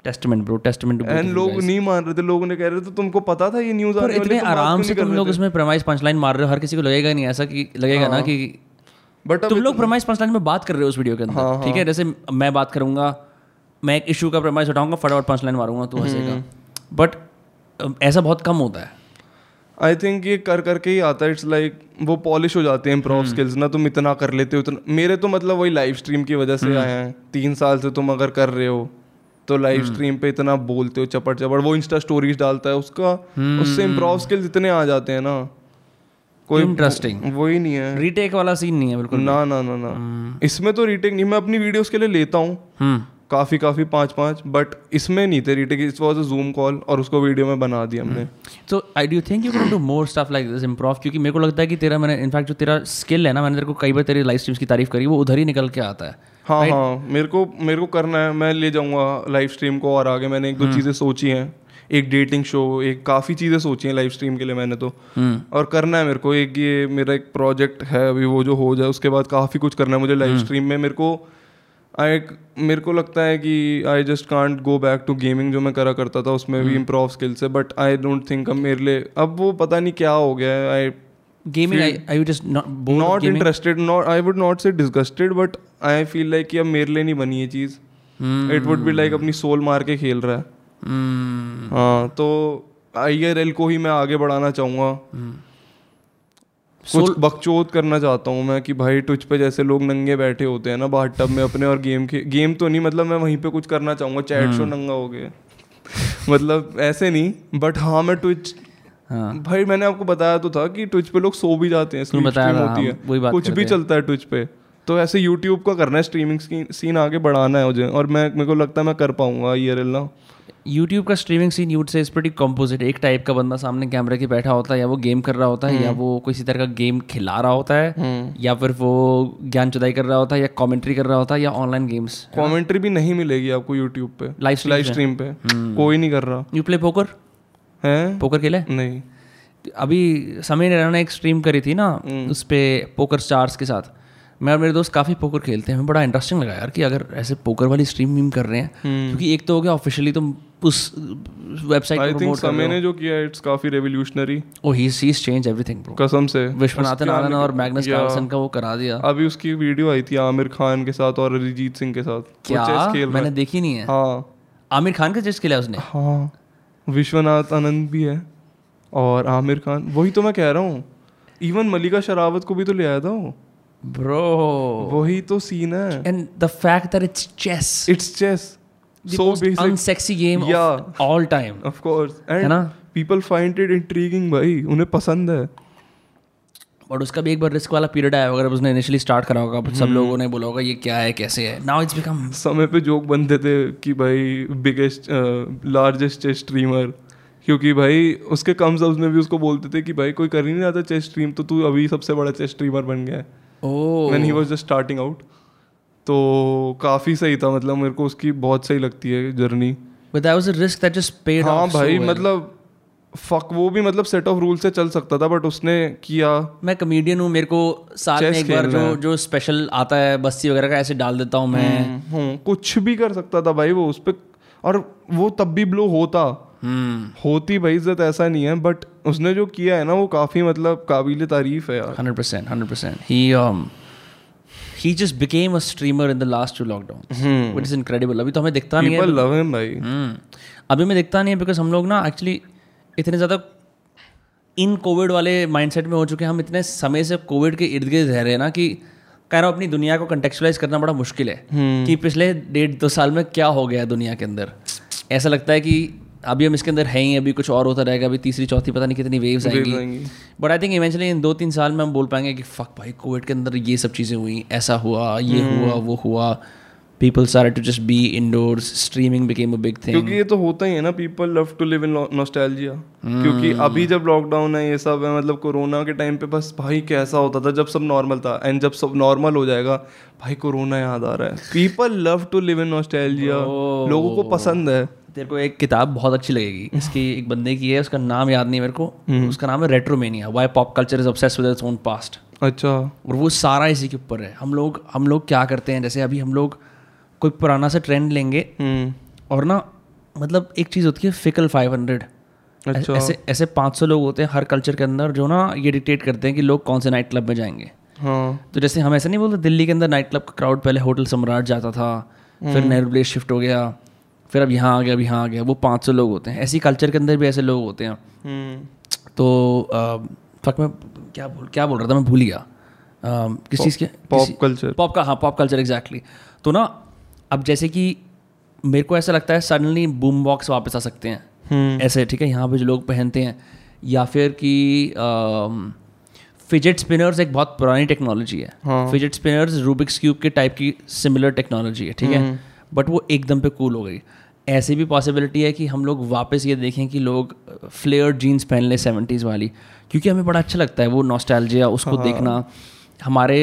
टेस्टमेंट ब्रो टेस्टमेंट एंड लोग नहीं मान रहे थे लोगों ने कह रहे थे तुमको पता था ये न्यूज़ पर आने वाली इतने आराम से तुम लोग इसमें प्रमाइज पंचलाइन मार रहे हो हर किसी को लगेगा नहीं ऐसा कि लगेगा ना कि बट तुम लोग प्रमाइज पंचलाइन में बात कर रहे हो उस वीडियो के हाँ, अंदर ठीक है? जैसे मैं बात करूँगा मैं एक इशू का प्रमाइज उठाऊँगा फटाफट पंचलाइन मारूँगा तू हंसेगा। हम्म। बट ऐसा बहुत कम होता है। आई थिंक ये कर करके ही आता है इट्स लाइक वो पॉलिश हो जाते हैं इम्प्रोव स्किल्स ना तुम इतना कर लेते हो इतना मेरे तो मतलब वही लाइव स्ट्रीम की वजह से आए हैं तीन साल से तुम अगर कर रहे हो तो लाइव स्ट्रीम पे इतना बोलते हो चपड़ चपड़ वो इंस्टा स्टोरीज डालता है उसका। उससे इम्प्रोव स्किल्स इतने आ जाते हैं ना। कोई Interesting. वो ही नहीं है। रीटेक वाला सीन नहीं है बिल्कुल ना ना ना ना। इसमें तो रीटेक नहीं मैं अपनी वीडियोस के लिए लेता हूँ। हम्म। काफ़ी काफ़ी पाँच पाँच बट इसमें नहीं थे retake it was a Zoom call और उसको वीडियो में बना दिया हमने। तो I do think you can do more stuff like this improve क्योंकि मेरे को लगता है कि तेरा मैंने इनफैक्ट जो तेरा स्किल है ना मैंने तेरे को कई बार तेरी लाइव स्ट्रीम्स की तारीफ़ करी वो उधर ही निकल के आता है। हाँ right? हाँ मेरे को मेरे को करना है मैं ले जाऊँगा लाइव स्ट्रीम को और आगे मैंने एक दो चीज़ें सोची हैं। एक डेटिंग शो एक काफ़ी चीज़ें सोची हैं लाइव स्ट्रीम के लिए मैंने तो। और करना है मेरे को एक ये मेरा एक प्रोजेक्ट है अभी वो जो हो जाए उसके बाद काफ़ी कुछ करना है मुझे लाइव स्ट्रीम में। मेरे को आई मेरे को लगता है कि I just can't go back to gaming जो मैं करा करता था उसमें भी इम्प्रूव स्किल्स है बट आई डोंट थिंक अब मेरे लिए अब वो पता नहीं क्या हो गया है I gaming I you just not interested not I would not say disgusted but I feel like कि अब मेरे लिए नहीं बनी ये चीज़। इट वुड बी लाइक अपनी सोल मार के खेल रहा है। Hmm. हाँ तो आई को ही मैं आगे बढ़ाना चाहूँगा। कुछ बकचोद करना चाहता हूँ मैं कि भाई ट्विच पे जैसे लोग नंगे बैठे होते हैं ना बाहर टब में अपने और गेम के गेम तो नहीं मतलब मैं वहीं पे कुछ करना चाहूँगा चैट शो नंगा हो गया। मतलब ऐसे नहीं बट हाँ मैं ट्विच हाँ। भाई मैंने आपको बताया तो था कि ट्विच पे लोग सो भी जाते हैं था, होती हाँ, वही है बात कुछ भी हैं। चलता है ट्विच पे। तो ऐसे यूट्यूब का करना है स्ट्रीमिंग सीन आगे बढ़ाना है मुझे और मैं मेरे को लगता है मैं कर पाऊँगा ये ना। यूट्यूब का स्ट्रीमिंग सीन यूट से इज़ प्रीटी कॉम्पोजिट एक टाइप का बंदा सामने कैमरे के बैठा होता है या वो गेम कर रहा होता है या वो किसी तरह का गेम खिला रहा होता है या फिर वो ज्ञान चुदाई कर रहा होता है या कमेंट्री कर रहा होता है या ऑनलाइन गेम्स कमेंट्री भी नहीं मिलेगी आपको यूट्यूब पे stream लाइव स्ट्रीम पे। कोई नहीं कर रहा। यू प्ले पोकर है? पोकर खेला? है? नहीं। अभी समय ने ने एक स्ट्रीम करी थी ना उस पे पोकर स्टार्स के साथ। मैं और मेरे दोस्त काफ़ी पोकर खेलते हैं। बड़ा इंटरेस्टिंग लगा यार कि अगर ऐसे पोकर वाली स्ट्रीम वीम कर रहे हैं क्योंकि एक तो हो गया ऑफिशियली तुम उस वेबसाइट आई को थिंक प्रमोट कर समय ने जो किया इट्स काफ़ी revolutionary oh he sees change everything bro कसम से। विश्वनाथन आनंद और मैग्नस कार्लसन का वो करा दिया। अभी उसकी वीडियो आई थी आमिर खान के साथ और अरिजीत सिंह के साथ। क्या? मैंने देखी नहीं है। हाँ। आमिर खान का चेस्ट खेला उसने? हाँ। विश्वनाथ आनंद भी है और आमिर खान। वही तो मैं कह रहा हूँ। इवन मलिका शरावत को भी तो ले आया था वो। ब्रो वही तो सीन है। And the fact that it's chess it's chess so basic unsexy game Yeah. All time of course and people find it intriguing भाई। उन्हें पसंद है। बट उसका भी एक बार रिस्क वाला पीरियड आया अगर उसने इनिशियली स्टार्ट करा होगा हम्म। सब लोगों ने बोला होगा ये क्या है कैसे है? नाउ इट्स बिकम समय पे जोक बनते थे कि भाई बिगेस्ट लार्जेस्ट स्ट्रीमर क्योंकि भाई उसके कम सब्स में भी उसको बोलते थे कि भाई कोई कर ही नहीं आता चेस स्ट्रीम तो तू अभी सबसे बड़ा चेस स्ट्रीमर बन गया है। ओह he was just starting out तो काफ़ी सही था मतलब मेरे को उसकी बहुत सही लगती है journey but that was a risk that just paid हाँ भाई मतलब फक वो भी मतलब सेट ऑफ़ रूल से चल सकता था बट उसने किया। मैं कमेडियन हूँ मेरे को साल में एक बार जो जो स्पेशल आता है बस्ती वगैरह का ऐसे डाल देता हूँ मैं। हम्म, कुछ भी कर सकता था भाई वो उस पर और वो तब भी ब्लो होता। हम्म। होती भाई इज़्ज़त ऐसा नहीं है बट उसने जो किया है ना वो काफ़ी मतलब काबिल तारीफ़ है यार। हंड्रेड परसेंट हंड्रेड परसेंट ही he just became a streamer in the last two lockdowns which is incredible अभी तो हमें दिखता नहीं है लव हिम भाई। हम्म। अभी मैं दिखता नहीं है बिकॉज़ हम लोग ना एक्चुअली इतने ज़्यादा इन कोविड वाले माइंडसेट में हो चुके हैं हम इतने समय से कोविड के इर्द गिर्द रह रहे हैं ना कि कह रहा हूँ अपनी दुनिया को कंटेक्चुलाइज करना बड़ा मुश्किल है कि पिछले डेढ़ दो साल में क्या हो गया है दुनिया के अंदर ऐसा लगता है कि अभी हम इसके अंदर हैं ही अभी कुछ और होता रहेगा अभी तीसरी चौथी पता नहीं कितनी वेव्स आएँगी आएँगी। But I think eventually in दो तीन साल में हम बोल पाएँगे कि फक भाई कोविड के अंदर ये सब चीज़ें हुई ऐसा हुआ ये हम्म। हुआ वो हुआ people started to just be indoors. Streaming became a big thing. क्योंकि ये तो होता ही है ना people love to live in nostalgia क्योंकि अभी जब लॉकडाउन है ये सब है मतलब कोरोना के टाइम पे बस भाई कैसा होता था जब सब नॉर्मल था एंड जब सब नॉर्मल हो जाएगा भाई कोरोना याद आ रहा है। People love to live in nostalgia लोगों को पसंद है। तेरे को एक किताब बहुत अच्छी लगेगी। इसकी एक बंदे की है उसका नाम याद नहीं मेरे को। हम्म। उसका नाम है Retromania why pop culture is obsessed with its own past. अच्छा। और वो सारा इसी के ऊपर है। हम लोग हम लोग क्या करते हैं? जैसे अभी हम लोग कोई पुराना सा ट्रेंड लेंगे हम्म। और ना मतलब एक चीज़ होती है फिकल 500 अच्छा। ऐसे ऐसे 500 लोग होते हैं हर कल्चर के अंदर जो ना ये डिक्टेट करते हैं कि लोग कौन से नाइट क्लब में जाएँगे। हाँ। तो जैसे हम ऐसे नहीं बोलते दिल्ली के अंदर नाइट क्लब का क्राउड पहले होटल सम्राट जाता था फिर नेहरू प्लेस शिफ्ट हो गया फिर अब यहाँ आ गया अब यहाँ आ गया वो 500 लोग होते हैं। ऐसी कल्चर के अंदर भी ऐसे लोग होते हैं। हम्म। तो फक मैं क्या बोल क्या बोल रहा था? मैं भूल गया। किस चीज़ के पॉप कल्चर पॉप का हाँ पॉप कल्चर एग्जैक्टली तो ना अब जैसे कि मेरे को ऐसा लगता है सडनली बूम बॉक्स वापस आ सकते हैं। हम्म। ऐसे ठीक है यहाँ पे जो लोग पहनते हैं या फिर कि फिजेट स्पिनर्स एक बहुत पुरानी टेक्नोलॉजी है। हाँ। फिजेट स्पिनर्स रूबिक्स क्यूब के टाइप की सिमिलर टेक्नोलॉजी है ठीक है? बट वो एकदम पे कूल हो गई। ऐसी भी पॉसिबिलिटी है कि हम लोग वापस ये देखें कि लोग फ्लेयर जीन्स पहन लें सेवेंटीज़ वाली क्योंकि हमें बड़ा अच्छा लगता है वो नॉस्टैल्जिया उसको देखना। हमारे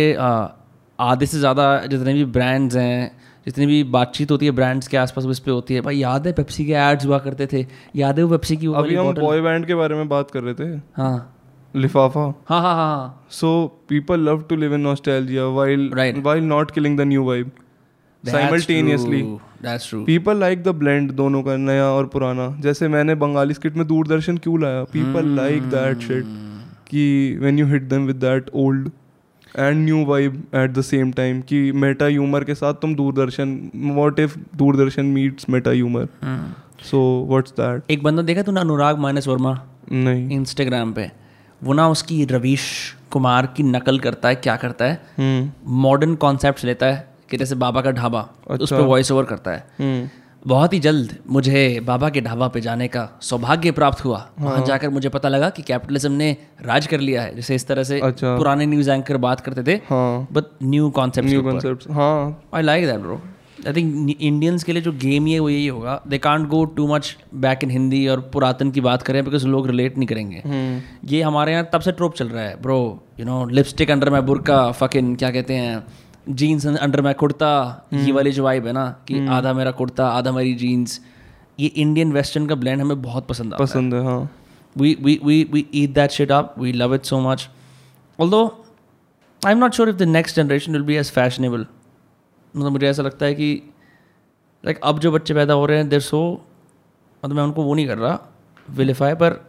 आधे से ज़्यादा जितने भी ब्रांड्स हैं जितनी भी बातचीत होती है ब्रांड्स के आसपास इस पर होती है। भाई याद है पेप्सी के एड्स हुआ करते थे? याद है वो पेप्सी की अभी हम बॉय बैंड के बारे में बात कर रहे थे। हाँ। लिफाफा। हाँ हाँ हाँ so people love to live in nostalgia while not killing the new vibe simultaneously people like the blend दोनों का नया और पुराना। जैसे मैंने बंगाली स्क्रिप्ट में दूरदर्शन क्यों लाया? पीपल लाइक दैट शिट कि when you hit them with that old and new vibe at the same time कि मेटा ह्यूमर के साथ तुम Doordarshan what if Doordarshan meets meta humour so what's that? एक बंदा देखा तूने अनुराग मानस वर्मा? नहीं। इंस्टाग्राम पे। वो ना उसकी रवीश कुमार की नकल करता है क्या करता है? हम्म। मॉडर्न कॉन्सेप्ट लेता है कि जैसे बाबा का ढाबा अच्छा। उस पर वॉइस ओवर करता है। हम्म। बहुत ही जल्द मुझे बाबा के ढाबा पे जाने का सौभाग्य प्राप्त हुआ। वहाँ जाकर मुझे पता लगा कि कैपिटलिज्म ने राज कर लिया है। जैसे इस तरह से अच्छा। पुराने न्यूज़ एंकर बात करते थे हाँ। But new concept new concept हाँ। I like that bro I think Indians के लिए जो गेम ये है वो यही होगा। They can't go too much back in Hindi और पुरातन की बात करें बिकॉज़ लोग रिलेट नहीं करेंगे। ये हमारे यहाँ तब से ट्रोप चल रहा है bro you know lipstick under मैं बुरका फकिन क्या कहते हैं जीन्स अंडर मैं कुर्ता ये वाली जो वाइब है ना कि आधा मेरा कुर्ता आधा मेरी जीन्स ये इंडियन वेस्टर्न का ब्लेंड हमें बहुत पसंद आता है पसंद है। हाँ we we we we eat that shit up we love it so much. Although i'm not sure if the next generation will be as fashionable. मतलब मुझे ऐसा लगता है कि लाइक अब जो बच्चे पैदा हो रहे हैं देर सो मतलब मैं उनको वो नहीं कर रहा विलिफाई पर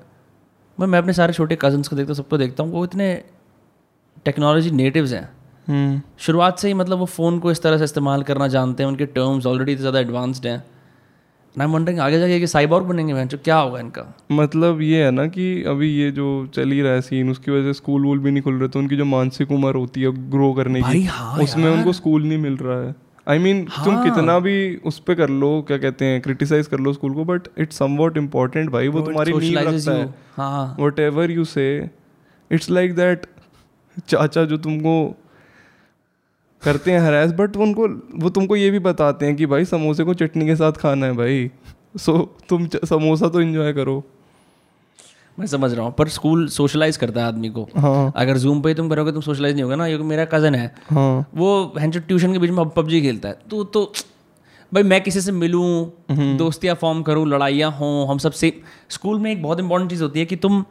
मैं मैं अपने सारे छोटे कजन्स को देखता हूँ सबको देखता हूँ वो इतने टेक्नोलॉजी नेटिव्स हैं। हम्म शुरुआत से ही मतलब वो फ़ोन को इस तरह से इस्तेमाल करना जानते हैं उनके टर्म्स ऑलरेडी ज़्यादा एडवांस्ड हैं। आई एम वंडरिंग आगे जाके कि साइबॉर्ग बनेंगे मैं क्या होगा इनका? मतलब ये है ना कि अभी ये जो चल ही रहा है सीन उसकी वजह से स्कूल वूल भी नहीं खुल रहे तो उनकी जो मानसिक उम्र होती है ग्रो करने की हाँ उसमें उनको स्कूल नहीं मिल रहा है। आई I मीन mean, हाँ. तुम कितना भी उस पे कर लो क्या कहते हैं क्रिटिसाइज कर लो स्कूल को बट इट्स समवॉट इम्पोर्टेंट भाई वो तुम्हारी नींव रखता हाँ। Whatever you say it's like that चाचा जो तुमको करते हैं हरास बट उनको वो तुमको ये भी बताते हैं कि भाई समोसे को चटनी के साथ खाना है भाई। सो so, तुम समोसा तो एंजॉय करो। मैं समझ रहा हूँ पर स्कूल सोशलाइज करता है आदमी को। हाँ। अगर जूम पे तुम करोगे तुम सोशलाइज नहीं होगा ना। क्योंकि मेरा कज़न है। हाँ। वो ट्यूशन के बीच में पबजी खेलता है। तो तो भाई मैं किसी से मिलूं दोस्तियाँ फॉर्म करूँ लड़ाइयाँ हों हम सबसे स्कूल में एक बहुत इंपॉर्टेंट चीज़ होती है कि तुम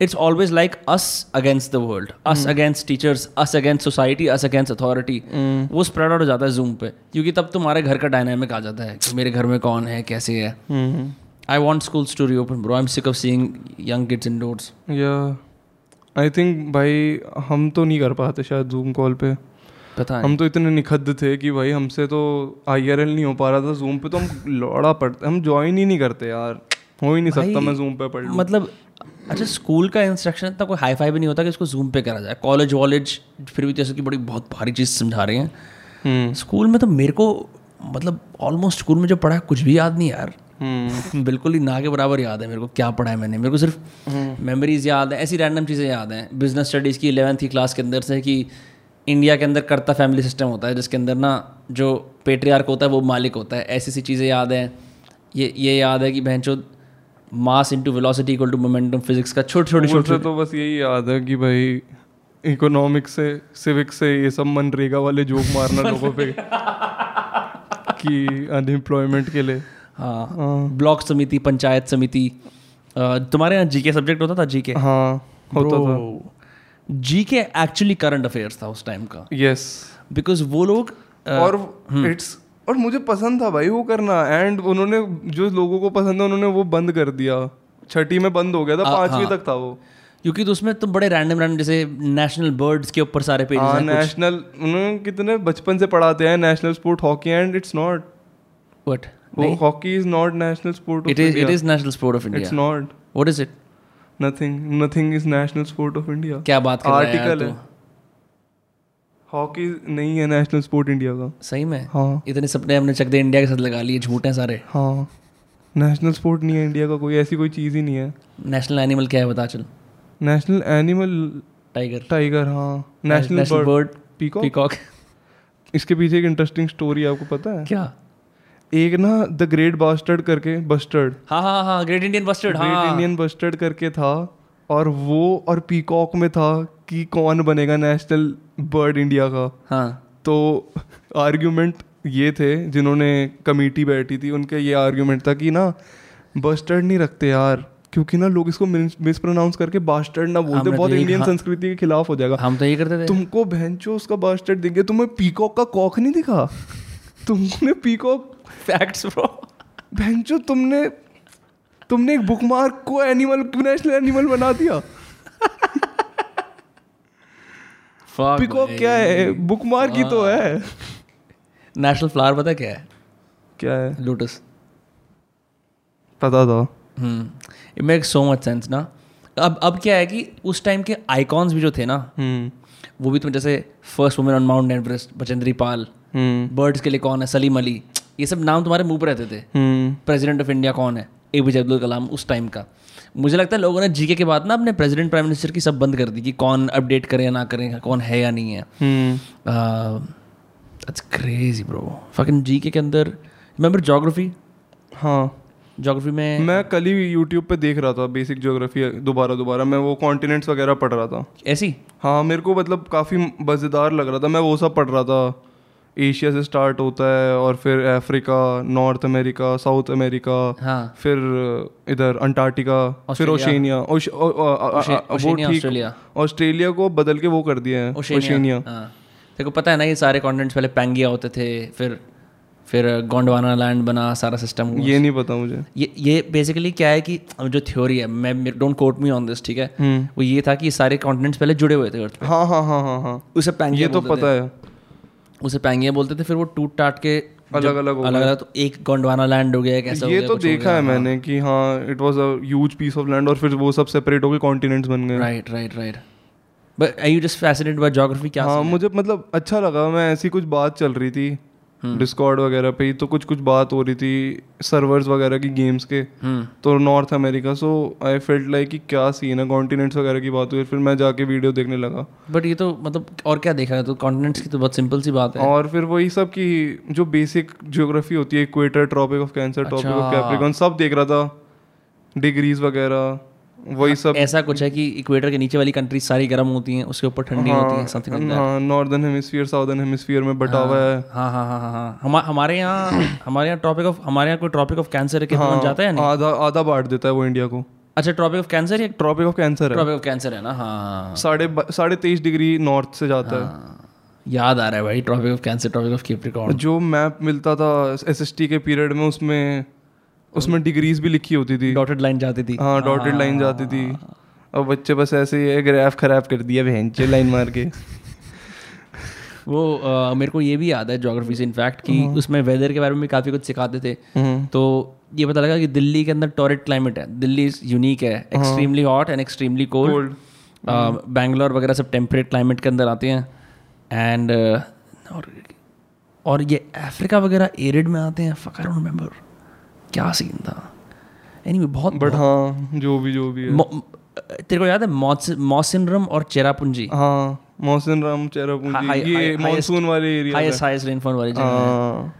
it's always like us against the world us against teachers us against society us against authority वो स्प्रेड आउट हो जाता है जूम पे क्योंकि तब तुम्हारे घर का डायनामिक आ जाता है कि मेरे घर में कौन है कैसे है। हम्म I want schools to reopen, bro. I'm sick of seeing young kids indoors. या आई थिंक भाई हम तो नहीं कर पाते शायद जूम कॉल पे। पता हम तो इतने निखद्द थे कि भाई हमसे तो आई आर एल नहीं हो पा रहा था जूम पे तो हम लौड़ा पड़ते हम ज्वाइन ही नहीं करते यार। हो ही नहीं सकता मैं जूम पे पढ़ मतलब अच्छा स्कूल का इंस्ट्रक्शन इतना कोई हाई फाई भी नहीं होता कि इसको जूम पे करा जाए। कॉलेज वॉलेज फिर भी जैसे कि बड़ी बहुत भारी चीज़ समझा रहे हैं। हम्म। स्कूल में तो मेरे को मतलब ऑलमोस्ट स्कूल में जो पढ़ा है कुछ भी याद नहीं यार। हम्म। बिल्कुल ही ना के बराबर याद है मेरे को क्या पढ़ा है मैंने। मेरे को सिर्फ़ मेमोरीज याद है ऐसी रैंडम चीज़ें याद हैं। बिज़नेस स्टडीज़ की इलेवंथ क्लास के अंदर से कि इंडिया के अंदर करता फैमिली सिस्टम होता है जिसके अंदर ना जो पेट्रियार्क होता है वो मालिक होता है। ऐसी सी चीज़ें याद हैं। ये ये याद है कि बहन mass into velocity equal to momentum physics का छोटे छोटे छोटे तो बस यही याद है कि भाई इकोनॉमिक्स से सिविक्स से ये सब मनरेगा वाले जोक मारना लोगों पे कि अनएम्प्लॉयमेंट के लिए। हाँ ब्लॉक समिति पंचायत समिति तुम्हारे यहाँ जीके सब्जेक्ट होता था जीके हाँ होता था। जीके एक्चुअली करंट अफेयर्स था उस टाइम का। यस बिकॉज़ वो लोग और इट्स और मुझे पसंद था भाई वो करना। एंड उन्होंने जो लोगों को पसंद है उन्होंने वो बंद कर दिया। छठी में बंद हो गया था पांचवी तक था वो। क्योंकि तो उसमें तुम बड़े रैंडम रैंडम जैसे नेशनल बर्ड्स के ऊपर सारे पेजेस हाँ हैं नेशनल उन्होंने कितने बचपन से पढ़ाते हैं national sport hockey and it's not what वो hockey is not national sport it is it is national sport of India it's not what is it nothing nothing is national sport of India क्या बात कर रहा है article है तू? Hockey नहीं है नेशनल स्पोर्ट इंडिया का। सही में? हाँ। इतने सपने हमने चक दे इंडिया के साथ लगा लिए झूठ हैं सारे। हाँ। नेशनल स्पोर्ट नहीं है इंडिया का कोई ऐसी कोई चीज़ ही नहीं है। नेशनल एनिमल क्या है बता चल। National animal tiger. टाइगर हाँ। National bird peacock. पीकॉक। इसके पीछे एक इंटरेस्टिंग स्टोरी आपको पता है? क्या? एक ना द ग्रेट बास्टर्ड करके बस्टर्ड हाँ हाँ हाँ great Indian bustard great Indian bustard करके था। और वो और पीकॉक में था कि कौन बनेगा नेशनल बर्ड इंडिया का। हाँ। तो आर्ग्यूमेंट ये थे जिन्होंने कमेटी बैठी थी उनका ये आर्ग्यूमेंट था कि ना बस्टर्ड नहीं रखते यार क्योंकि ना लोग इसको मिस प्रोनाउंस करके बास्टर्ड ना बोलते हमने तो बहुत इंडियन कहा। संस्कृति के खिलाफ हो जाएगा। हम तो ये करते थे। तुमको भैंचो उसका बास्टर्ड देंगे तुम्हें पीकॉक का कॉक नहीं दिखा? तुमने पीकॉक फैक्ट्स ब्रो भैंचो तुमने तुमने एक बुकमार्क को एनिमल नेशनल एनिमल बना दिया। पीकॉक क्या है? बुकमार्क ही तो है। नेशनल फ्लावर पता क्या है? क्या है? लोटस पता था। हम्म। It make so much sense ना? अब अब क्या है कि उस टाइम के आइकॉन्स भी जो थे ना हम्म। वो भी तुम जैसे first women on Mount Everest Bachendri Pal hmm. Birds के लिए कौन है? सलीम अली। ये सब नाम तुम्हारे मुँह पर रहते थे। हम्म। प्रेसिडेंट ऑफ़ इंडिया कौन है? ए पी जे अब्दुल कलाम उस टाइम का। मुझे लगता है लोगों ने जीके के बाद ना अपने प्रेसिडेंट प्राइम मिनिस्टर की सब बंद कर दी कि कौन अपडेट करे या ना करें कौन है या नहीं है। That's crazy bro fucking GK के अंदर रिमेंबर ज्योग्राफी हाँ। जोग्राफी में मैं कल ही यूट्यूब पे देख रहा था बेसिक जोग्राफी दोबारा दोबारा। मैं वो कॉन्टिनेंट्स वगैरह पढ़ रहा था। ऐसी? हाँ मेरे को मतलब काफ़ी मज़ेदार लग रहा था। मैं वो सब पढ़ रहा था। एशिया से स्टार्ट होता है और फिर Africa North America South America हाँ। फिर इधर अंटार्कटिका फिर ओशेनिया ऑस्ट्रेलिया। ऑस्ट्रेलिया को बदल के वो कर दिया है ओशेनिया हाँ। को पता है ना ये सारे कॉन्टिनेंट्स पहले पैंगिया होते थे फिर फिर गोंडवाना लैंड बना सारा सिस्टम हुआ। ये नहीं पता मुझे। ये ये बेसिकली क्या है कि जो थ्योरी है मैं don't quote me on this ठीक है? हम्म। वो ये था कि सारे कॉन्टिनेंट्स पहले जुड़े हुए थे अर्थ पे। हाँ हाँ हाँ हाँ हाँ। उसे पैंगिया ये तो पता है। उसे पैंगिया बोलते थे फिर वो टूट टाट के अलग अलग हो अलग अलग तो एक गोंडवाना लैंड हो गया कैसा हो ये तो देखा है मैंने कि हाँ it was a huge piece of land और फिर वो सब सेपरेट हो गए कॉन्टिनेंट्स बन गए। Right right right but I you just fascinated by geography क्या हाँ? मुझे मतलब अच्छा लगा मैं ऐसी कुछ बात चल रही थी। डिस्कॉर्ड वगैरह पे ही तो कुछ कुछ बात हो रही थी सर्वर्स वगैरह की गेम्स के हम्म। तो North America so I felt like कि क्या सीन है कॉन्टिनेंट्स वगैरह की बात हुई फिर मैं जाके वीडियो देखने लगा। बट ये तो मतलब और क्या देखा है तो कॉन्टिनेंट्स की तो बहुत सिंपल सी बात है। और फिर वही सब की जो बेसिक ज्योग्राफी होती है equator tropic of Cancer topic of. Capricorn सब देख रहा था डिग्रीज वगैरह। वही सब ऐसा कुछ है कि इक्वेटर के नीचे वाली कंट्रीज़ सारी गर्म होती हैं उसके ऊपर ठंडी हाँ, होती है समथिंग लाइक हाँ नॉर्दर्न हेमिस्फीयर साउदर्न हेमिस्फीयर में बटा हुआ है हाँ। हाँ हाँ हाँ हाँ हमा, हमारे यहाँ हमारे यहाँ टॉपिक ऑफ़ हमारे यहाँ कोई टॉपिक ऑफ़ कैंसर है क्या जाता है नहीं? आधा आधा बांट देता है वो इंडिया को। अच्छा टॉपिक ऑफ़ कैंसर या ट्रॉपिक ऑफ़ कैंसर है। टॉपिक ऑफ़ कैंसर है ना हाँ साढ़े साढ़े तेईस डिग्री नॉर्थ से जाता है। हाँ। याद आ रहा है भाई topic of Cancer topic of Capricorn जो मैप मिलता था एस के पीरियड में उसमें उसमें डिग्रीज भी लिखी होती थी। डॉटेड लाइन जाती थी। हाँ डॉटेड लाइन जाती थी। और बच्चे बस ऐसे ही ग्राफ खराब कर दिया बहन लाइन मार के। वो अ, मेरे को ये भी याद है जोग्राफी से इनफैक्ट कि उसमें वेदर के बारे में भी काफ़ी कुछ सिखाते थे। हम्म। तो ये पता लगा कि दिल्ली के अंदर टॉरेट क्लाइमेट है। दिल्ली यूनिक है। Extremely hot and extremely cold Bangalore वगैरह सब टेम्परेट क्लाइमेट के अंदर आते हैं। एंड और और ये अफ्रीका वगैरह एरिड में आते हैं। फक आई रिमेंबर क्या सीन था? एनीवे बहुत बट हाँ जो भी जो भी है। तेरे को याद है मॉसिनरम और चेरापुंजी? हाँ मौसम राम चेहरा पूंजी हाई- ये मानसून वाले एरिया हाईएस्ट हाईएस्ट रेनफॉल वाली जगह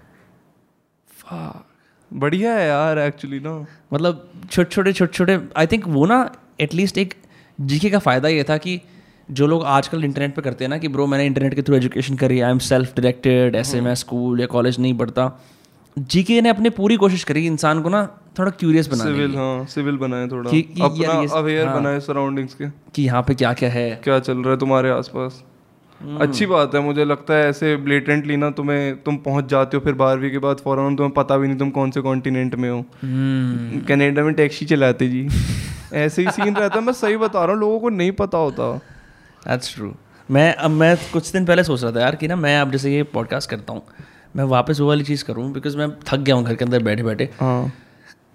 हाँ। बढ़िया है यार एक्चुअली ना। मतलब छोटे छोटे छोटे छोटे आई थिंक वो ना एटलीस्ट एक जीके का फ़ायदा ये था कि जो लोग आजकल इंटरनेट पे करते हैं ना कि ब्रो मैंने इंटरनेट के थ्रू एजुकेशन करी आई एम सेल्फ डायरेक्टेड ऐसे मैं स्कूल या कॉलेज नहीं पढ़ता। जीके ने अपनी पूरी कोशिश करी इंसान को ना थोड़ा क्यूरियस बनाने की। सिविल हाँ सिविल बनाए थोड़ा। कि- कि अपना अवेयर हाँ। बनाए सराउंडिंग्स के। कि यहाँ पे क्या क्या है। क्या चल रहा है तुम्हारे आसपास? हम्म। अच्छी बात है मुझे लगता है ऐसे ब्लेटेंटली ना तुम्हें तुम पहुँच जाते हो फिर बारहवीं के बाद फ़ौरन तुम्हें पता भी नहीं तुम कौन से कॉन्टिनेंट में हो। हम्म, कनाडा में टैक्सी चलाते जी। ऐसे ही सीन रहता है मैं सही बता रहा हूँ लोगों को नहीं पता होता। दैट्स ट्रू मैं अब मैं कुछ दिन पहले सोच रहा था यार कि ना मैं अब जैसे ये पॉडकास्ट करता हूँ मैं वापस वो वाली चीज़ करूँ बिकॉज़ मैं थक गया हूँ घर के अंदर बैठे बैठे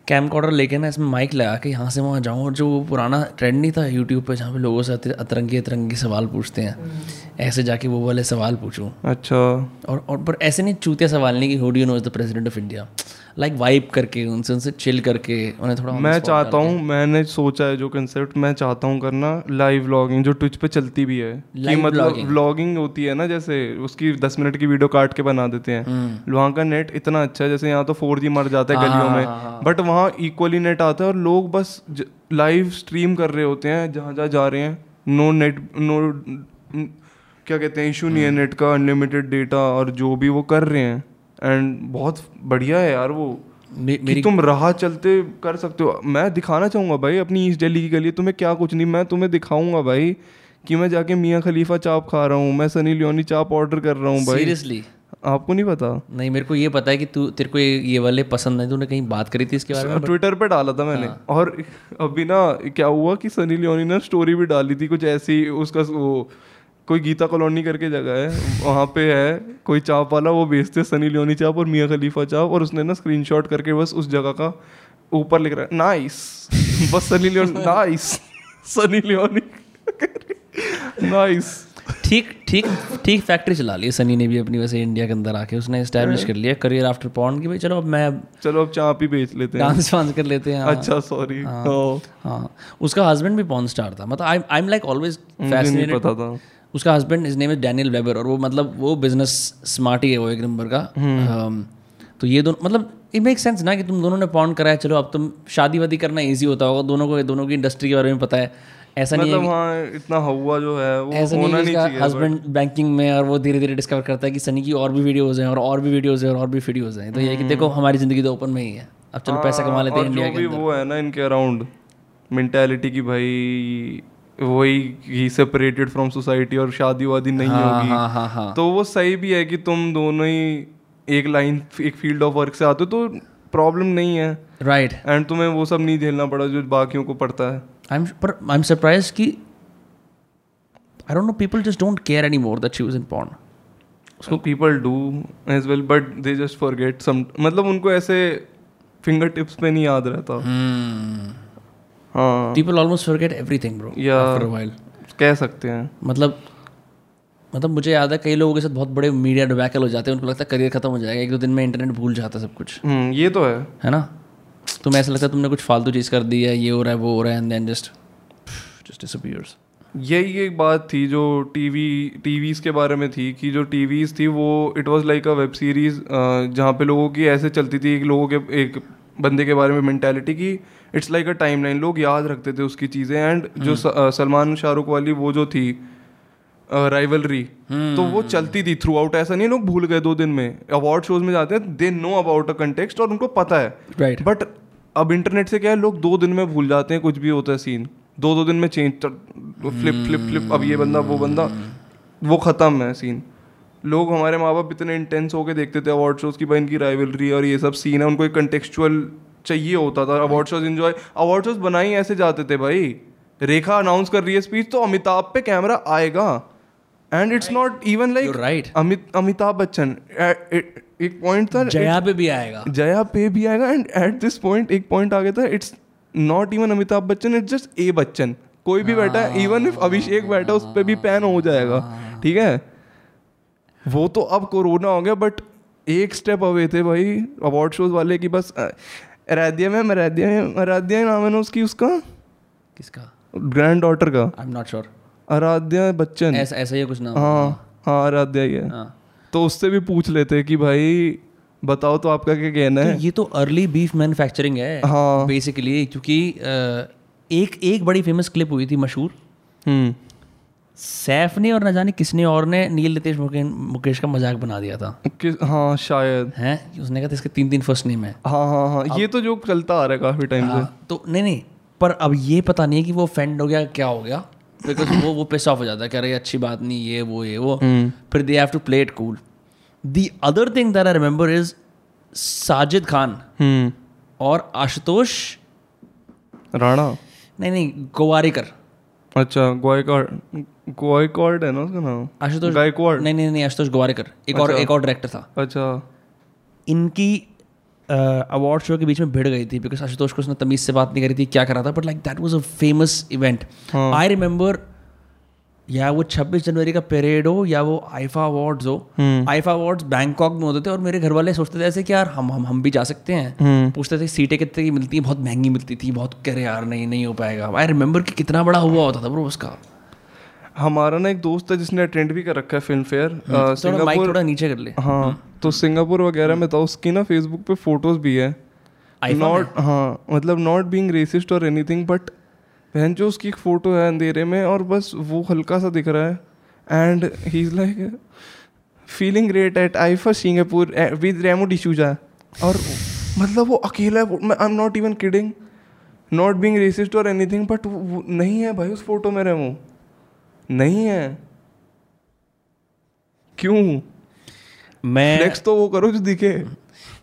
कैम कॉर्डर लेके ना इसमें माइक लगा के यहाँ से वहाँ जाऊँ और जो वो पुराना ट्रेंड नहीं था यूट्यूब पे जहाँ पे लोगों से अत- अतरंगी अतरंगी सवाल पूछते हैं ऐसे जाके वो वाले सवाल पूछूँ। अच्छा। और और पर ऐसे नहीं चूतिया सवाल नहीं कि who do know is the president of India like wipe करके उनसे उनसे चिल करके उन्हें थोड़ा मैं चाहता हूँ मैंने सोचा है जो कंसेप्ट मैं चाहता हूँ करना लाइव व्लॉगिंग जो ट्विच पे चलती भी है। कि मतलब। व्लॉगिंग होती है ना जैसे उसकी दस मिनट की वीडियो काट के बना देते हैं। हम्म। वहाँ का नेट इतना अच्छा है जैसे यहाँ तो फोर मर जाता है हाँ, गलियों हाँ, में। हाँ, बट वहाँ इक्वली नेट आता है और लोग बस लाइव स्ट्रीम कर रहे होते हैं जहाँ जहाँ जा रहे हैं। नो नेट नो क्या कहते हैं इशू नहीं है नेट का अनलिमिटेड डेटा और जो भी वो कर रहे हैं। एंड बहुत बढ़िया है यार वो। मे- कि मेरी तुम राह चलते कर सकते हो। मैं दिखाना चाहूँगा भाई अपनी ईस्ट दिल्ली की गली। तुम्हें क्या कुछ नहीं मैं तुम्हें दिखाऊँगा भाई कि मैं जाके मियाँ खलीफा चाप खा रहा हूँ। मैं सनी लियोनी चाप ऑर्डर कर रहा हूँ भाई। सीरियसली आपको नहीं पता? नहीं मेरे को ये पता है कि तू तेरे को ये ये वाले पसंद है तूने कहीं बात करी थी इसके बारे में? ट्विटर पे डाला था मैंने। हाँ। और अभी ना क्या हुआ कि सनी लियोनी ने स्टोरी भी डाली थी कुछ ऐसी उसका वो कोई गीता कॉलोनी करके जगह है वहाँ पे है कोई चाप वाला वो बेचते सनी लियोनी चाप और मियाँ खलीफा चाप और उसने ना स्क्रीनशॉट करके बस उस जगह का ऊपर लिख रहा है नाइस बस Sunny Leone nice Sunny Leone nice ठीक ठीक ठीक फैक्ट्री चला ली सनी ने भी अपनी वैसे इंडिया के अंदर आके उसने स्टैब्लिश कर लिया करियर आफ्टर पॉन की भाई चलो अब मैं चलो अब चाप ही बेच लेते हैं। डांस वांस कर लेते हैं हाँ। अच्छा सॉरी हाँ उसका हस्बैंड भी पॉन स्टार था मतलब I I am like always fascinated पता था। उसका husband is name is Daniel Weber और वो मतलब वो बिज़नेस स्मार्ट ही है वो एक नंबर का। um, तो ये दोनों मतलब इट मेक सेंस ना कि तुम दोनों ने पॉन कराया चलो अब तुम शादी वादी करना ईजी होता होगा दोनों को दोनों की इंडस्ट्री के बारे में पता है। ऐसा नहीं है मतलब हाँ इतना हवा जो है वो ऐसा नहीं होना है नहीं चाहिए हस्बैंड बैंकिंग में और वो धीरे धीरे डिस्कवर करता है कि सनी की और भी वीडियोस हैं और और भी वीडियोस हैं और और भी वीडियोस हैं। तो ये कि देखो हमारी ज़िंदगी तो ओपन में ही है। अब चलो पैसा कमा लेते हैं हाँ, इंडिया के अंदर। वो है ना इनके अराउंड मेंटालिटी की भाई वही ही सेपरेटेड फ्रॉम सोसाइटी और शादी वादी नहीं हाँ होगी। हाँ हाँ हाँ। तो वो सही भी है कि तुम दोनों ही एक लाइन एक फ़ील्ड ऑफ़ वर्क से आते हो तो प्रॉब्लम नहीं है। Right right. एंड तुम्हें वो सब नहीं झेलना पड़ा जो बाकियों को पड़ता है। आई एम पर आई एम सरप्राइज़ कि I don't know people just don't care any more that she was in porn उसको people do as well but they just forget some मतलब उनको ऐसे फिंगर टिप्स पे नहीं याद रहता। हाँ people almost forget everything bro after a while कह सकते हैं। मतलब मतलब मुझे याद है कई लोगों के साथ बहुत बड़े मीडिया डिबैकल हो जाते हैं उनको लगता है करियर खत्म हो जाएगा एक दो दिन में इंटरनेट भूल जाता है सब कुछ। हम्म ये तो है। है ना? तुम्हें ऐसा लगता है तुमने कुछ फालतू चीज़ कर दी है ये हो रहा है वो हो रहा है and then just just disappears यही एक बात थी जो टीवी टीवीज के बारे में थी कि जो टीवीज थी वो it was like a web series जहाँ पे लोगों की ऐसे चलती थी एक लोगों के एक बंदे के बारे में मैंटेलिटी की it's like a timeline लोग याद रखते थे उसकी चीज़ें एंड जो सलमान शाहरुख वाली वो जो थी राइवलरी तो वो चलती थी थ्रू आउट ऐसा नहीं लोग भूल गए दो दिन में। अवार्ड शोज़ में जाते हैं they know about a context और उनको पता है। राइट बट अब इंटरनेट से क्या है लोग दो दिन में भूल जाते हैं कुछ भी होता है सीन दो दो दिन में चेंज फ्लिप फ्लिप फ्लिप अब ये बंदा वो बंदा वो खत्म है सीन लोग हमारे माँ बाप इतने इंटेंस होके देखते थे अवार्ड शोज़ की भाई इनकी राइवलरी और ये सब सीन है उनको एक कंटेक्चुअल चाहिए होता था। Award shows enjoy award shows बनाई ऐसे जाते थे भाई। रेखा अनाउंस कर रही है स्पीच तो अमिताभ पे कैमरा आएगा। And it's not even like right Amit Amitabh Bachchan एक पॉइंट था जया पे भी आएगा। जया पे भी आएगा एंड एट दिस पॉइंट एक पॉइंट आ गया था it's not even Amitabh Bachchan it's just a Bachchan. कोई भी बैठा है। इवन इफ़ अभिषेक बैठा उस पर भी पैन हो जाएगा। ठीक है? वो तो अब कोरोना हो गया बट एक स्टेप अवे थे भाई अवार्ड शोज़ वाले की बस आराध्या में आराध्या मैम आराध्या नाम है ना उसकी उसका? किसका? ग्रैंड डॉटर का। I am not sure Aaradhya Bachchan. ऐसा ऐसा ही कुछ नाम। हाँ हाँ आराध्या ही है। हाँ। तो उससे भी पूछ लेते कि भाई बताओ तो आपका क्या कहना तो है ये तो अर्ली बीफ मैन्युफैक्चरिंग है हाँ। बेसिकली क्योंकि एक एक बड़ी फ़ेमस क्लिप हुई थी मशहूर। हम्म। सैफ ने और न जाने किसने और ने नील नितेश मुकेश का मज़ाक बना दिया था। कि- हाँ शायद। हैं? उसने कहा था इसके तीन तीन फ़र्स्ट नेम है। हाँ हाँ हाँ ये तो जो चलता आ रहा है काफ़ी टाइम से। हाँ, तो नहीं नहीं पर अब ये पता नहीं है कि वो फेंड हो गया क्या हो गया बिकॉज़ वो वो पिस ऑफ़ हो जाता है कह रहे अच्छी बात नहीं ये वो ये वो। हम्म। फिर they have to play it cool the other thing that I remember is Sajid Khan और आशुतोष राणा। नहीं नहीं गोवारिकर। अच्छा है ना उसका नाम? आशुतोष गायकवाड़ नहीं नहीं नहीं आशुतोष गोवारिकर एक और एक और डायरेक्टर था। अच्छा। इनकी अवार्ड शो के बीच में भिड़ गई थी बिकॉज़ आशुतोष को उसने तमीज से बात नहीं करी थी क्या करा था but like that was a famous event. I remember या वो 26 जनवरी का परेड हो या वो आईफा अवार्ड्स हो हम्म। आईफा अवार्ड्स बैंकॉक में होते थे और मेरे घर वाले सोचते थे ऐसे कि यार हम हम हम भी जा सकते हैं। हम्म। पूछते थे सीटें कितने की मिलती हैं बहुत महँगी मिलती थी बहुत कह रहे यार नहीं नहीं हो पाएगा। आई रिमेंबर कि कितना बड़ा हुआ होता था ब्रो उसका। हमारा ना एक दोस्त है जिसने अटेंड भी कर रखा है फ़िल्म फेयर थोड़ा थोड़ा नीचे कर ले। हाँ तो सिंगापुर वगैरह में था उसकी ना फेसबुक पे फ़ोटोज़ भी है। नॉट हाँ मतलब नॉट बीइंग रेसिस्ट और एनीथिंग बट बहन जो उसकी एक फ़ोटो है अंधेरे में और बस वो हल्का सा दिख रहा है and he is like feeling great at I for Singapore with Remo D'Souza और मतलब वो अकेला है I am not even kidding not being racist और एनीथिंग बट नहीं है भाई उस फ़ोटो में रेमो नहीं है. क्यों? मैं फ्लेक्स तो वो करो जो दिखे.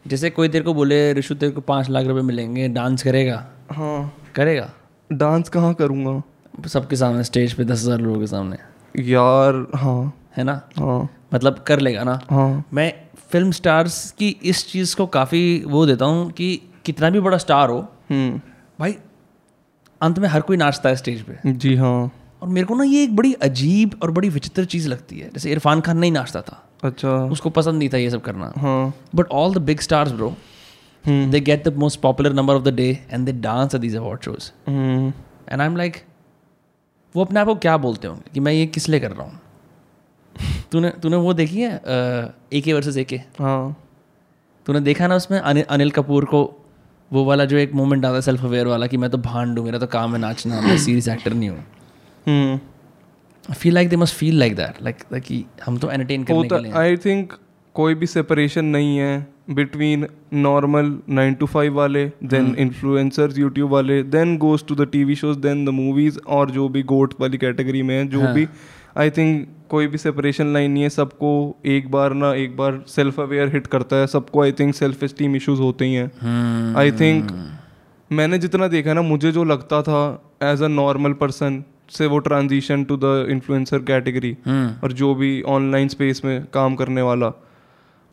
जैसे कोई तेरे को बोले ऋषु तेरे को पाँच लाख रुपए मिलेंगे डांस करेगा? हाँ. करेगा? डांस कहाँ करूँगा? सबके सामने स्टेज पे दस हज़ार लोगों के सामने। यार हाँ। है ना? हाँ। मतलब कर लेगा ना? हाँ। मैं फ़िल्म स्टार्स की इस चीज़ को काफ़ी वो देता हूँ कि कितना भी बड़ा स्टार हो हम्म। भाई अंत में हर कोई नाचता है स्टेज पे। जी हाँ। और मेरे को ना ये एक बड़ी अजीब और बड़ी विचित्र चीज़ लगती है। जैसे इरफान खान नहीं नाचता था। अच्छा। उसको पसंद नहीं था ये सब करना। हाँ। But all the big stars bro they get the most popular number of the day and they dance at these award shows hmm and I am like वो अपने आप को क्या बोलते होंगे कि मैं ये किस लिए कर रहा हूँ? तूने तूने वो देखी है ए के वर्सेज ए के हाँ। तूने देखा ना उसमें अनिल अनिल कपूर को वो वाला जो एक मोमेंट आता है सेल्फ अवेयर वाला कि मैं तो भांड हूँ मेरा तो काम है नाचना मैं सीरियस एक्टर नहीं हूँ। Feel like they must feel like that like कि हम तो एंटरटेन करने के लिए आई थिंक कोई भी सेपरेशन नहीं है between normal nine to five वाले देन इन्फ्लुएंसर्स यूट्यूब वाले then goes to the TV shows then the movies और जो भी गोट वाली कैटेगरी में है जो हाँ। भी आई थिंक कोई भी सेपरेशन लाइन नहीं है सबको एक बार ना एक बार सेल्फ अवेयर हिट करता है सबको I think self esteem issues होते ही हैं। आई थिंक मैंने जितना देखा ना मुझे जो लगता था एज अ नॉर्मल पर्सन से वो transition to the influencer category और जो भी ऑनलाइन स्पेस में काम करने वाला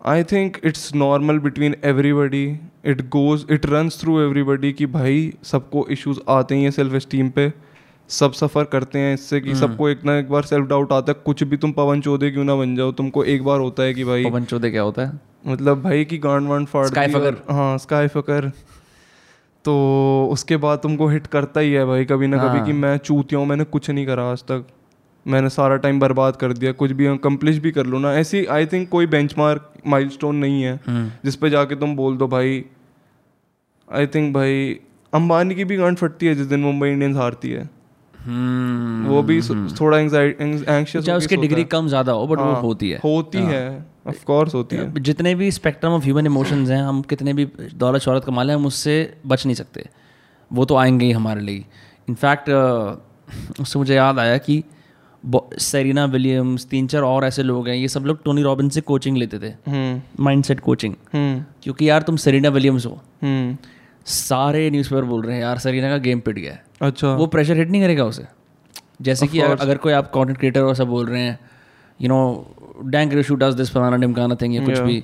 I think it's normal between everybody it goes it runs through everybody कि भाई सबको इश्यूज़ आते ही हैं सेल्फ एस्टीम पे। सब सफ़र करते हैं इससे कि सबको एक ना एक बार सेल्फ डाउट आता है। कुछ भी तुम पवन चौधे क्यों ना बन जाओ? तुमको एक बार होता है कि भाई पवन चौधे क्या होता है? मतलब भाई की गांड वांड फाड़ दी और- हाँ स्काई फकर तो उसके बाद तुमको हिट करता ही है भाई कभी ना कभी हाँ। कि मैं चूतिया हूँ मैंने कुछ नहीं करा आज तक। मैंने सारा टाइम बर्बाद कर दिया कुछ भी अकम्प्लिश भी कर लो ना। ऐसी आई थिंक कोई बेंचमार्क माइलस्टोन नहीं है हम्म, जिस पे जाके तुम बोल दो भाई आई थिंक भाई अंबानी की भी गांड फटती है जिस दिन मुंबई इंडियंस हारती है। हम्म, वो भी थोड़ा चाहे उसकी डिग्री कम ज़्यादा हो बट वो हाँ, होती है। होती है। ऑफ़ कोर्स होती है। जितने भी स्पेक्ट्रम ऑफ़ ह्यूमन इमोशंस हैं हम कितने भी दौलत शौहरत कमा लें हम उससे बच नहीं सकते। वो तो आएँगे ही हमारे लिए। इनफैक्ट उससे मुझे याद आया कि सेरिना विलियम्स तीन चार और ऐसे लोग हैं ये सब लोग टोनी रॉबिन से कोचिंग लेते थे। हम्म। Mindset coaching hmm. क्योंकि यार तुम सेरिना विलियम्स हो। हम्म। सारे न्यूज़पेपर बोल रहे हैं यार सेरिना का गेम पिट गया है। अच्छा। वो प्रेशर हिट नहीं करेगा उसे। जैसे कि अगर, अगर कोई आप कंटेंट क्रिएटर और सब बोल रहे हैं you know dank does this फलाना ढिमकाना थिंग या कुछ. भी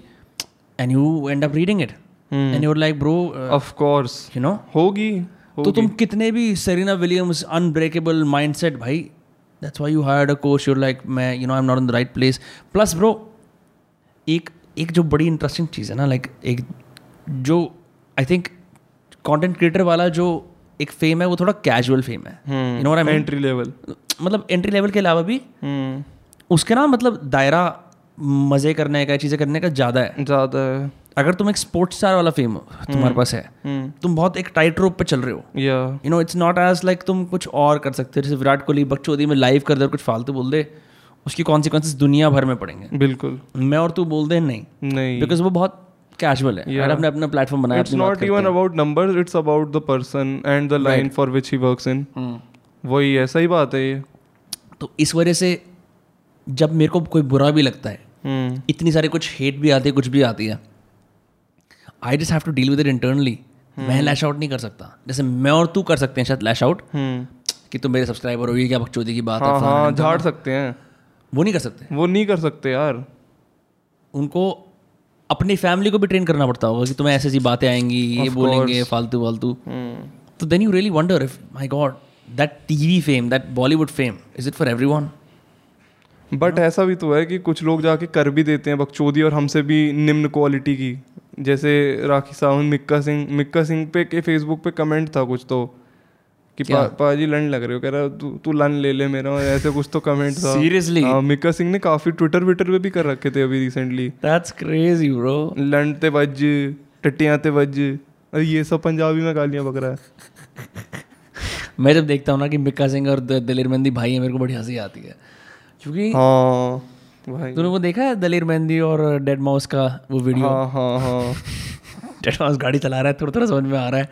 and you end up reading it. And you're like bro of course you know होगी तो तुम कितने भी सेरिना विलियम्स अनब्रेकेबल माइंडसेट भाई that's why you hired a coach you're like मैं you know I am not in the right place plus bro एक एक जो बड़ी इंटरेस्टिंग चीज़ है ना लाइक like, एक जो आई थिंक कंटेंट क्रिएटर वाला जो एक फेम है वो थोड़ा कैजुअल फेम है. You know I entry level मतलब एंट्री लेवल के अलावा भी हम्म उसके ना मतलब दायरा मज़े करने का चीज़ें करने का ज़्यादा है। ज़्यादा है। अगर तुम एक स्पोर्ट्स स्टार वाला फेम तुम्हारे पास है हम्म। तुम बहुत एक टाइट रोप पे चल रहे हो। या you know it's not as like तुम कुछ और कर सकते हो जैसे विराट कोहली बकचोदी में लाइव कर दे और कुछ फालतू बोल दे उसकी कॉन्सिक्वेंसेस दुनिया भर में पड़ेंगे। बिल्कुल। मैं और तू बोल दे नहीं। नहीं। बिकॉज़ वो बहुत कैजुअल है। Yeah. अपने अपना प्लेटफॉर्म बनाया it's not even about numbers it's about the person and the line for which he works in हैं। वही है सही बात है ये। तो इस वजह से जब मेरे को कोई बुरा भी लगता है हम्म इतनी सारी कुछ हेट भी आती है कुछ भी आती है I just have to deal with it internally मैं लैश आउट नहीं कर सकता। जैसे मैं और तू कर सकते हैं शायद लैश आउट हम्म कि तुम मेरे सब्सक्राइबर हो ये क्या बकचोदी की बात है हाँ हाँ झाड़ सकते हैं। वो नहीं कर सकते। वो नहीं कर सकते यार। उनको अपनी फैमिली को भी ट्रेन करना पड़ता होगा कि तुम्हें ऐसी ऐसी बातें आएँगी ये बोलेंगे फालतू फालतू। तो then you really wonder if my God that T V fame that Bollywood fame is it for everyone but ऐसा भी तो है कि कुछ लोग जाके कर भी देते हैं बकचोदी और हमसे भी निम्न क्वालिटी की। जैसे राखी सावंत मिक्का सिंह मिक्का सिंह पे के फेसबुक पे कमेंट था कुछ तो कि पा, पाजी लन लग रहे हो कह रहा तू तू लन ले ले मेरा ऐसे कुछ तो कमेंट था। Seriously? हाँ मिक्का सिंह ने काफ़ी ट्विटर विटर पे भी कर रखे थे अभी रिसेंटली दैट्स क्रेजी ब्रो लन ते वज टट्टियाँ ते वज अरे ये सब पंजाबी में गालियाँ बक रहा है। मैं जब देखता हूँ ना कि मिक्का सिंह और दलेर मेहंदी भाई है मेरे को बड़ी हँसी आती है। क्योंकि हाँ। तूने वो देखा है दलेर मेहंदी और डेड माउस का वो वीडियो? हाँ हाँ हाँ। डेड माउस गाड़ी चला रहा है थोड़ा थोड़ा समझ में आ रहा है।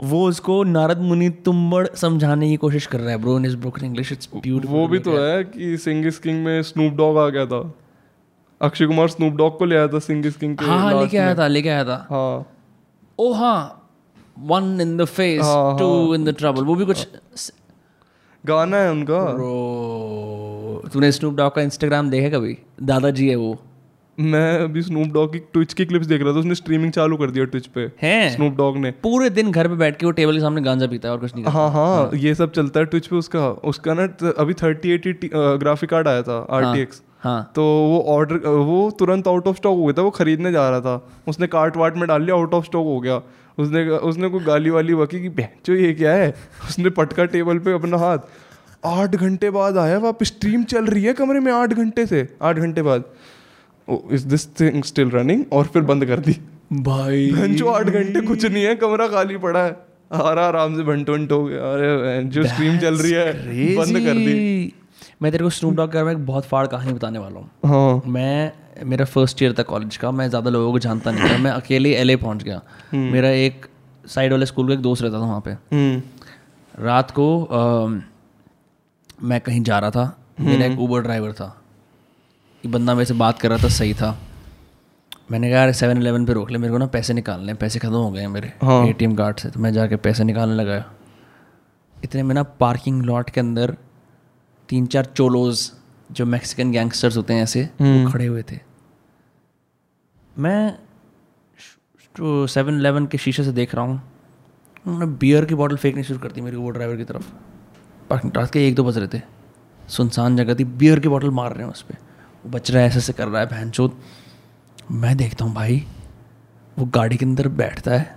वो उसको नारद मुनि तुम्बड़ समझाने की कोशिश कर रहा है bro in is broken English it's beautiful वो भी तो है कि सिंग इज़ किंग में स्नूप डॉग आ गया था। अक्षय कुमार स्नूप डॉग को ले आया था सिंग इज़ किंग के हाँ हाँ लेके आया था लेके आया था। हाँ। ओ हाँ। वन इन द फेस हाँ, टू इन द ट्रबल वो भी कुछ गाना है उनका। ब्रो तूने स्नूप डॉग का इंस्टाग्राम देखा कभी? दादाजी है वो। मैं अभी स्नूप डॉग की ट्विच की क्लिप्स देख रहा था उसने स्ट्रीमिंग चालू कर दिया ट्विच पे। हैं? स्नूप डॉग ने। पूरे दिन घर पे बैठ के वो टेबल के सामने गांजा पीता है और कुछ नहीं हाँ हाँ ये सब चलता है ट्विच पे उसका। उसका ना अभी थर्टी एटी ग्राफिक कार्ड आया था आर टी एक्स हाँ। तो वो ऑर्डर वो तुरंत आउट ऑफ़ स्टॉक हो गया था वो खरीदने जा रहा था। उसने कार्ट वार्ट में डाल लिया आउट ऑफ़ स्टॉक हो गया। उसने उसने कोई गाली वाली बकी कि बहचो ये क्या है? उसने पटका टेबल पे अपना हाथ। आठ घंटे बाद आया वापस स्ट्रीम चल रही है कमरे में आठ घंटे से। आठ घंटे बाद। Is this thing still running और फिर बंद कर दी। भाई। भंचो आठ घंटे कुछ नहीं है कमरा खाली पड़ा है। आरा आराम से भंट वंट हो गया। अरे जो स्ट्रीम चल रही है बंद कर दी। मैं तेरे को स्नूप डॉग का मैं एक बहुत फाड़ कहानी बताने वाला हूँ। हाँ। मैं मेरा फ़र्स्ट ईयर था कॉलेज का। मैं ज़्यादा लोगों को जानता नहीं था। मैं अकेले एल पहुँच गया। मेरा एक साइड वाले स्कूल का एक दोस्त रहता था वहाँ पे। हम्म। रात को अम, मैं कहीं जा रहा था मेरा एक ऊबर ड्राइवर था। ये बंदा मेरे से बात कर रहा था सही था। मैंने कहा यार सेवन इलेवन पे रोक ले मेरे को ना पैसे निकालने हैं पैसे ख़त्म हो गए हैं मेरे हाँ। एटीएम कार्ड से। तो मैं जाके पैसे निकालने लगा। इतने में ना पार्किंग लॉट के अंदर तीन चार चोलोज जो मैक्सिकन गैंगस्टर्स होते हैं ऐसे वो खड़े हुए थे। मैं सेवन इलेवन के शीशे से देख रहा हूँ उन्होंने बियर की बॉटल फेंकनी शुरू कर दी मेरे वो ड्राइवर की तरफ़। रात के एक दो बज रहे थे। सुनसान जगह थी। बियर की बॉटल मार रहे हैं उस पर वो बच रहा है ऐसे ऐसे कर रहा है बहन चोद। मैं देखता हूँ भाई वो गाड़ी के अंदर बैठता है।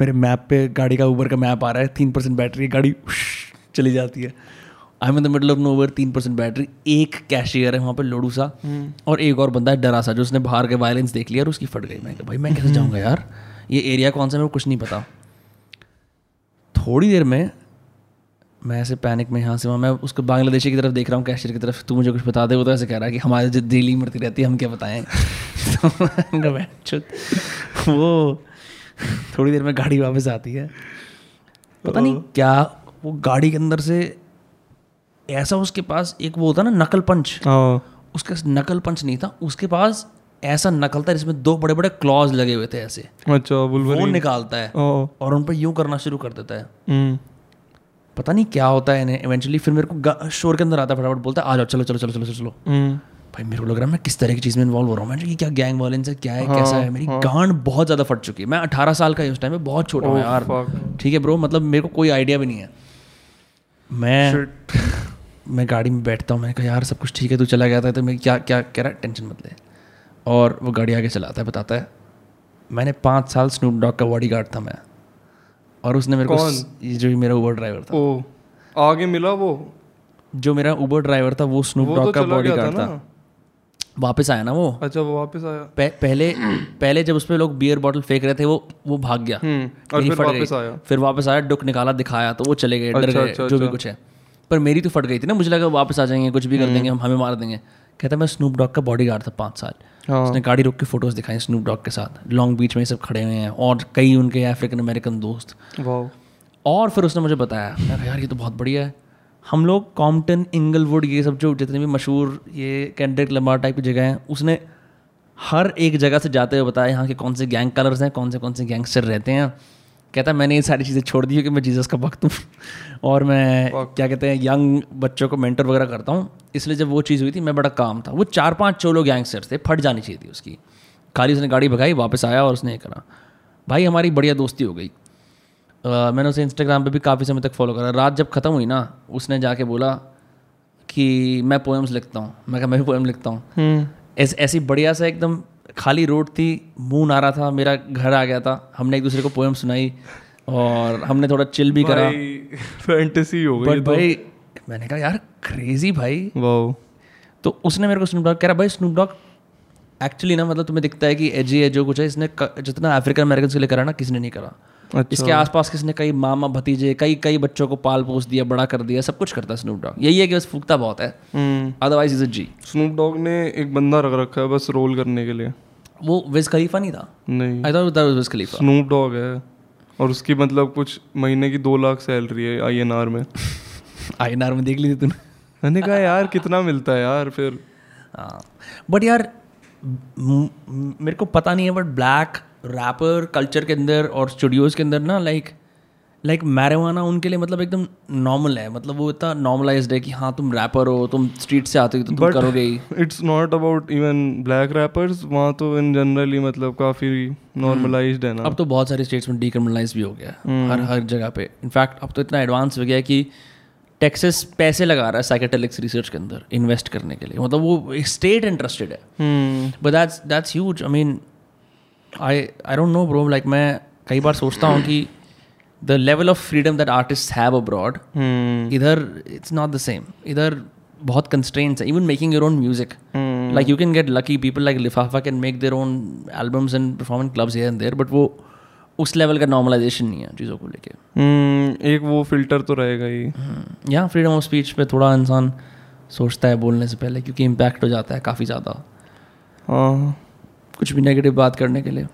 मेरे मैप पे गाड़ी का ऊबर का मैप आ रहा है। तीन परसेंट बैटरी गाड़ी चली जाती है। I am in the middle of nowhere तीन परसेंट बैटरी। एक कैशियर है वहाँ पे लोडू सा। और एक और बंदा है डरा सा जो उसने बाहर के वायलेंस देख लिया और उसकी फट गई। मैं भाई मैं कैसे जाऊँगा यार? ये एरिया कौन सा है? मेरे को कुछ नहीं पता। थोड़ी देर में मैं ऐसे पैनिक में यहाँ से वहाँ मैं उसको बांग्लादेशी की तरफ़ देख रहा हूँ कैशियर की तरफ़ तू मुझे कुछ बता दे वो तो ऐसे कह रहा है कि हमारे जो दिल्ली मरती रहती है हम क्या बताएँ? तो मैंने कहा, "बहनचोद, वो थोड़ी देर में गाड़ी वापस आती है। पता नहीं क्या वो गाड़ी के अंदर से ऐसा उसके पास एक वो होता ना नकल पंच। हाँ। उसका नकल पंच नहीं था उसके पास ऐसा नकल था जिसमें दो बड़े बड़े क्लॉज लगे हुए थे ऐसे। अच्छा वो निकालता है। और उन पर यूँ करना शुरू कर देता है। हम्म। पता नहीं क्या होता है इन्हें इवेंचुअली फिर मेरे को शोर के अंदर आता है फटाफट बोलता है आ जाओ चलो चलो चलो चलो चलो। चलो हम्म। भाई मेरे को लग रहा है मैं किस तरह की चीज़ में इन्वॉल्व हो रहा हूँ मैं ये क्या गैंग वायलेंस है क्या है कैसा है? मेरी गांड बहुत ज़्यादा फट चुकी है। मैं अठारह साल का ही उस टाइम में बहुत छोटा हूँ यार। ठीक है ब्रो मतलब मेरे को कोई आइडिया भी नहीं है। मैं मैं गाड़ी में बैठता हूँ मैंने कहा यार सब कुछ ठीक है तू चला गया था तो मैं क्या क्या कह रहा है? टेंशन मत ले। और वो गाड़ी आगे चलाता है बताता है मैंने पाँच साल स्नूप डॉग का बॉडी गार्ड था मैं। और उसने मेरे कौन? स- ये जो मेरा उबर ड्राइवर था। ओ आगे मिला वो? जो मेरा उबर ड्राइवर था वो स्नूप वो तो डॉग का बॉडी गया था था। वापस आया ना वो? अच्छा वो वापस आया। पह, पहले पहले जब उस पर लोग बियर बॉटल फेंक रहे थे वो वो भाग गया। हम्म और फिर वापस आया। फिर वापस आया डुक निकाला दिखाया तो वो चले गए डर अच्छा, गए अच्छा, जो भी अच्छा। कुछ है। पर मेरी तो फट गई थी ना मुझे लगा वापस आ जाएँगे कुछ भी कर देंगे हम हमें मार देंगे। कहता मैं स्नूप डॉग का बॉडी था पाँच साल। उसने गाड़ी रोक के फ़ोटोज़ दिखाई स्नूप डॉग के साथ। लॉन्ग बीच में सब खड़े हुए हैं और कई उनके अफ्रीकन अमेरिकन दोस्त। और फिर उसने मुझे बताया मैं यार ये तो बहुत बढ़िया है। हम लोग कॉम्पटन इंगलवुड ये सब जो जितने भी मशहूर ये कैंड्रिक लम्बार टाइप की जगह हैं उसने हर एक जगह से जाते हुए बताया यहाँ के कौन से गैंग कलर्स हैं कौन से कौन से गैंगस्टर रहते हैं? कहता मैंने ये सारी चीज़ें छोड़ दी है कि मैं जीसस का भक्त हूँ। और मैं क्या कहते हैं यंग बच्चों को मेंटर वगैरह करता हूँ। इसलिए जब वो चीज़ हुई थी मैं बड़ा काम था। वो चार पाँच चोलो गैंगस्टर्स थे फट जानी चाहिए थी उसकी। खाली उसने गाड़ी भगाई वापस आया और उसने ये करा। भाई हमारी बढ़िया दोस्ती हो गई। मैंने उसे इंस्टाग्राम पे भी काफ़ी समय तक फॉलो करा। रात जब ख़त्म हुई ना उसने जाके बोला कि मैं पोएम्स लिखता हूँ। मैं कहा मैं भी पोएम लिखता हूँ। हम्म। ऐस, ऐसी बढ़िया सा एकदम खाली रोड थी मुँह आ रहा था मेरा घर आ गया था। हमने एक दूसरे को पोएम सुनाई और हमने थोड़ा चिल भी करा। फैंटेसी हो गई बट भाई मैंने कहा यार क्रेजी भाई। वाह तो उसने मेरे को स्नूप डॉग कह रहा भाई स्नूप डॉग एक्चुअली ना मतलब तुम्हें दिखता है कि एजी है जो कुछ है इसने जितना अफ्रीकन अमेरिकन के लिए करा ना किसी ने नहीं करा। अच्छा। इसके आसपास किसने कई मामा भतीजे कई कई बच्चों को पाल पोस दिया बड़ा कर दिया सब कुछ करता है स्नूप डॉग यही है कि बस फूकता बहुत है। Otherwise is a G Snoop Dogg ने एक बंदा रख रखा है बस रोल करने के लिए। वो विज खलीफा नहीं था? नहीं। I thought that was Wiz Khalifa Snoop Dogg है। और उसकी मतलब कुछ महीने की दो लाख सैलरी है आईएनआर में। आईएनआर में देख ली थी तूने? मैंने कहा यार कितना मिलता है यार फिर? हाँ। बट यार म- म- मेरे को पता नहीं है बट ब्लैक रैपर कल्चर के अंदर और स्टूडियोज़ के अंदर ना लाइक लाइक like, मैरिवाना उनके लिए मतलब एकदम नॉर्मल है। मतलब वो इतना नॉर्मलाइज्ड है कि हाँ तुम रैपर हो तुम स्ट्रीट से आते हो तो तुम But- करोगे ही। It's not about even black rappers वहाँ तो इन जनरली मतलब काफ़ी नॉर्मलाइज्ड है ना। अब तो बहुत सारे स्टेट्स में डीक्रिमिनलाइज भी हो गया है हर हर जगह पे। इनफैक्ट अब तो इतना एडवांस हो गया है कि टेक्सास पैसे लगा रहा है साइकेटेलिक्स रिसर्च के अंदर इन्वेस्ट करने के लिए। मतलब वो स्टेट इंटरेस्टेड है। But that's that's huge I mean I I don't know bro like मैं कई बार सोचता हूँ कि the level of freedom that artist have abroad इधर इट्स नॉट द सेम इधर बहुत कंस्ट्रेंट्स है. Even making your own music like you can get lucky people like Lifafa can make their own albums and perform in clubs and there but वो उस level का normalisation नहीं है चीज़ों को लेके. हम्म, एक वो फ़िल्टर तो रहेगा ही. यहाँ फ्रीडम ऑफ़ स्पीच पे थोड़ा इंसान सोचता है बोलने से पहले क्योंकि इम्पैक्ट हो जाता है काफ़ी ज़्यादा। हाँ। कुछ भी नेगेटिव बात करने के लिए।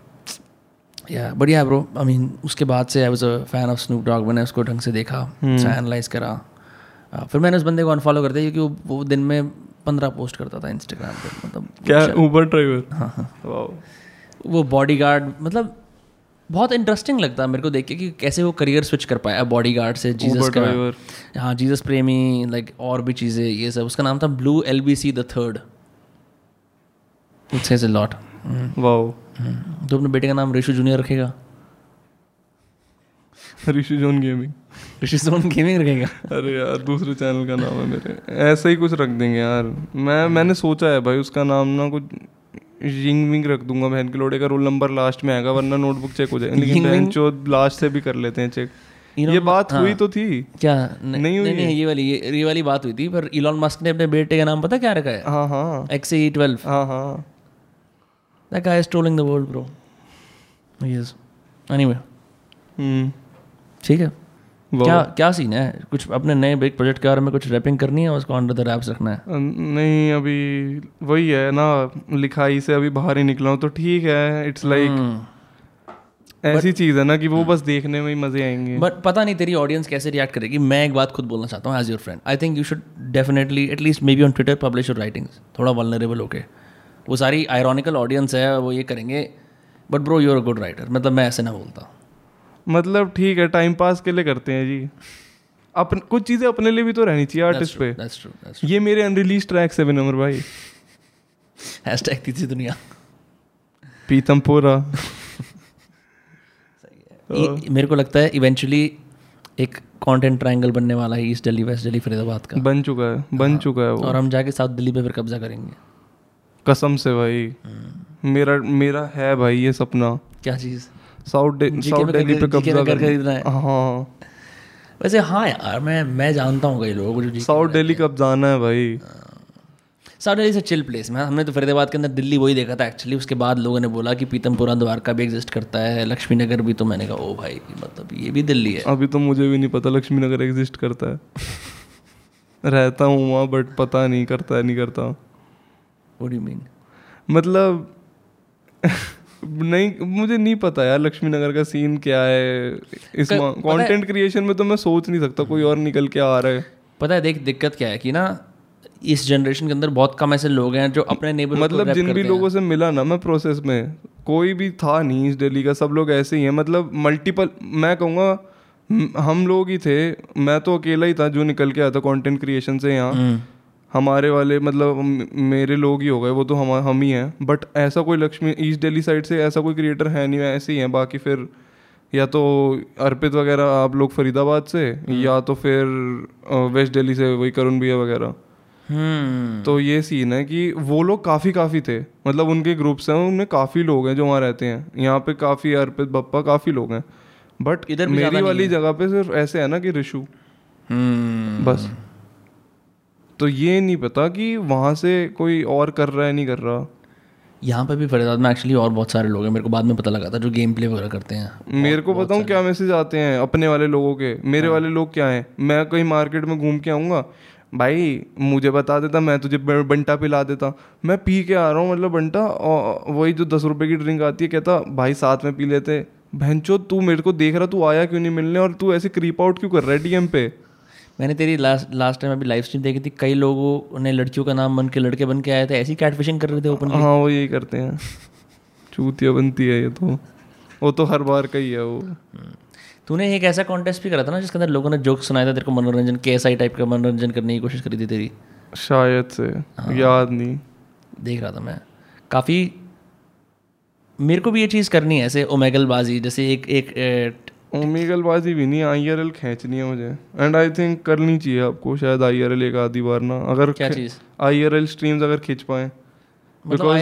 या बढ़िया ब्रो आई मीन उसके बाद से I was a fan of Snoop Dogg मैंने उसको ढंग से देखा एनालाइज करा। Uh, फिर मैंने उस बंदे को अनफॉलो कर दिया क्योंकि वो, दिन में पंद्रह पोस्ट करता था इंस्टाग्राम पे मतलब क्या ऊबर ड्राइवर हाँ हाँ। वो बॉडी गार्ड मतलब बहुत इंटरेस्टिंग लगता है मेरे को देख के कि कैसे वो करियर स्विच कर पाया। बॉडी गार्ड से जीसस का हाँ जीसस प्रेमी लाइक और भी चीज़ें ये सब। उसका नाम था Blue L B C the third it says a lot वाह तो अपने बेटे का नाम ऋषु जूनियर रखेगा। Rishi Zone Gaming. Rishi Zone Gaming रखेगा। अरे यार दूसरे चैनल का नाम है मेरे। ऐसा ही कुछ रख देंगे यार। मैं मैंने सोचा है भाई उसका नाम ना कुछ जिंग विंग रख दूँगा बहन के लोड़े का रोल नंबर लास्ट में आएगा वरना नोटबुक चेक हो जाएगा लेकिन बहन? चो लास्ट से भी कर लेते हैं चेक ये बात हुई हाँ। तो थी। क्या? न, नहीं नहीं हुई। नहीं ये वाली ये, ये वाली बात हुई थी पर इलॉन मस्क ने अपने बेटे का नाम पता क्या रखा है? हाँ हाँ। एक्स ई ट्वेल्व हाँ हाँ। That guy is trolling the world bro yes anyway hmm ठीक है। क्या क्या सीन है? कुछ अपने नए बिग प्रोजेक्ट के बारे में कुछ रैपिंग करनी है उसको अंडर द रैप्स रखना है? नहीं अभी वही है ना लिखाई से अभी बाहर ही निकला हूँ तो ठीक है इट्स लाइक हम्म। ऐसी चीज़ है ना कि वो बस देखने में ही मज़े आएँगे। बट पता नहीं तेरी ऑडियंस कैसे रिएक्ट करेगी मैं एक बात खुद बोलना चाहता हूँ as your friend I think you should definitely at least maybe on Twitter publish your writings थोड़ा वलनरेबल होके। वो सारी आयरॉनिकल ऑडियंस है वो ये करेंगे but bro you're a good writer मतलब मैं ऐसे ना बोलता मतलब ठीक है टाइम पास के लिए करते हैं जी। अपन कुछ चीज़ें अपने लिए भी तो रहनी चाहिए आर्टिस्ट पे। दैट्स ट्रू दैट्स ये मेरे अनरिलीज ट्रैक से विनम्र भाई। हैशटैग तीसरी दुनिया। पीतमपुरा ये- मेरे को लगता है इवेंचुअली एक कंटेंट ट्रायंगल बनने वाला है ईस्ट दिल्ली वेस्ट दिल्ली फरीदाबाद का। बन चुका है बन चुका है वो। और हम जाके साउथ दिल्ली पे फिर कब्जा करेंगे। कसम से भाई। मेरा मेरा है भाई ये सपना। क्या चीज़? साउथ साउथ दिल्ली पे कब्जा कर खरीदना है। हाँ। वैसे हाँ यार मैं मैं जानता हूँ कई लोगों को जो साउथ दिल्ली कब जाना है भाई? साउथ दिल्ली से चिल प्लेस में हमने तो फरीदाबाद के अंदर दिल्ली वही देखा था एक्चुअली उसके बाद लोगों ने बोला कि पीतमपुरा द्वारका भी एग्जिस्ट करता है लक्ष्मी नगर भी। तो मैंने कहा ओ भाई मतलब ये भी दिल्ली है। अभी तो मुझे भी नहीं पता लक्ष्मी नगर एग्जिस्ट करता है। रहता हूँ वहाँ बट पता नहीं करता है नहीं करता। मीन मतलब नहीं मुझे नहीं पता यार लक्ष्मी नगर का सीन क्या है। इस कंटेंट क्रिएशन में तो मैं सोच नहीं सकता कोई और निकल के आ रहा है। पता है देख दिक्कत क्या है कि ना इस जनरेशन के अंदर बहुत कम ऐसे लोग हैं जो अपने नेबर मतलब जिन भी लोगों से मिला ना मैं प्रोसेस में कोई भी था नहीं इस दिल्ली का सब लोग ऐसे ही हैं। मतलब मल्टीपल मैं कहूँगा हम लोग ही थे मैं तो अकेला ही था जो निकल के आया था कंटेंट क्रिएशन से यहाँ। हम्म। हमारे वाले मतलब मेरे लोग ही हो गए वो तो हम हम ही हैं। बट ऐसा कोई लक्ष्मी ईस्ट दिल्ली साइड से ऐसा कोई क्रिएटर है नहीं ऐसे ही हैं। बाकी फिर या तो अर्पित वगैरह आप लोग फरीदाबाद से या तो फिर वेस्ट दिल्ली से वही करुण भैया वगैरह। हम्म। तो ये सीन है कि वो लोग काफ़ी काफ़ी थे। मतलब उनके ग्रुप्स हैं उनमें काफ़ी लोग हैं जो वहाँ रहते हैं। यहाँ पे काफ़ी अर्पित बप्पा काफ़ी लोग हैं। बट इधर मेरी वाली जगह पे सिर्फ़ ऐसे है ना कि ऋषु। हम्म। बस। तो ये नहीं पता कि वहाँ से कोई और कर रहा है नहीं कर रहा। यहाँ पे भी फरीदाबाद में एक्चुअली और बहुत सारे लोग हैं। मेरे को बाद में पता लगा था जो गेम प्ले वगैरह करते हैं। मेरे को बताऊँ क्या मैसेज आते हैं अपने वाले लोगों के? मेरे हाँ। वाले लोग क्या हैं? मैं कहीं मार्केट में घूम के आऊँगा? भाई मुझे बता देता मैं तुझे बंटा पिला देता। मैं पी के आ रहा हूँ मतलब बंटा और वही जो दस रुपये की ड्रिंक आती है कहता भाई साथ में पी लेते। भैंचो तू मेरे को देख रहा तू आया क्यों नहीं मिलने? और तू ऐसे क्रीप आउट क्यों कर रहा है डीएम पे? मैंने तेरी लास्ट लास्ट टाइम अभी लाइव स्ट्रीम देखी थी कई लोगों ने लड़कियों का नाम बन के लड़के बन के आए थे ऐसी कैटफिशिंग कर रहे थे ओपन हाँ वो यही करते हैं। चूतिया बनती है ये तो। वो तो हर बार का ही है वो। तूने एक ऐसा कॉन्टेस्ट भी करा था ना जिसके अंदर लोगों ने जोक सुनाया था तेरे को मनोरंजन के एसआई टाइप का मनोरंजन करने की कोशिश करी थी तेरी। शायद से। याद नहीं। देख रहा था मैं। काफ़ी मेरे को भी ये चीज़ करनी है ऐसे ओमेगलबाजी जैसे एक एक ओमेगलबाजी भी नहीं आई आर एल खींचनी है मुझे। एंड आई थिंक करनी चाहिए आपको शायद आई आर एल एक आधी बार ना अगर क्या चीज़? आई आर एल स्ट्रीम्स अगर खींच पाए। मतलब थोड़ी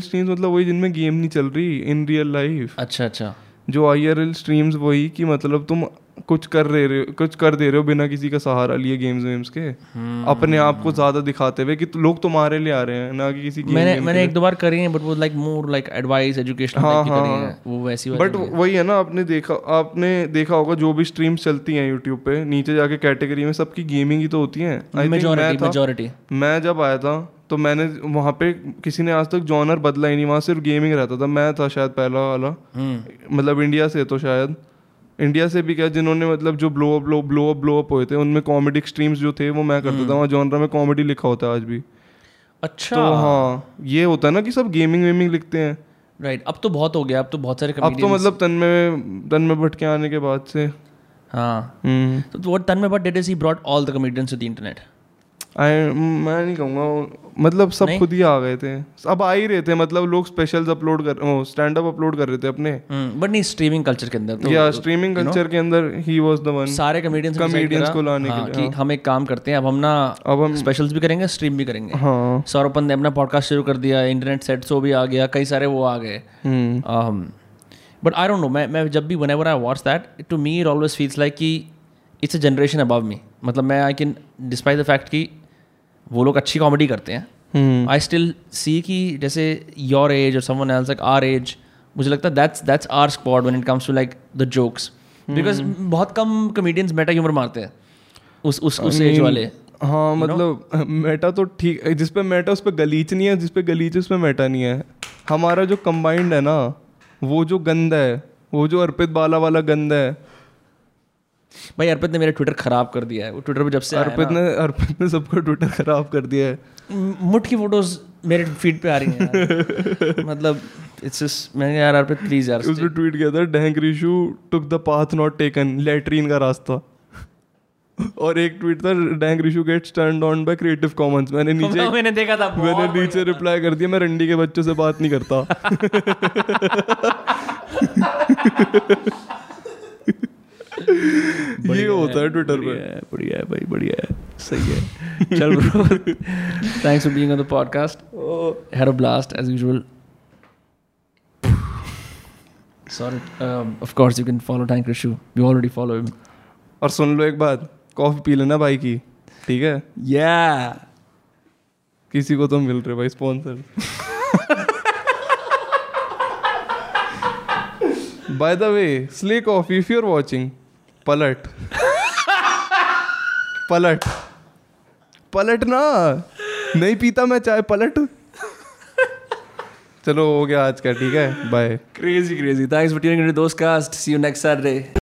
स्ट्रीम्स मतलब वही जिनमें गेम नहीं चल रही इन रियल लाइफ अच्छा अच्छा। जो आई आर एल स्ट्रीम्स वही कि मतलब तुम कुछ कर रहे हो कुछ कर दे रहे हो बिना किसी का सहारा लिए गेम्स वेम्स के। हम्म। अपने आप को ज़्यादा दिखाते हुए कि लोग तुम्हारे लिए आ रहे हैं ना कि किसी मैंने मैंने एक दो बार करी है बट वो लाइक मोर लाइक एडवाइस की करी है वो वैसी बट वही है ना आपने देखा आपने देखा होगा जो भी स्ट्रीम्स चलती हैं यूट्यूब पे नीचे जाके कैटेगरी में सबकी गेमिंग ही तो होती है। मेजोरिटी मेजोरिटी मैं जब आया था तो मैंने वहाँ पे किसी ने आज तक जॉनर बदला ही नहीं वहाँ सिर्फ़ गेमिंग रहता था। मैं था शायद पहला वाला। हम्म। मतलब इंडिया से तो शायद। इंडिया से भी क्या जिन्होंने मतलब जो blow up blow blow up blow up हुए थे उनमें कॉमेडी स्ट्रीम्स जो थे वो मैं करता था। वहाँ जॉनरा में कॉमेडी लिखा होता है आज भी। अच्छा। तो हाँ ये होता है ना कि सब गेमिंग वेमिंग लिखते हैं। Right right. अब तो बहुत हो गया अब तो बहुत सारे अब तो मतलब तन में तन में भटके आने के बाद से। हाँ। हम्म। तो what Tanmay Bhat did is he brought all the comedians to the internet I मैं नहीं कहूँगा मतलब सब खुद ही आ गए थे। अब आ ही रहे थे मतलब लोग स्पेशल्स अपलोड कर स्टैंड अप अपलोड कर रहे थे अपने। बट नहीं स्ट्रीमिंग कल्चर के अंदर तो या स्ट्रीमिंग कल्चर के अंदर ही वाज द वन सारे कॉमेडियंस Comedians को लाने के कि हम एक काम करते हैं अब हम ना अब हम स्पेशल्स भी करेंगे स्ट्रीम भी करेंगे। हाँ। सौरभन ने अपना पॉडकास्ट शुरू कर दिया इंटरनेट सेट शो भी आ गया कई सारे वो आ गए। Hmm. But I don't know मैं मैं जब भी whenever I watch that to me it always feels like कि it's a generation above me मतलब मैं I can despite the fact कि वो लोग अच्छी कॉमेडी करते हैं। आई स्टिल सी कि जैसे योर एज और someone else like our age मुझे लगता है that's that's our spot when it comes to like the jokes because बहुत कम कॉमेडियंस मेटा ह्यूमर मारते हैं उस उस उस एज वाले। हाँ मतलब मेटा तो ठीक जिस पे मेटा उस पे गलीच नहीं है जिस पे गलीच उस पे मेटा नहीं है। हमारा जो कंबाइंड है ना वो जो गंद है वो जो अर्पित बाला वाला गंद है भाई अर्पित ने मेरा ट्विटर खराब कर दिया है। वो ट्विटर पे जब से अर्पित ने अर्पित ने सबका ट्विटर खराब कर दिया है। मुठ की फ़ोटोज़ मेरे फ़ीड पे आ रही हैं मतलब इट्स जस्ट मैंने यार अर्पित प्लीज़ यार उसने ट्वीट किया था dank Rishu took the path not taken latrine का रास्ता. और एक ट्वीट था dank Rishu gets turned on by creative commons मैंने नीचे मैंने देखा था मैंने नीचे रिप्लाई कर दिया मैं रंडी के बच्चों से बात नहीं करता. ये होता है ट्विटर पे। बढ़िया है भाई बढ़िया है। सही है। चल bro thanks for being on the podcast had a blast as usual sorry of course, you can follow Tank Rishu. We already follow him. और सुन लो एक बात कॉफ़ी पी लेना भाई की ठीक है? Yeah. किसी को तो मिल रहे भाई sponsor by the way slay coffee if you are watching पलट। पलट। पलट ना। नहीं पीता मैं चाय, पलट। चलो, हो गया आज का, ठीक है? Bye crazy crazy thanks for tuning in दोस्त cast see you next Saturday